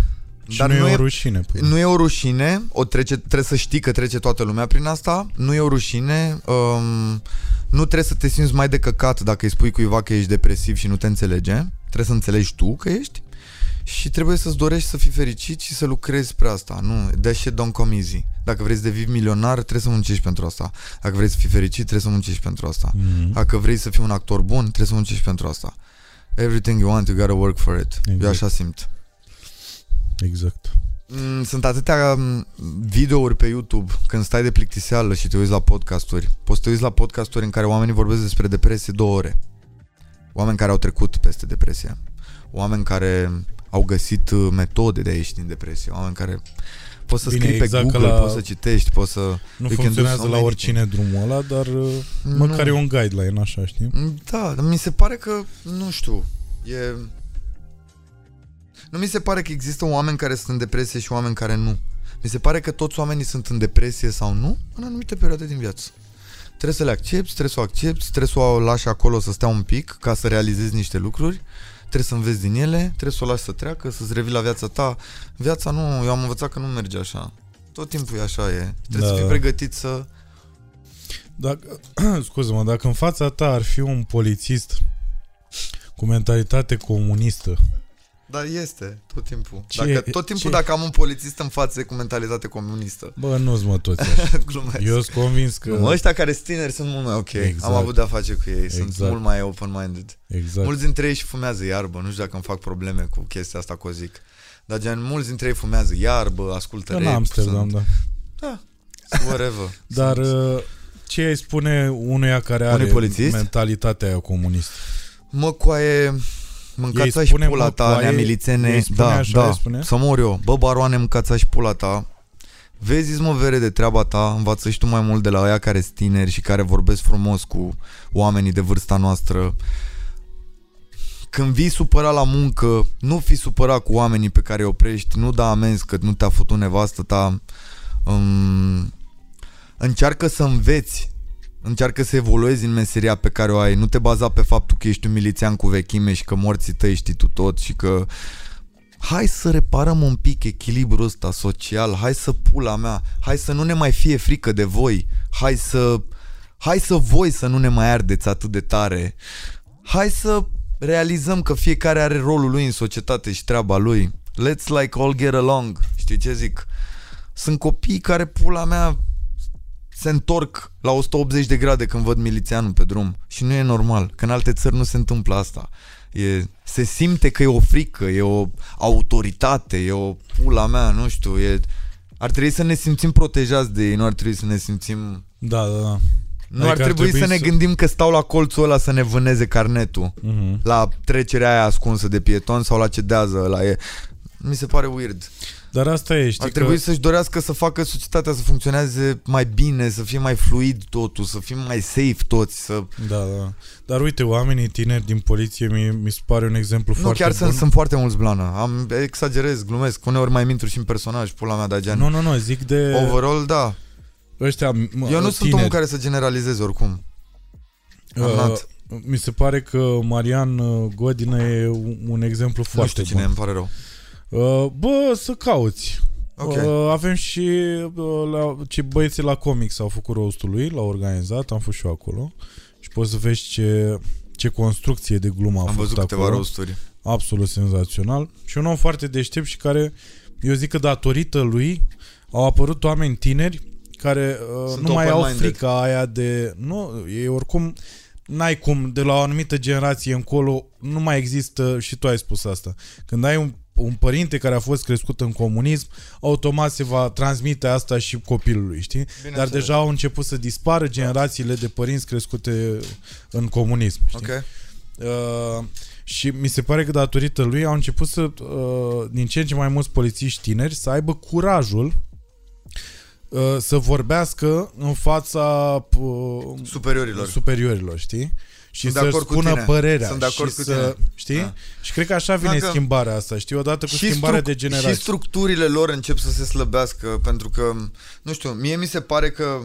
Speaker 1: Și
Speaker 2: Dar
Speaker 1: nu,
Speaker 2: nu
Speaker 1: e
Speaker 2: e-
Speaker 1: o rușine. Până.
Speaker 2: Nu e o rușine, o trece, trebuie să știi că trece toată lumea prin asta, nu e o rușine, um, nu trebuie să te simți mai de căcat dacă îi spui cuiva că ești depresiv și nu te înțelege, trebuie să înțelegi tu că ești și trebuie să-ți dorești să fii fericit și să lucrezi spre asta. Nu, that shit don't come easy. Dacă vrei să devii milionar, trebuie să muncești pentru asta. Dacă vrei să fii fericit, trebuie să muncești pentru asta.
Speaker 1: Mhm.
Speaker 2: Dacă vrei să fii un actor bun, trebuie să muncești pentru asta. Everything you want, you gotta work for it.
Speaker 1: Exact.
Speaker 2: Eu așa simt.
Speaker 1: Exact.
Speaker 2: Mm, Sunt atâtea mm, videouri pe YouTube când stai de plictiseală și te uiți la podcasturi. Poți să te uiți la podcasturi în care oamenii vorbesc despre depresie două ore. Oameni care au trecut peste depresie. Oameni care au găsit uh, metode de a ieși din depresie. Oameni care Poți să
Speaker 1: Bine,
Speaker 2: scrii pe
Speaker 1: exact că
Speaker 2: Google,
Speaker 1: la-
Speaker 2: poți să citești, poți să...
Speaker 1: Nu
Speaker 2: You can do
Speaker 1: funcționează
Speaker 2: so
Speaker 1: la
Speaker 2: many
Speaker 1: oricine drumul ăla, dar uh, măcar e un guideline, așa, știi?
Speaker 2: Da, dar mi se pare că, nu știu, e... Nu mi se pare că există oameni care sunt în depresie și oameni care nu. Mi se pare că toți oamenii sunt în depresie sau nu în anumite perioade din viață. Trebuie să le accepti, trebuie să o accepti, trebuie să o lași acolo să stea un pic ca să realizezi niște lucruri, trebuie să înveți din ele, trebuie să o lași să treacă, să-ți revii la viața ta. Viața nu, eu am învățat că nu merge așa. Tot timpul e așa, e. Trebuie
Speaker 1: Da.
Speaker 2: să fii pregătit să...
Speaker 1: Dacă, scuză-mă, dacă în fața ta ar fi un polițist cu mentalitate comunistă,
Speaker 2: Dar este, tot timpul.
Speaker 1: Ce-
Speaker 2: Dacă, tot timpul
Speaker 1: ce-
Speaker 2: dacă am un polițist în față cu mentalitate comunistă.
Speaker 1: bă, nu-ți mă toți așa.
Speaker 2: Glumesc.
Speaker 1: Eu sunt convins că...
Speaker 2: Nu, ăștia care sunt tineri sunt mult mai ok.
Speaker 1: Exact.
Speaker 2: Am avut de-a face cu ei. Sunt
Speaker 1: Exact.
Speaker 2: mult mai open-minded.
Speaker 1: Exact.
Speaker 2: Mulți dintre ei și fumează iarbă. Nu știu dacă îmi fac probleme cu chestia asta că o zic. Dar gen, mulți dintre ei fumează iarbă, ascultă
Speaker 1: În
Speaker 2: rap.
Speaker 1: Amsterdam,
Speaker 2: sunt,
Speaker 1: da.
Speaker 2: Da. Whatever.
Speaker 1: Dar
Speaker 2: Sunt-
Speaker 1: uh, ce ai spune unuia care are
Speaker 2: Unui polițist?
Speaker 1: mentalitatea aia comunistă?
Speaker 2: Mă, coaie...
Speaker 1: Ei
Speaker 2: Mâncața și
Speaker 1: spune,
Speaker 2: pula
Speaker 1: mă,
Speaker 2: ta,
Speaker 1: coaie,
Speaker 2: neamilițene.
Speaker 1: ei spune
Speaker 2: Da,
Speaker 1: așa,
Speaker 2: da.
Speaker 1: îi spune?
Speaker 2: Să mor eu. Bă, baroane, mâncața și pula ta. Vezi, mă, vere de treaba ta, învață și tu mai mult de la aia care sunt tineri și care vorbesc frumos cu oamenii de vârsta noastră. Când vii supărat la muncă, nu fi supărat cu oamenii pe care îi oprești, nu da amenzi că nu te-a făcut nevastă ta. Um, încearcă să înveți, încearcă să evoluezi în meseria pe care o ai, nu te baza pe faptul că ești un milițian cu vechime și că morții tăi știi tu tot și că hai să reparăm un pic echilibrul ăsta social, hai să pula mea, hai să nu ne mai fie frică de voi, hai să, hai să voi să nu ne mai ardeți atât de tare, hai să realizăm că fiecare are rolul lui în societate și treaba lui. Let's like all get along. Știi ce zic? Sunt copii care pula mea se întorc la 180 de grade când văd milițianul pe drum și nu e normal, că în alte țări nu se întâmplă asta. E, se simte că e o frică, e o autoritate, e o pula mea, nu știu, e, ar trebui să ne simțim protejați de ei, nu ar trebui să ne simțim...
Speaker 1: Da, da, da.
Speaker 2: Nu
Speaker 1: Adică
Speaker 2: ar
Speaker 1: ar
Speaker 2: trebui,
Speaker 1: trebui
Speaker 2: să ne
Speaker 1: să-
Speaker 2: gândim că stau la colțul ăla să ne vâneze carnetul
Speaker 1: Mhm.
Speaker 2: la trecerea aia ascunsă de pieton sau la cedează ăla. E, mi se pare weird.
Speaker 1: Dar asta e, știi
Speaker 2: Ar trebui
Speaker 1: că...
Speaker 2: să-și dorească să facă societatea să funcționeze mai bine, să fie mai fluid totul, să fim mai safe toți, să...
Speaker 1: Da, da. Dar uite, oamenii tineri din poliție mi, mi se pare un exemplu
Speaker 2: Nu,
Speaker 1: foarte
Speaker 2: chiar
Speaker 1: bun.
Speaker 2: sunt, sunt foarte mulți blană. Am, exagerez, glumesc, uneori mai intru și în personaj, pula mea, dar gen...
Speaker 1: Nu, nu, nu, zic de
Speaker 2: Overall, da.
Speaker 1: ăștia m-
Speaker 2: Eu nu sunt
Speaker 1: tineri.
Speaker 2: omul care să generalizeze oricum. I'm
Speaker 1: Uh,
Speaker 2: not.
Speaker 1: mi se pare că Marian uh, Godină e un, un exemplu
Speaker 2: Nu
Speaker 1: foarte
Speaker 2: știu cine,
Speaker 1: bun.
Speaker 2: îmi pare rău.
Speaker 1: Uh, bă, să cauți.
Speaker 2: Ok.
Speaker 1: Uh, avem și uh, la, ce băieții la comics au făcut rostul lui, l-au organizat, am fost și eu acolo. Și poți să vezi ce, ce construcție de glumă a
Speaker 2: Am
Speaker 1: făcut
Speaker 2: văzut câteva
Speaker 1: acolo.
Speaker 2: rosturi.
Speaker 1: Absolut senzațional. Și un om foarte deștept și care, eu zic că datorită lui, au apărut oameni tineri care uh,
Speaker 2: Sunt
Speaker 1: nu mai au
Speaker 2: open-minded.
Speaker 1: frica aia de... Nu, e oricum... N-ai cum, de la o anumită generație încolo, nu mai există, și tu ai spus asta, când ai un, un părinte care a fost crescut în comunism, automat se va transmite asta și copilului, știi? Dar
Speaker 2: Bineînțeles.
Speaker 1: deja au început să dispară generațiile de părinți crescute în comunism, știi?
Speaker 2: Ok.
Speaker 1: Uh, și mi se pare că datorită lui au început să, uh, din ce în ce mai mulți polițiști tineri, să aibă curajul uh, să vorbească în fața uh,
Speaker 2: Superiorilor.
Speaker 1: superiorilor, știi? Și
Speaker 2: Sunt de
Speaker 1: să
Speaker 2: acord cu
Speaker 1: spună
Speaker 2: tine.
Speaker 1: părerea.
Speaker 2: Sunt de acord
Speaker 1: și
Speaker 2: cu
Speaker 1: să,
Speaker 2: tine.
Speaker 1: Știi?
Speaker 2: Da.
Speaker 1: Și cred că așa vine
Speaker 2: Dacă-
Speaker 1: schimbarea asta, știi? Odată cu
Speaker 2: și
Speaker 1: schimbarea
Speaker 2: struc-
Speaker 1: de generație.
Speaker 2: Și structurile lor încep să se slăbească pentru că, nu știu, mie mi se pare că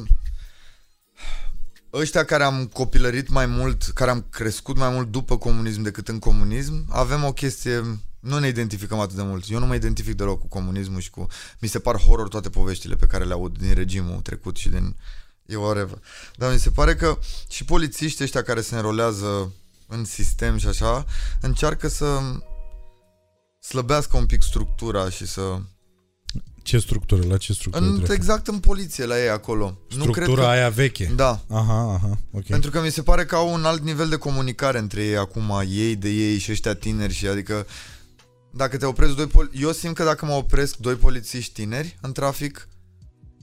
Speaker 2: ăștia care am copilărit mai mult, care am crescut mai mult după comunism decât în comunism, avem o chestie, nu ne identificăm atât de mult. Eu nu mă identific deloc cu comunismul și cu... Mi se par horror toate poveștile pe care le aud din regimul trecut și din... E whatever. Dar mi se pare că și polițiștii ăștia care se înrolează în sistem și așa, încearcă să slăbească un pic structura și să...
Speaker 1: Ce structură? La ce structură
Speaker 2: În,
Speaker 1: trebuie?
Speaker 2: exact în poliție, la ei acolo. nu cred
Speaker 1: Structura
Speaker 2: că...
Speaker 1: aia veche.
Speaker 2: Da,
Speaker 1: Aha, aha, ok.
Speaker 2: pentru că mi se pare că au un alt nivel de comunicare între ei acum, ei de ei și ăștia tineri și adică dacă te opresc doi poli- eu simt că dacă mă opresc doi polițiști tineri în trafic,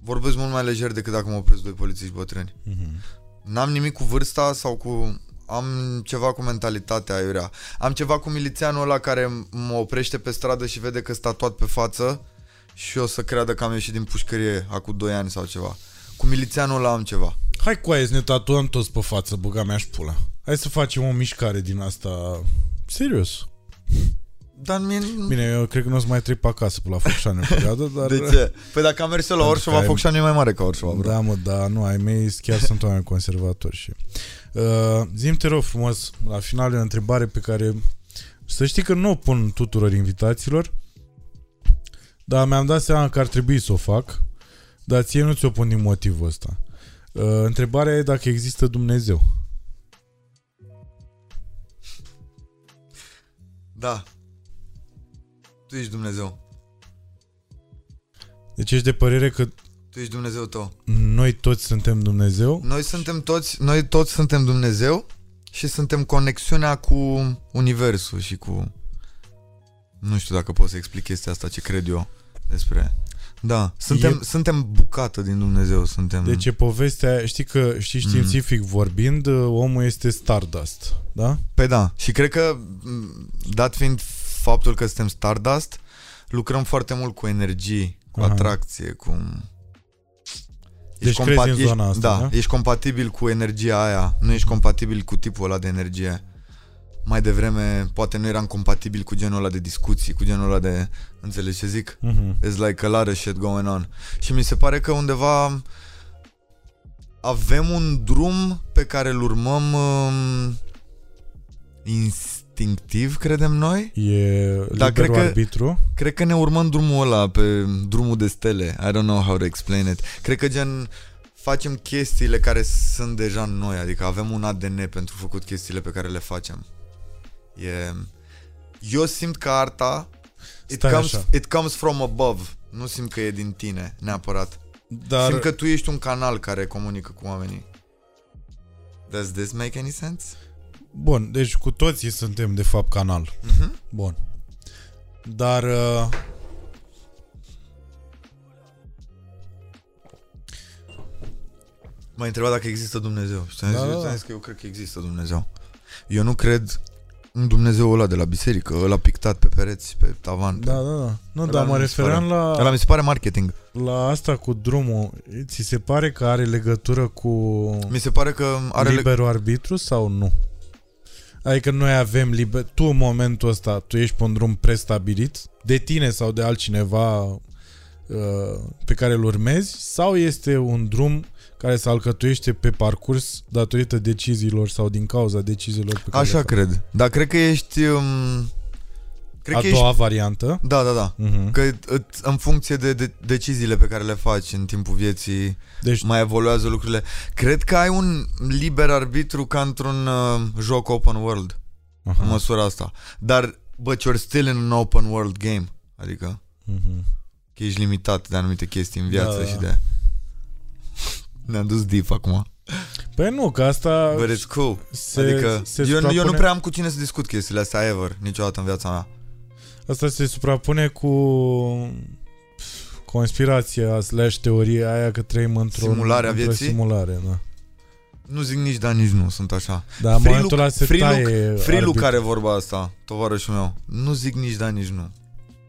Speaker 2: vorbesc mult mai lejer decât dacă mă opresc doi polițiști bătrâni.
Speaker 1: Mhm.
Speaker 2: N-am nimic cu vârsta sau cu... Am ceva cu mentalitatea aiurea. Am ceva cu milițianul ăla care mă oprește pe stradă și vede că sta toat pe față și o să creadă că am ieșit din pușcărie acum 2 ani sau ceva. Cu milițianul ăla am ceva.
Speaker 1: Hai cu aia să ne tatuăm toți pe față, băga mea și pula. Hai să facem o mișcare din asta. Serios.
Speaker 2: Dar mie...
Speaker 1: Bine, eu cred că nu o să mai trec pe acasă pe la Focșani în perioadă, dar...
Speaker 2: De ce? Păi dacă am mers eu la
Speaker 1: Pentru
Speaker 2: Orșova,
Speaker 1: că ai-
Speaker 2: Focșani e mai mare ca Orșova, bro.
Speaker 1: Da, mă, da, nu, ai mei chiar sunt oameni conservatori și... Uh, zim te rog frumos, la final e o întrebare pe care să știi că nu o pun tuturor invitaților, dar mi-am dat seama că ar trebui să o fac, dar ție nu ți-o pun din motivul ăsta. Uh, întrebarea e dacă există Dumnezeu.
Speaker 2: Da. Tu ești Dumnezeu.
Speaker 1: Deci ești de părere că
Speaker 2: Tu ești Dumnezeu tău.
Speaker 1: noi toți suntem Dumnezeu?
Speaker 2: Noi suntem toți, noi toți suntem Dumnezeu și suntem conexiunea cu Universul și cu... Nu știu dacă pot să explic chestia asta, ce cred eu despre... Da, suntem,
Speaker 1: E-
Speaker 2: suntem bucată din Dumnezeu, suntem...
Speaker 1: Deci e povestea, știi că, știi științific vorbind, uh, omul este Stardust, da?
Speaker 2: Pe da, și cred că, m, dat fiind faptul că suntem Stardust, lucrăm foarte mult cu energii, cu
Speaker 1: Aha.
Speaker 2: atracție, cu...
Speaker 1: Deci crezi în zona asta,
Speaker 2: da,
Speaker 1: da?
Speaker 2: ești compatibil cu energia aia, nu ești compatibil cu tipul ăla de energie. Mai devreme, poate nu eram compatibil cu genul ăla de discuții, cu genul ăla de... Înțelegi ce zic?
Speaker 1: Mhm.
Speaker 2: It's like a lot of shit going on. Și mi se pare că undeva avem un drum pe care îl urmăm um, instinctiv, credem noi.
Speaker 1: E
Speaker 2: Da,
Speaker 1: liberul
Speaker 2: cred că-
Speaker 1: arbitru.
Speaker 2: Cred că ne urmăm drumul ăla pe drumul de stele. I don't know how to explain it. Cred că gen facem chestiile care sunt deja în noi, adică avem un ADN pentru făcut chestiile pe care le facem. E... Eu simt că arta it
Speaker 1: Stai
Speaker 2: comes,
Speaker 1: așa.
Speaker 2: it comes from above. Nu simt că e din tine, neapărat.
Speaker 1: Dar
Speaker 2: Simt că tu ești un canal care comunică cu oamenii. Does this make any sense?
Speaker 1: Bun, deci cu toții suntem de fapt canal.
Speaker 2: Mhm.
Speaker 1: Bun. Dar uh,
Speaker 2: M-ai întrebat dacă există Dumnezeu. Și ți-am
Speaker 1: Da,
Speaker 2: zis,
Speaker 1: da,
Speaker 2: ți-am
Speaker 1: da.
Speaker 2: zis că eu cred că există Dumnezeu. Eu nu cred în Dumnezeu ăla de la biserică, ăla pictat pe pereți, pe tavan.
Speaker 1: da, da, da. Nu,
Speaker 2: Ăla
Speaker 1: dar mă
Speaker 2: nu mi se
Speaker 1: refeream
Speaker 2: pare.
Speaker 1: la,
Speaker 2: Ăla mi se pare marketing.
Speaker 1: la asta cu drumul. Ți se pare că are legătură cu
Speaker 2: Mi se pare că are leg-
Speaker 1: liberul arbitru sau nu? Adică noi avem liber... Tu în momentul ăsta, tu ești pe un drum prestabilit de tine sau de altcineva uh, pe care îl urmezi sau este un drum care se alcătuiește pe parcurs datorită deciziilor sau din cauza deciziilor pe care
Speaker 2: Așa
Speaker 1: le faci?
Speaker 2: cred. Dar cred că ești... Um... Cred
Speaker 1: A
Speaker 2: că ești...
Speaker 1: doua variantă.
Speaker 2: Da, da, da.
Speaker 1: Uh-huh.
Speaker 2: Că ît- în funcție de, de deciziile pe care le faci în timpul vieții
Speaker 1: Deci
Speaker 2: mai evoluează lucrurile. Cred că ai un liber arbitru ca într-un uh, joc open world. în
Speaker 1: Aha.
Speaker 2: măsura asta. Dar, but you're still in an open world game. Adică,
Speaker 1: Mhm.
Speaker 2: că ești limitat de anumite chestii în viață
Speaker 1: Da,
Speaker 2: și
Speaker 1: da.
Speaker 2: de... Ne-am dus deep acum.
Speaker 1: Păi nu, că asta
Speaker 2: But it's cool.
Speaker 1: se,
Speaker 2: adică,
Speaker 1: se
Speaker 2: eu, eu nu
Speaker 1: suprapune-
Speaker 2: prea am cu cine să discut chestiile astea ever, niciodată în viața mea.
Speaker 1: Asta se suprapune cu conspirația slash teoria aia că trăim într-o
Speaker 2: Simularea
Speaker 1: într-o
Speaker 2: vieții?
Speaker 1: simulare, da.
Speaker 2: Nu zic nici da, nici nu, sunt așa.
Speaker 1: Dar în
Speaker 2: Free
Speaker 1: momentul ăla
Speaker 2: look-
Speaker 1: se
Speaker 2: free
Speaker 1: taie
Speaker 2: Free
Speaker 1: arbitru.
Speaker 2: care vorba asta, tovarășul meu. Nu zic nici da, nici nu.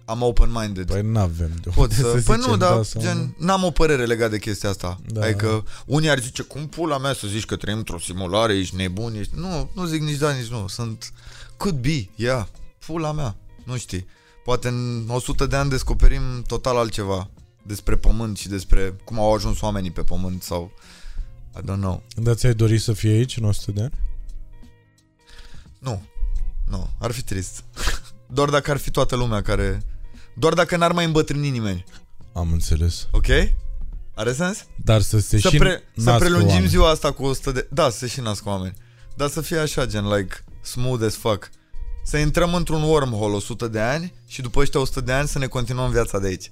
Speaker 2: Am open-minded.
Speaker 1: Păi n-avem de
Speaker 2: Pot
Speaker 1: unde
Speaker 2: să...
Speaker 1: să
Speaker 2: Păi nu,
Speaker 1: zicem
Speaker 2: dar
Speaker 1: da sau
Speaker 2: gen,
Speaker 1: nu.
Speaker 2: n-am o părere legat de chestia asta.
Speaker 1: Da.
Speaker 2: Adică unii ar zice, cum pula mea să zici că trăim într-o simulare, ești nebun, ești... Nu, nu zic nici da, nici nu. Sunt... Could be, yeah, pula mea. Nu știi. Poate în 100 de ani descoperim total altceva despre pământ și despre cum au ajuns oamenii pe pământ sau... I don't know.
Speaker 1: Dar ți-ai dori să fii aici în 100 de ani?
Speaker 2: Nu. Nu, ar fi trist. Doar dacă ar fi toată lumea care... Doar dacă n-ar mai îmbătrâni nimeni.
Speaker 1: Am înțeles.
Speaker 2: Ok? Are sens?
Speaker 1: Dar să se
Speaker 2: să,
Speaker 1: și
Speaker 2: pre, să
Speaker 1: nască
Speaker 2: prelungim
Speaker 1: oameni.
Speaker 2: ziua asta cu 100 de... Da, să se și nască oameni. Dar să fie așa, gen, like, smooth as fuck. Să intrăm într-un wormhole 100 de ani și după ăștia 100 de ani să ne continuăm viața de aici.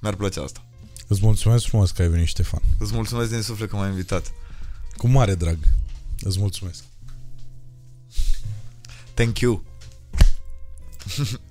Speaker 2: Mi-ar plăcea asta.
Speaker 1: Îți mulțumesc frumos că ai venit, Ștefan.
Speaker 2: Îți mulțumesc din suflet că m-ai invitat.
Speaker 1: Cu mare drag. Îți mulțumesc.
Speaker 2: Thank you.